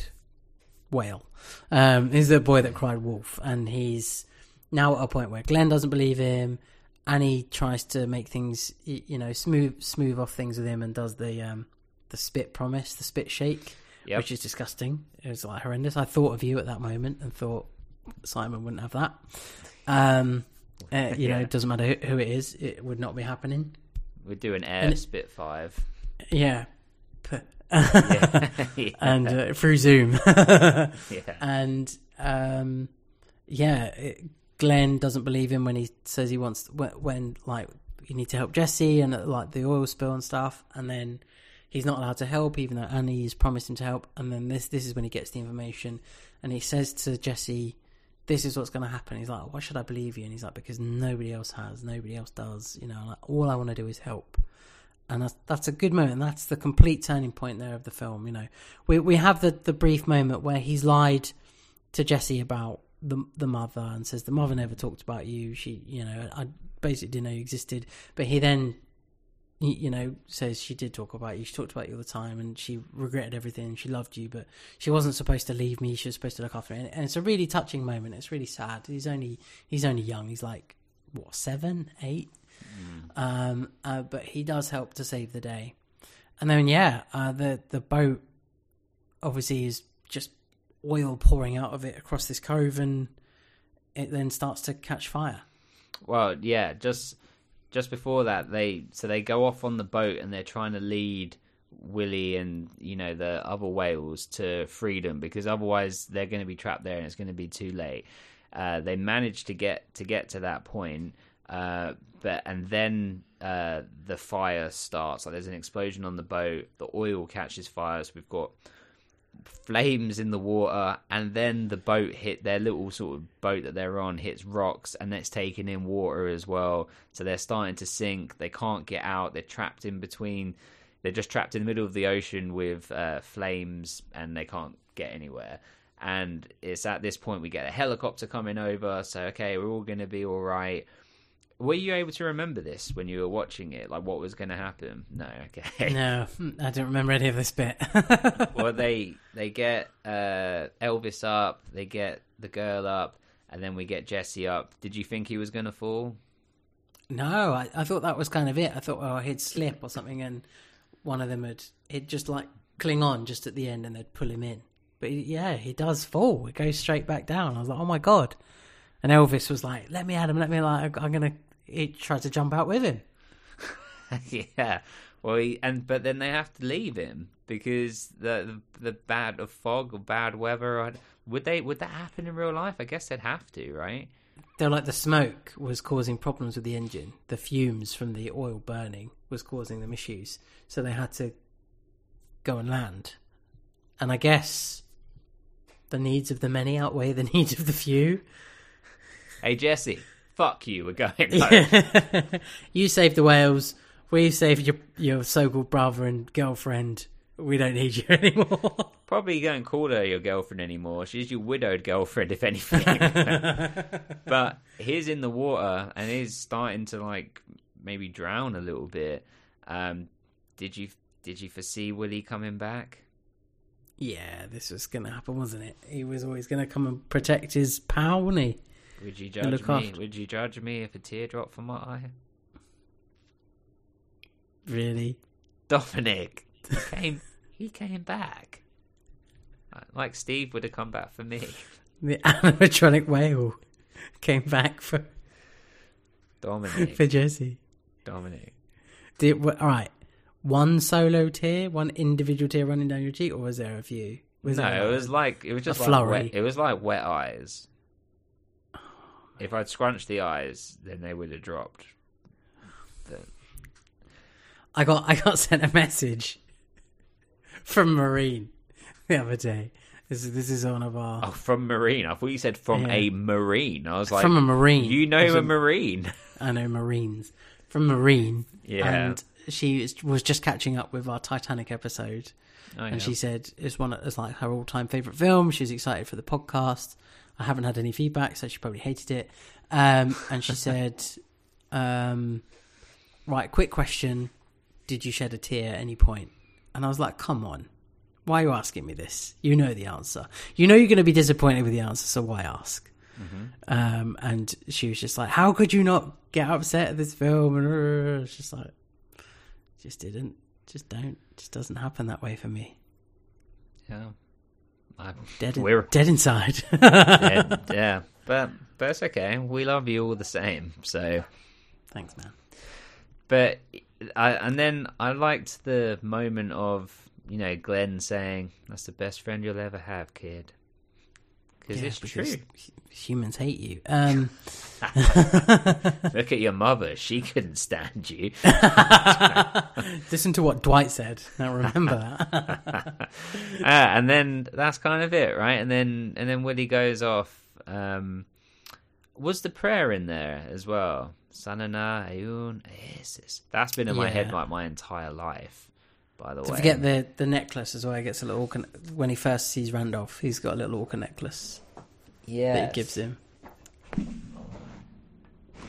whale. Um, he's the boy that cried wolf, and he's now at a point where Glenn doesn't believe him. Annie tries to make things, you know, smooth smooth off things with him, and does the um, the spit promise, the spit shake, Yep. which is disgusting. It was like horrendous. I thought of you at that moment and thought Simon wouldn't have that. Um, uh, you know, it doesn't matter who, who it is; it would not be happening. we're doing air And- spit five Yeah, P- yeah. and uh, through Zoom. yeah and um, yeah, it, Glenn doesn't believe him when he says he wants when, when like you need to help Jesse and uh, like the oil spill and stuff, and then he's not allowed to help even though Annie has promised him to help, and then this this is when he gets the information, and he says to Jesse. This is what's going to happen. He's like, "Why should I believe you?" And he's like, "Because nobody else has, nobody else does. You know, like all I want to do is help." and that's, that's a good moment. That's the complete turning point there of the film. You know, we we have the the brief moment where he's lied to Jesse about the the mother and says the mother never talked about you. She, you know, I basically didn't know you existed. But he then, you know, says she did talk about you. She talked about you all the time, and she regretted everything. She loved you, but she wasn't supposed to leave me. She was supposed to look after me. And, and it's a really touching moment. It's really sad. He's only he's only young. He's like what seven, eight. Um, uh, but he does help to save the day. And then yeah, uh, the the boat obviously is just oil pouring out of it across this cove, and it then starts to catch fire. Well, yeah, just just before that, they so they go off on the boat and they're trying to lead Willy and you know the other whales to freedom because otherwise they're going to be trapped there and it's going to be too late. Uh, they manage to get to get to that point, uh, but and then uh, the fire starts. Like there's an explosion on the boat. The oil catches fire. So we've got flames in the water and then the boat hit their little sort of boat that they're on hits rocks and it's taking in water as well. So they're starting to sink. They can't get out. They're trapped in between they're just trapped in the middle of the ocean with uh, flames and they can't get anywhere. And it's at this point we get a helicopter coming over. So okay we're all going to be all right were you able to remember this when you were watching it like what was going to happen no okay No, I don't remember any of this bit. well, they they get uh, Elvis up, they get the girl up, and then we get Jesse up. Did you think he was going to fall? no, I, I thought that was kind of it. I thought, oh, he'd slip or something, and one of them would he'd just like cling on just at the end, and they'd pull him in. But he, yeah, he does fall. It goes straight back down. I was like, oh my god. And Elvis was like, "Let me at him. Let me like. I'm gonna." He tried to jump out with him. yeah. Well, he, and but then they have to leave him because the the, the bad of fog or bad weather. I- Would they? Would that happen in real life? I guess they'd have to, right? They're like the smoke was causing problems with the engine. The fumes from the oil burning was causing them issues. So they had to go and land. And I guess the needs of the many outweigh the needs of the few. Hey, Jesse. Fuck you. We're going home. you saved the whales. We saved your your so-called brother and girlfriend. we don't need you anymore. Probably don't call her your girlfriend anymore. She's your widowed girlfriend, if anything. but he's in the water and he's starting to like maybe drown a little bit. Um, did you did you foresee Willy coming back? yeah, this was going to happen, wasn't it? He was always going to come and protect his pal, wasn't he? Would you judge me? after- Would you judge me if a tear dropped from my eye? Really? Dominic, he came. he came back. Like Steve would have come back for me. The animatronic whale came back for, Dominic, for Jesse. Dominic. Did, all right, one solo tear, one individual tear running down your cheek, or was there a few? Was no, it was like it was just a like flurry? wet, it was like wet eyes. If I'd scrunched the eyes, then they would have dropped. But I got I got sent a message from Marine the other day. This is this is one of our oh, from Marine. I thought you said from Yeah. a Marine. I was like, from a Marine. you know As a Marine. I know Marines from Marine. Yeah. and she was- just catching up with our Titanic episode, Oh, yeah. and she said it's one it's like her all time favorite film. She was excited for the podcast. I haven't had any feedback, so she probably hated it. Um, and she said, um, "Right, quick question: Did you shed a tear at any point?" And I was like, "Come on, why are you asking me this? You know the answer. You know you're going to be disappointed with the answer, so why ask?" Um, and she was just like, "How could you not get upset at this film?" And it's just like, just didn't, just don't, just doesn't happen that way for me. yeah. I- Dead, in- We're dead inside. yeah, yeah, but but it's okay. We love you all the same. So, Thanks, man. but I and then I liked the moment of you know Glenn saying, "That's the best friend you'll ever have, kid." Because Yeah, it's because true. Humans hate you. Um, Look at your mother; she couldn't stand you. listen to what Dwight said. Now remember that. Ah, and then that's kind of it, right? And then and then Willy goes off. Um, was the prayer in there as well? Sanana ayun. That's been in my head like my entire life. By the Don't way, forget the the necklace as well. He gets a little orca, when he first sees Randolph. He's got a little orca necklace yeah, that he gives him,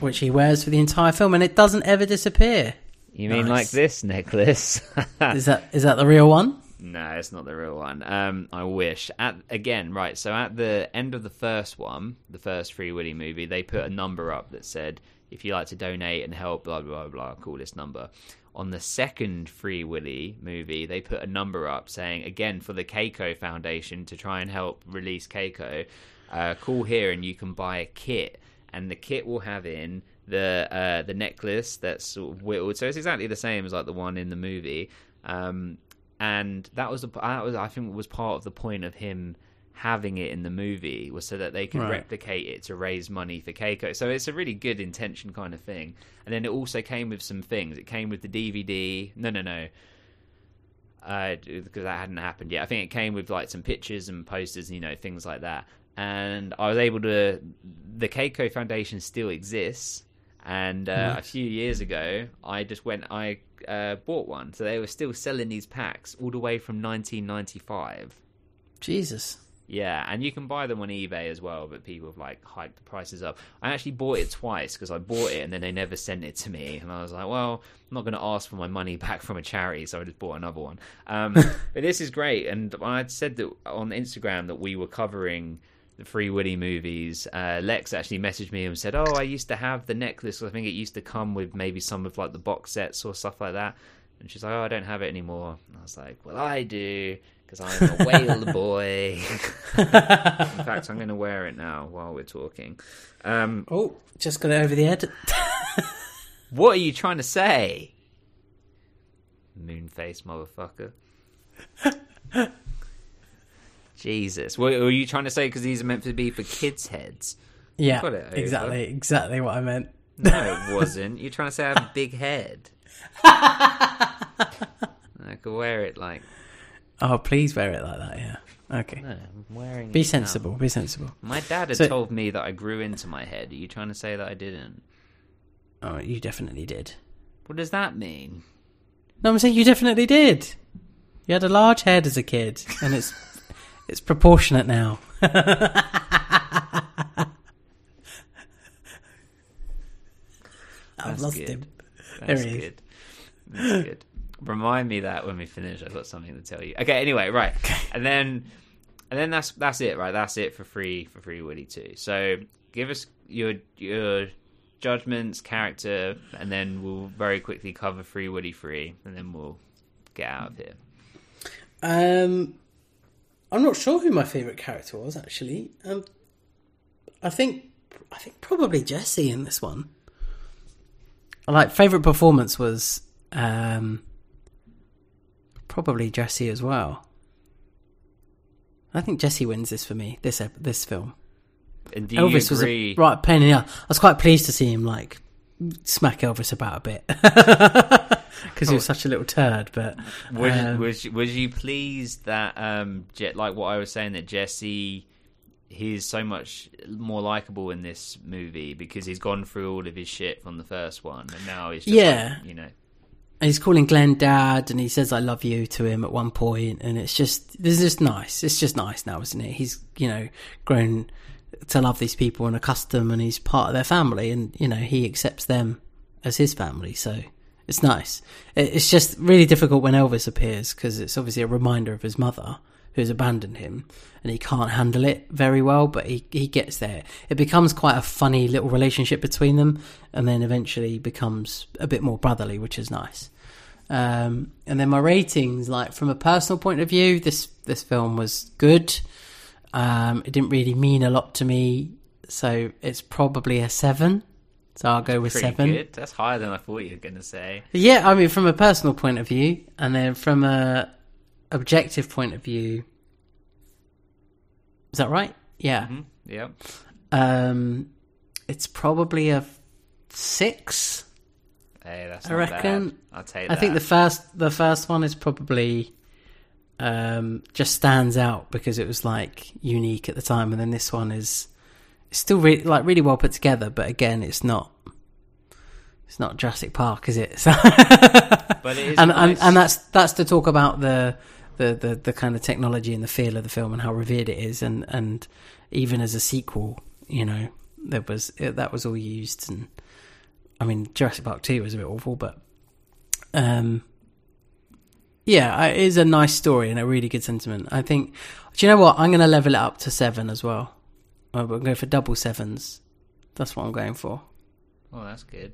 which he wears for the entire film, and it doesn't ever disappear. You mean Nice. like this necklace? Is that is that the real one? No, it's not the real one. Um, I wish. At again, right. So at the end of the first one, the first Free Willy movie, they put a number up that said, "If you like to donate and help, blah blah blah, call this number." On the second Free Willy movie, they put a number up saying, again for the Keiko Foundation to try and help release Keiko. Uh, call here and you can buy a kit, and the kit will have in the uh, the necklace that's sort of whittled. So it's exactly the same as like the one in the movie. Um, and that was the that was I think was part of the point of him having it in the movie was so that they could Right. replicate it to raise money for Keiko. So it's a really good intention kind of thing. And then it also came with some things. It came with the DVD. No, no, no. Uh, because that hadn't happened yet. I think it came with like some pictures and posters, and, you know, things like that. And I was able to. The Keiko Foundation still exists, and uh, a few years ago, I just went. I uh, bought one, so they were still selling these packs all the way from 1995. Jesus. Yeah, and you can buy them on eBay as well, but people have like hiked the prices up. I actually bought it twice because I bought it and then they never sent it to me, and I was like, well, I'm not going to ask for my money back from a charity, so I just bought another one. Um, but this is great, and I'd said that on Instagram that we were covering the Free Willy movies. Uh, Lex actually messaged me and said, "Oh, I used to have the necklace. I think it used to come with maybe some of like the box sets or stuff like that." And she's like, "Oh, I don't have it anymore." And I was like, "Well, I do." Because I'm a whale boy. In fact, I'm going to wear it now while we're talking. Um, Oh, just got it over the head. what are you trying to say? Moonface motherfucker. Jesus. What were you trying to say? Because these are meant to be for kids' heads. Yeah, Got it over. exactly, exactly what I meant. No, it wasn't. You're trying to say I have a big head. I could wear it like. Oh, please wear it like that. Yeah. Okay. No, I'm wearing. Be it now. sensible. Be sensible. My dad had So- told me that I grew into my head. Are you trying to say that I didn't? Oh, you definitely did. What does that mean? No, I'm saying you definitely did. You had a large head as a kid, and it's it's proportionate now. I've That's lost good. him. That's There he is. good. That's good. Remind me that when we finish, I've got something to tell you. Okay. Anyway, right, and then and then that's that's it, right? That's it for free for Free Willy two. So give us your your judgments, character, and then we'll very quickly cover Free Willy free, and then we'll get out of here. Um, I'm not sure who my favourite character was actually. Um, I think I think probably Jesse in this one. Like favourite performance was um, probably Jesse as well. I think Jesse wins this for me. This ep- this film. And do Elvis you was a right pain in the ass. I was quite pleased to see him like smack Elvis about a bit because he was such a little turd. But Was, um, was was you pleased that um like what I was saying that Jesse he's so much more likable in this movie because he's gone through all of his shit from the first one and now he's just Yeah. like, you know he's calling Glenn dad and he says I love you to him at one point and it's just this is just nice. It's just nice now, isn't it? He's, you know, grown to love these people and accustom and he's part of their family and, you know, he accepts them as his family. So it's nice. It's just really difficult when Elvis appears because it's obviously a reminder of his mother who's abandoned him and he can't handle it very well, but he, he gets there. It becomes quite a funny little relationship between them and then eventually becomes a bit more brotherly, which is nice. Um, and then my ratings, like from a personal point of view, this this film was good. Um, it didn't really mean a lot to me, so it's probably a seven. So I'll go with pretty seven. good that's higher than I thought you were gonna say Yeah, I mean, from a personal point of view, and then from a objective point of view, is that right? Yeah. hmm yeah Um, it's probably a six. hey that's I reckon-. I'll take I think the first the first one is probably um, just stands out because it was like unique at the time, and then this one is still really like really well put together, but again, it's not it's not Jurassic Park, is it? So but it is and, nice. and and that's that's to talk about the, the the the kind of technology and the feel of the film and how revered it is, and and even as a sequel, you know, there was it, that was all used, and I mean Jurassic Park two was a bit awful, but um, yeah, it is a nice story and a really good sentiment. I think. Do you know what? I'm going to level it up to seven as well. I'm going go for double sevens. That's what I'm going for. oh that's good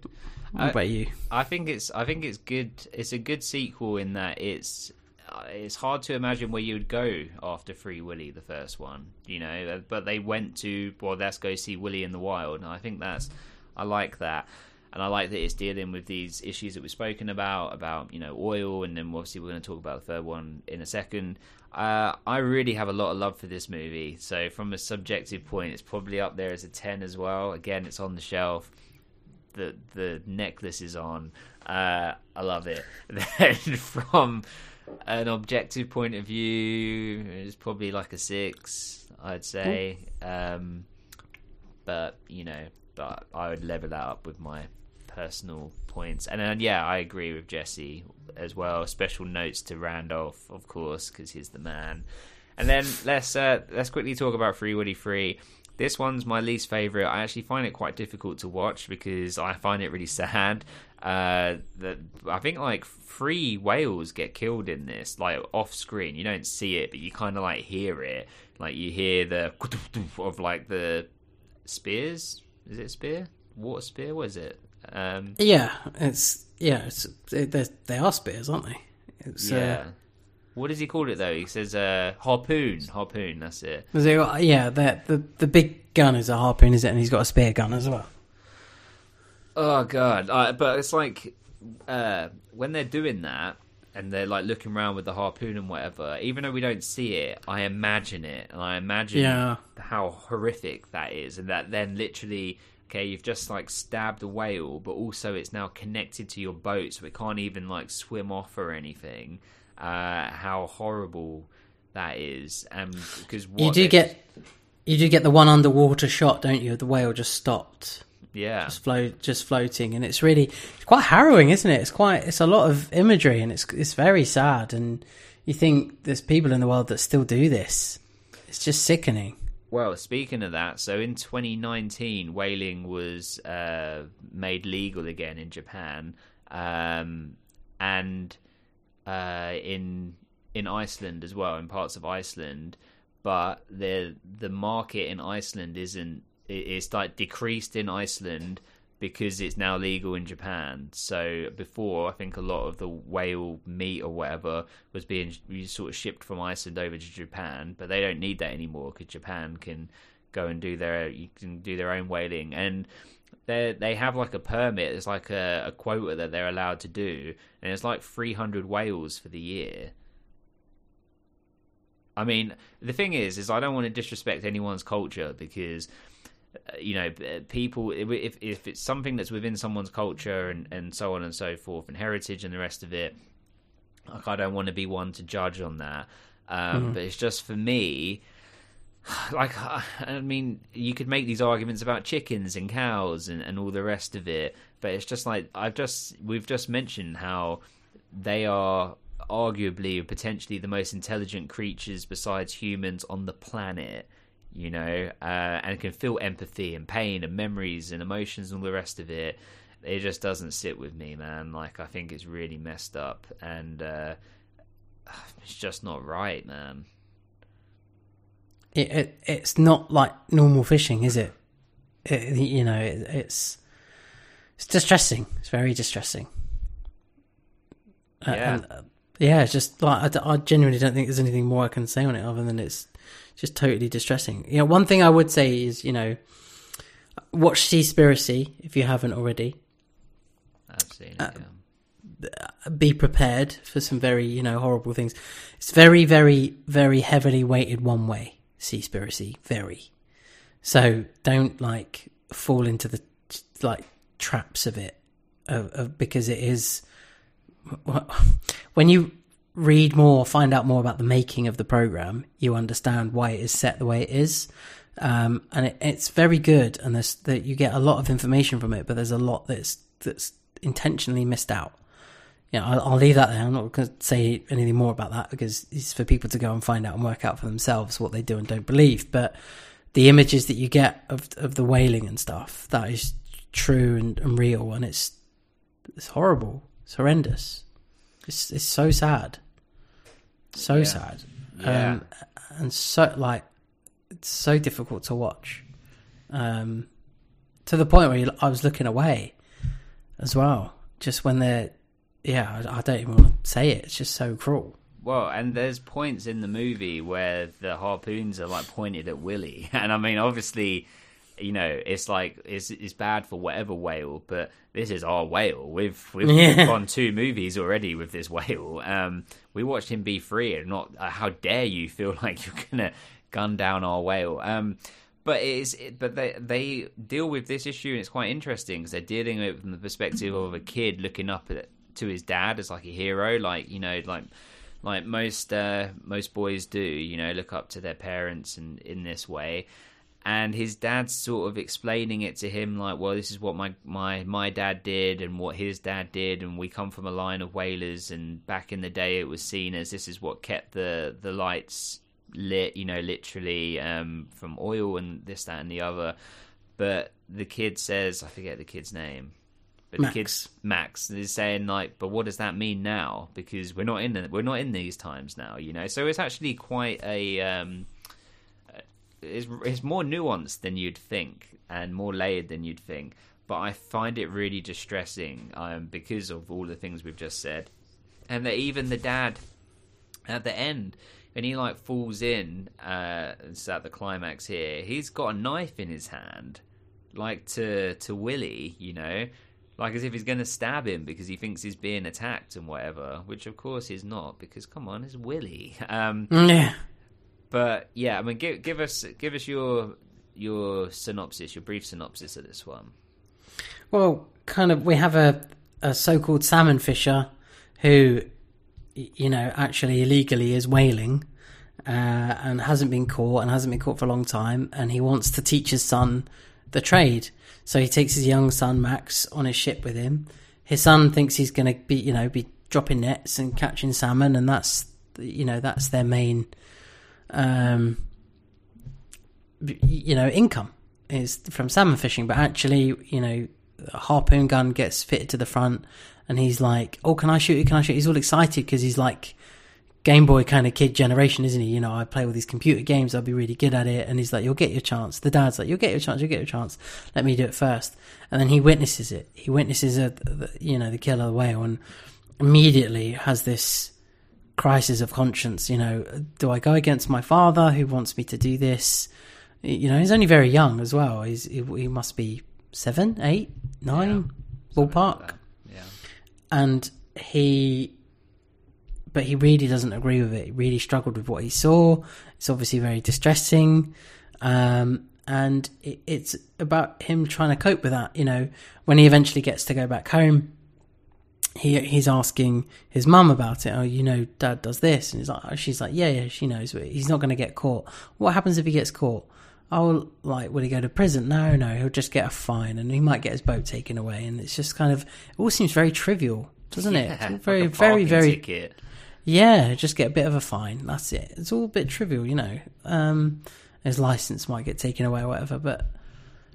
What I- about you? I think it's I think it's good. It's a good sequel in that it's it's hard to imagine where you would go after Free Willy, the first one. You know, but they went to well, let's go see Willy in the wild, and I think that's I like that. And I like that it's dealing with these issues that we've spoken about, about you know oil, and then obviously we're going to talk about the third one in a second. Uh, I really have a lot of love for this movie. So from a subjective point, it's probably up there as a ten as well. Again, it's on the shelf the the necklace is on. Uh, I love it. Then from an objective point of view, it's probably like a six, I'd say. Um, but you know, but I would level that up with my personal points. And then yeah, I agree with Jesse as well. Special notes to Randolph, of course, because he's the man. And then let's uh, let's quickly talk about Free Woody Free. This one's my least favorite. I actually find it quite difficult to watch because I find it really sad. Uh, that I think like three whales get killed in this, like off screen. You don't see it, but you kind of like hear it. Like you hear the of like the spears. Is it spear? Water spear? What is it? Um, Yeah, it's yeah, it's it, they are spears, aren't they? It's, yeah. Uh, What does he call it though? He says uh, harpoon. Harpoon. That's it. It- yeah, the, the the big gun is a harpoon, is it? And he's got a spear gun as well. Oh god! Uh, but it's like uh, when they're doing that and they're like looking around with the harpoon and whatever. Even though we don't see it, I imagine it, and I imagine Yeah. how horrific that is, and that then literally. Okay, you've just like stabbed a whale, but also it's now connected to your boat, so it can't even like swim off or anything. Uh, how horrible that is, and because You do get you do get the one underwater shot, don't you? The whale just stopped, yeah, just float, just floating, and it's really it's quite harrowing, isn't it? It's quite it's a lot of imagery, and it's it's very sad, and You think there's people in the world that still do this? It's just sickening. Well, speaking of that, so in 2019, whaling was uh, made legal again in Japan, um, and uh, in in Iceland as well, in parts of Iceland. But the the market in Iceland isn't. It's like decreased in Iceland because it's now legal in Japan. So before, I think a lot of the whale meat or whatever was being sort of shipped from Iceland over to Japan, but they don't need that anymore because Japan can go and do their you can do their own whaling and they they have like a permit. It's like a, a quota that they're allowed to do, and it's like three hundred whales for the year. I mean, the thing is, is I don't want to disrespect anyone's culture because you know people if if it's something that's within someone's culture and and so on and so forth and heritage and the rest of it like i don't want to be one to judge on that um, mm-hmm. but it's just for me like i mean you could make these arguments about chickens and cows and, and all the rest of it but it's just like i've just we've just mentioned how they are arguably potentially the most intelligent creatures besides humans on the planet you know, uh, and can feel empathy and pain and memories and emotions and all the rest of it. It just doesn't sit with me, man. Like I think it's really messed up, and uh, it's just not right, man. It, it it's not like normal fishing, is it? it you know, it, it's it's distressing. It's very distressing. Uh, yeah. And, uh, yeah, it's just like I, I genuinely don't think there's anything more I can say on it other than it's just totally distressing. You know, one thing I would say is, you know, watch Seaspiracy if you haven't already. I've seen it. Uh, yeah. Be prepared for some very, you know, horrible things. It's very, very, very heavily weighted one way. Seaspiracy, very. So don't like fall into the like traps of it, of, of because it is when you read more, find out more about the making of the program, you understand why it is set the way it is. Um, and it, it's very good, and there's that you get a lot of information from it, but there's a lot that's that's intentionally missed out. Yeah, I'll, I'll leave that there. I'm not going to say anything more about that because it's for people to go and find out and work out for themselves what they do and don't believe. But the images that you get of of the whaling and stuff that is true and, and real, and it's it's horrible. It's horrendous. It's it's so sad. So yeah. sad. Yeah. Um, and so like it's so difficult to watch. Um, to the point where you, I was looking away as well. Just when they're, yeah, I, I don't even want to say it. It's just so cruel. Well, and there's points in the movie where the harpoons are like pointed at Willy, and I mean, obviously, you know, it's like it's it's bad for whatever whale, but this is our whale. We've we've yeah. gone two movies already with this whale. Um, we watched him be free, and not uh, how dare you feel like you're gonna gun down our whale. Um, but it is, but they they deal with this issue, and it's quite interesting because they're dealing with it from the perspective of a kid looking up at, to his dad as like a hero, like you know, like like most uh, most boys do, you know, look up to their parents and in this way and his dad's sort of explaining it to him like well this is what my my my dad did and what his dad did and we come from a line of whalers and back in the day it was seen as this is what kept the the lights lit you know literally um, from oil and this that and the other but the kid says i forget the kid's name but Max. the kid's Max is saying like, but what does that mean now? Because we're not in the, we're not in these times now, you know. So it's actually quite a um, is is more nuanced than you'd think and more layered than you'd think. But I find it really distressing um, because of all the things we've just said, and that even the dad at the end and he like falls in uh it's at the climax here he's got a knife in his hand like to to willy you know? Like as if he's going to stab him because he thinks he's being attacked and whatever which of course he's not because come on it's willy um yeah but yeah, I mean, give give us give us your your synopsis, your brief synopsis of this one. Well, kind of, we have a a so-called salmon fisher who, you know, actually illegally is whaling. Uh, and hasn't been caught and hasn't been caught for a long time and he wants to teach his son the trade so he takes his young son max on his ship with him his son thinks he's going to be you know be dropping nets and catching salmon and that's you know that's their main, um, you know, income is from salmon fishing. But actually, you know, a harpoon gun gets fitted to the front, and he's like, "Oh, can I shoot it? Can I shoot?" He's all excited because he's like Game Boy kind of kid generation, isn't he? You know, I play all these computer games, I'll be really good at it. And he's like, You'll get your chance. The dad's like, You'll get your chance, you'll get your chance. Let me do it first. And then he witnesses it. He witnesses, a, the, you know, the killer whale and immediately has this crisis of conscience. You know, do I go against my father who wants me to do this? You know, he's only very young as well. He's, he, he must be seven, eight, nine, ballpark Yeah. and he but he really doesn't agree with it he really struggled with what he saw it's obviously very distressing um, and it, it's about him trying to cope with that you know when he eventually gets to go back home he he's asking his mum about it oh you know dad does this and he's like she's like yeah yeah she knows but he's not going to get caught what happens if he gets caught oh like will he go to prison no no he'll just get a fine and he might get his boat taken away and it's just kind of it all seems very trivial doesn't it all like very a very very ticket. yeah, just get a bit of a fine. That's it. It's all a bit trivial, you know. Um, his license might get taken away or whatever, but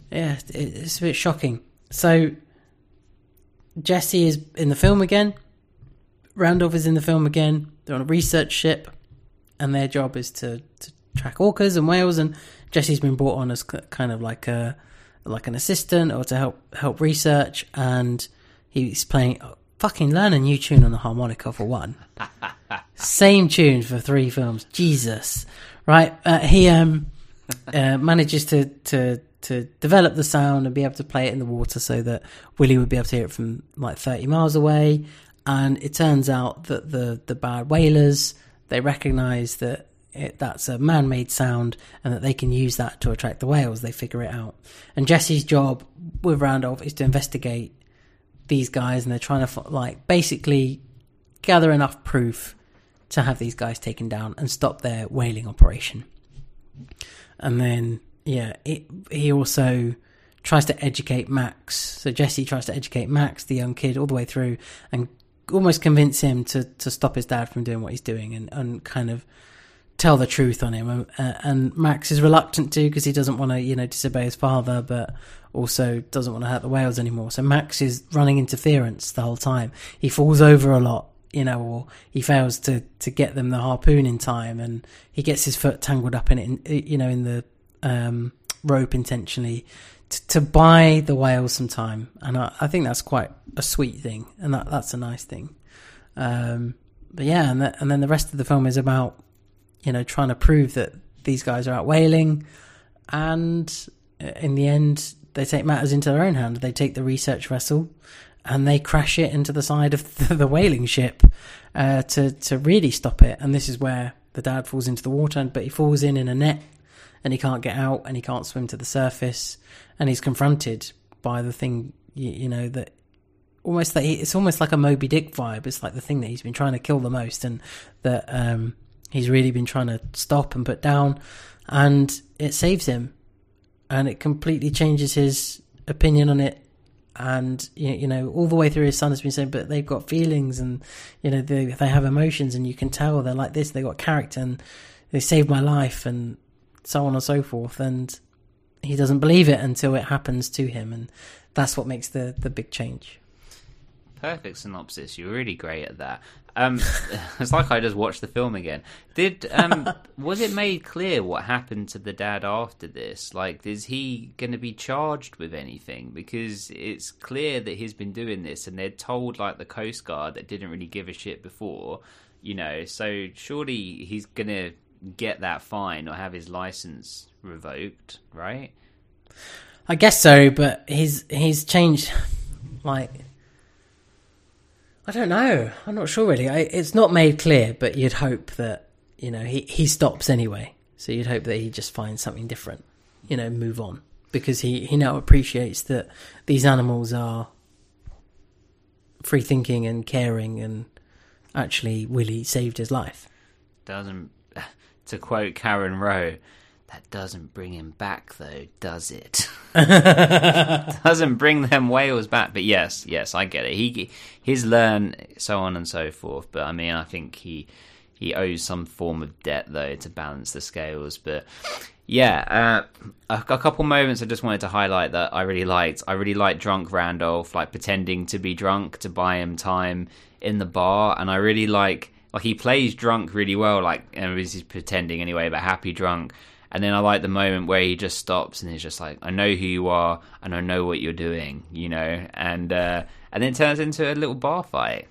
yeah, it, it's a bit shocking. So Jesse is in the film again. Randolph is in the film again. They're on a research ship, and their job is to, to track orcas and whales. And Jesse's been brought on as kind of like a like an assistant or to help help research. And he's playing fucking learn a new tune on the harmonica for one. Same tune for three films. Jesus, right? Uh, he um uh, manages to to to develop the sound and be able to play it in the water so that Willy would be able to hear it from like 30 miles away. And it turns out that the the bad whalers they recognise that it, that's a man-made sound and that they can use that to attract the whales. They figure it out. And Jesse's job with Randolph is to investigate these guys, and they're trying to like basically gather enough proof to have these guys taken down and stop their whaling operation. And then, yeah, it, he also tries to educate Max. So Jesse tries to educate Max, the young kid, all the way through, and almost convince him to, to stop his dad from doing what he's doing, and, and kind of tell the truth on him. And, uh, and Max is reluctant to because he doesn't want to, you know, disobey his father, but also doesn't want to hurt the whales anymore. So Max is running interference the whole time. He falls over a lot, you know, or he fails to to get them the harpoon in time, and he gets his foot tangled up in it, in, you know, in the um, rope intentionally to, to buy the whales some time. And I, I think that's quite a sweet thing, and that that's a nice thing. Um, but yeah, and, the, and then the rest of the film is about you know trying to prove that these guys are out whaling, and uh, in the end they take matters into their own hands. They take the research vessel and they crash it into the side of the, the whaling ship uh, to to really stop it. And this is where the dad falls into the water, but he falls in in a net and he can't get out and he can't swim to the surface and he's confronted by the thing you, you know that almost that he, it's almost like a Moby Dick vibe. It's like the thing that he's been trying to kill the most and that um, he's really been trying to stop and put down, and it saves him, and it completely changes his opinion on it. And you know, all the way through, his son has been saying, "But they've got feelings, and you know, they they have emotions, and you can tell they're like this. They've got character, and they saved my life, and so on and so forth." And he doesn't believe it until it happens to him, and that's what makes the the big change. Perfect synopsis. You're really great at that. Um, it's like I just watched the film again. Did um, was it made clear what happened to the dad after this? Like, is he going to be charged with anything? Because it's clear that he's been doing this, and they're told like the Coast Guard that didn't really give a shit before, you know. So surely he's going to get that fine or have his license revoked, right? I guess so, but he's he's changed. Like, I don't know. I'm not sure really. I, it's not made clear, but you'd hope that you know he he stops anyway. So you'd hope that he just finds something different. You know, move on because he he now appreciates that these animals are free thinking and caring, and actually, Willy saved his life. Doesn't to quote Karen Rowe, that doesn't bring him back though, does it? doesn't bring them whales back. But yes, yes, I get it. He his learn so on and so forth. But I mean, I think he he owes some form of debt though to balance the scales. But yeah, uh, a, a couple moments I just wanted to highlight that I really liked. I really liked drunk Randolph, like pretending to be drunk to buy him time in the bar, and I really like like he plays drunk really well, like and he's pretending anyway, but happy drunk. And then I like the moment where he just stops and he's just like, "I know who you are, and I know what you're doing," you know, and uh, and then it turns into a little bar fight.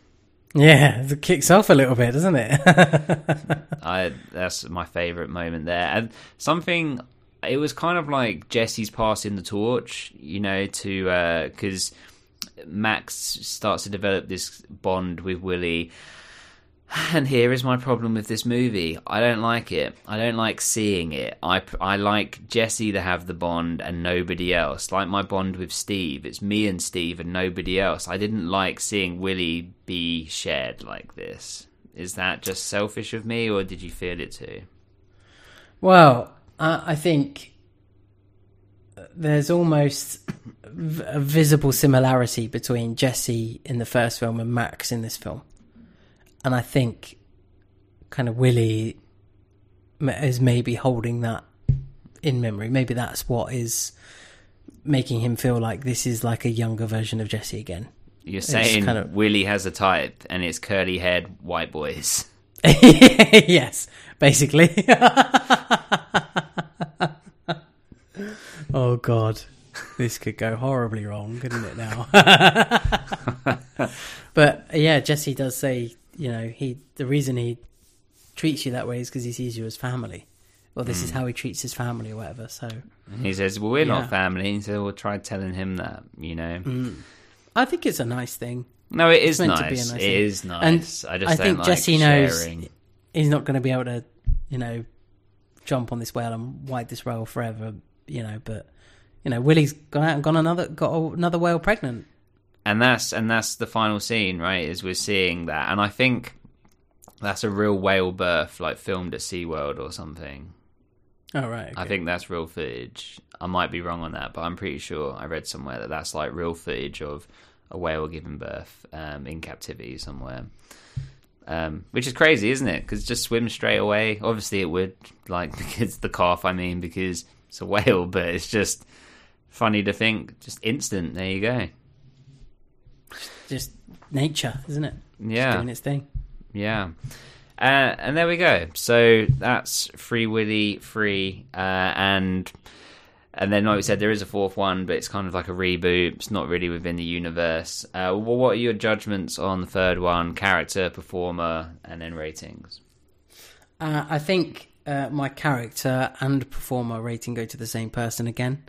Yeah, it kicks off a little bit, doesn't it? I that's my favorite moment there, and something. It was kind of like Jesse's passing the torch, you know, to because uh, Max starts to develop this bond with Willy and here is my problem with this movie. I don't like it. I don't like seeing it. I, I like Jesse to have the bond and nobody else. Like my bond with Steve. It's me and Steve and nobody else. I didn't like seeing Willy be shared like this. Is that just selfish of me or did you feel it too? Well, uh, I think there's almost a visible similarity between Jesse in the first film and Max in this film and I think kind of Willy is maybe holding that in memory. Maybe that's what is making him feel like this is like a younger version of Jesse again. You're saying kind of... Willy has a type and it's curly haired white boys. yes, basically. oh god. This could go horribly wrong, couldn't it now? but yeah, Jesse does say you know, he the reason he treats you that way is because he sees you as family. Well, this mm. is hmm. how he treats his family or whatever. So he says, "Well, we're yeah. not family." He said, "Well, try telling him that." You know, mm. I think it's a nice thing. No, it is nice. nice. It thing. is nice. And I just I think like Jesse sharing. knows he's not going to be able to, you know, jump on this whale and ride this whale forever. You know, but you know, Willy's gone out and gone another got another whale pregnant and that's and that's the final scene, right? Is we're seeing that, and I think that's a real whale birth, like filmed at SeaWorld or something. Oh right. Okay. I think that's real footage. I might be wrong on that, but I'm pretty sure I read somewhere that that's like real footage of a whale giving birth um, in captivity somewhere. Um, which is crazy, isn't it? Because just swim straight away. Obviously, it would like because the calf. I mean, because it's a whale, but it's just funny to think, just instant. There you go just nature, isn't it? Yeah, just doing its thing. Yeah. Uh, and there we go. So that's Free Willy Free, uh, and and then like we said, there is a fourth one, but it's kind of like a reboot. It's not really within the universe. Uh, well, what are your judgments on the third one? Character, performer, and then ratings. Uh, I think uh, my character and performer rating go to the same person again,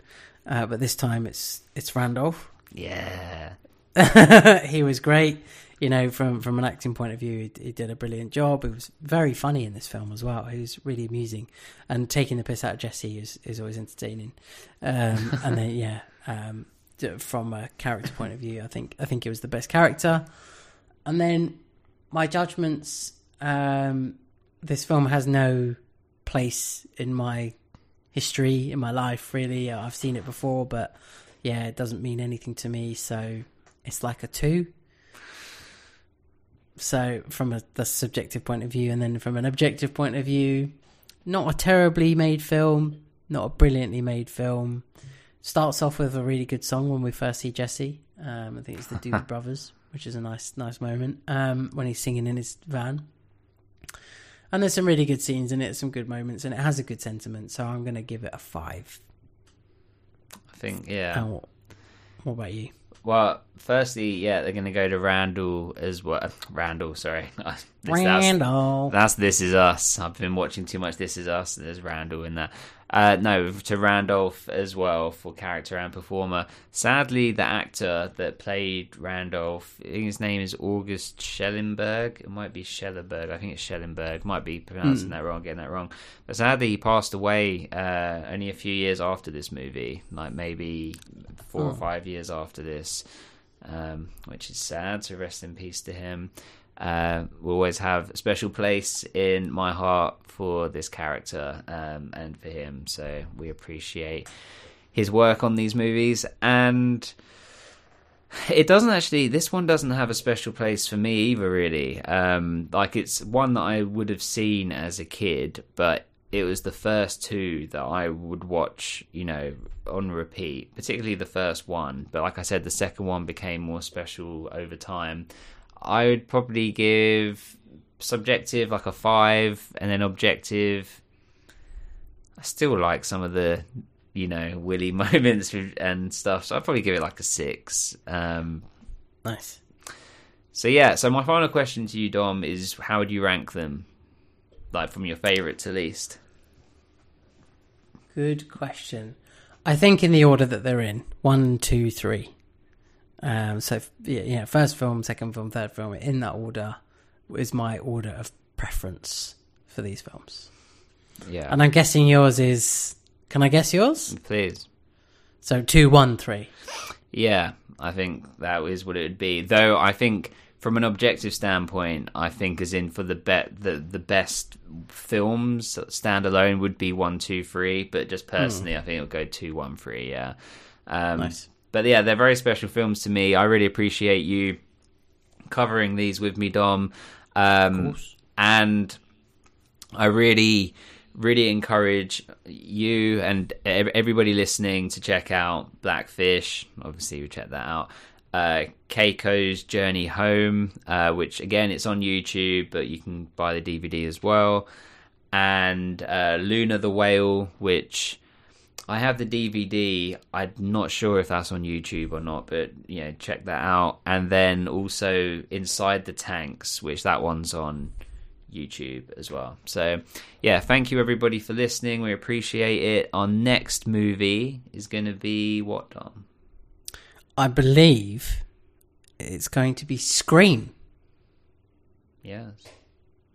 uh, but this time it's it's Randolph. Yeah. he was great. You know, from from an acting point of view, he, he, did a brilliant job. He was very funny in this film as well. He was really amusing, and taking the piss out of Jesse is is always entertaining. Um, and then yeah, um, from a character point of view, I think I think it was the best character. And then my judgments. Um, this film has no place in my history in my life. Really, I've seen it before, but yeah, it doesn't mean anything to me. So it's like a two. So from a the subjective point of view, and then from an objective point of view, not a terribly made film, not a brilliantly made film. Starts off with a really good song when we first see Jesse. Um, I think it's the Doobie Brothers, which is a nice nice moment um, when he's singing in his van. And there's some really good scenes in it, some good moments, and it has a good sentiment. So I'm going to give it a five. I think, yeah. What, what about you? Well, firstly, yeah, they're going to go to Randall as well. Randall, sorry. this, Randall. That's, that's, This Is Us. I've been watching too much This Is Us. There's Randall in that. Uh, no, to Randolph as well for character and performer. Sadly, the actor that played Randolph, his name is August Schellenberg. It might be Schellenberg. I think it's Schellenberg. Might be pronouncing mm. that wrong, getting that wrong. But sadly, he passed away uh, only a few years after this movie, like maybe four oh. or five years after this, um, which is sad. So rest in peace to him. Uh, will always have a special place in my heart for this character um, and for him. So we appreciate his work on these movies. And It doesn't actually. This one doesn't have a special place for me either. Really, um, like it's one that I would have seen as a kid, but it was the first two that I would watch, you know, on repeat. Particularly the first one, but like I said, the second one became more special over time. I would probably give subjective like a five, and then objective. I still like some of the you know, Willy moments and stuff. So I'd probably give it like a six. Um, Nice. so yeah, so my final question to you, Dom, is how would you rank them? Like from your favourite to least. Good question. I think in the order that they're in one, two, three. Um, so yeah, yeah, first film, second film, third film, in that order is my order of preference for these films. Yeah. And I'm guessing yours is. Can I guess yours? Please. So two, one, three. Yeah, I think that is what it would be. Though I think from an objective standpoint, I think as in for the bet the the best films standalone would be one, two, three. But just personally, I think it'll go two, one, three. Yeah. Um, Nice. But yeah, they're very special films to me. I really appreciate you covering these with me, Dom. Um, and I really, really encourage you and everybody listening to check out Blackfish. Obviously, you check that out. Uh, Keiko's Journey Home, uh, which again, it's on YouTube, but you can buy the DVD as well. And uh, Luna the Whale, which I have the DVD. I'm not sure if that's on YouTube or not, but you know, check that out. And then also Inside the Tanks, which that one's on YouTube as well. So, yeah, thank you everybody for listening. We appreciate it. Our next movie is going to be what, Dom? I believe it's going to be Scream. Yes.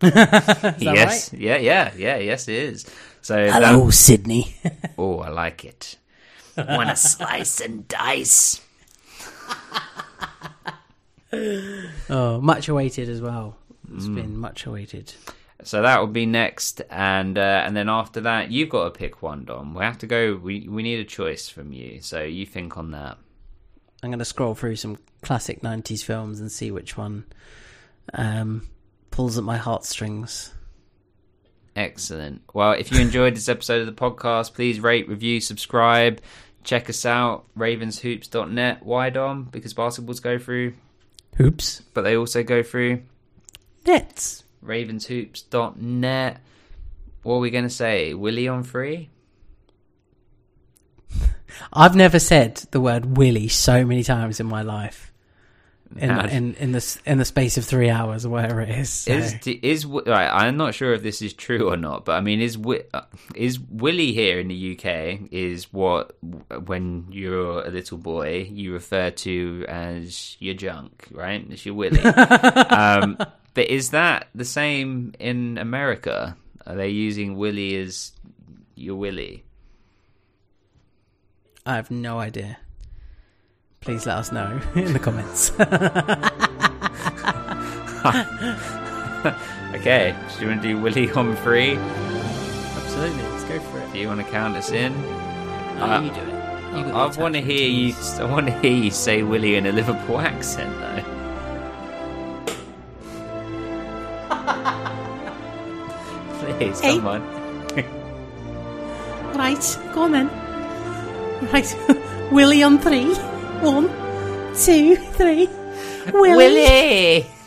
Yes. right? Yeah, yeah, yeah, yes, it is. So, Hello, that- Sydney. oh, I like it. Want to slice and dice? oh, much awaited as well. It's Mm. been much awaited. So that will be next, and uh, and then after that, you've got to pick one, Dom. We have to go. We we need a choice from you. So you think on that. I'm going to scroll through some classic 90s films and see which one um, pulls at my heartstrings. Excellent. Well, if you enjoyed this episode of the podcast, please rate, review, subscribe. Check us out, ravenshoops.net. Why, Dom? Because basketballs go through, Hoops. but they also go through Nets. ravenshoops.net. What are we going to say? Willy on free? I've never said the word Willy so many times in my life. In, in in the in the space of three hours or whatever it is. so- Is is right? I'm not sure if this is true or not, but I mean, is uh, is Willy here in the UK? Is what when you're a little boy you refer to as your junk, right? It's your Willy. um, but is that the same in America? Are they using Willy as your Willy? I have no idea. Please let us know in the comments. Okay, do you want to do Willy Humphrey? Absolutely, let's go for it. Do you want to count us in? No, Uh, you do it. You I want to hear you. I want to hear you say Willy in a Liverpool accent, though. Please, Hey. come on. Right, go on then. Right, Willy on three. One, two, three. Willy. Willy.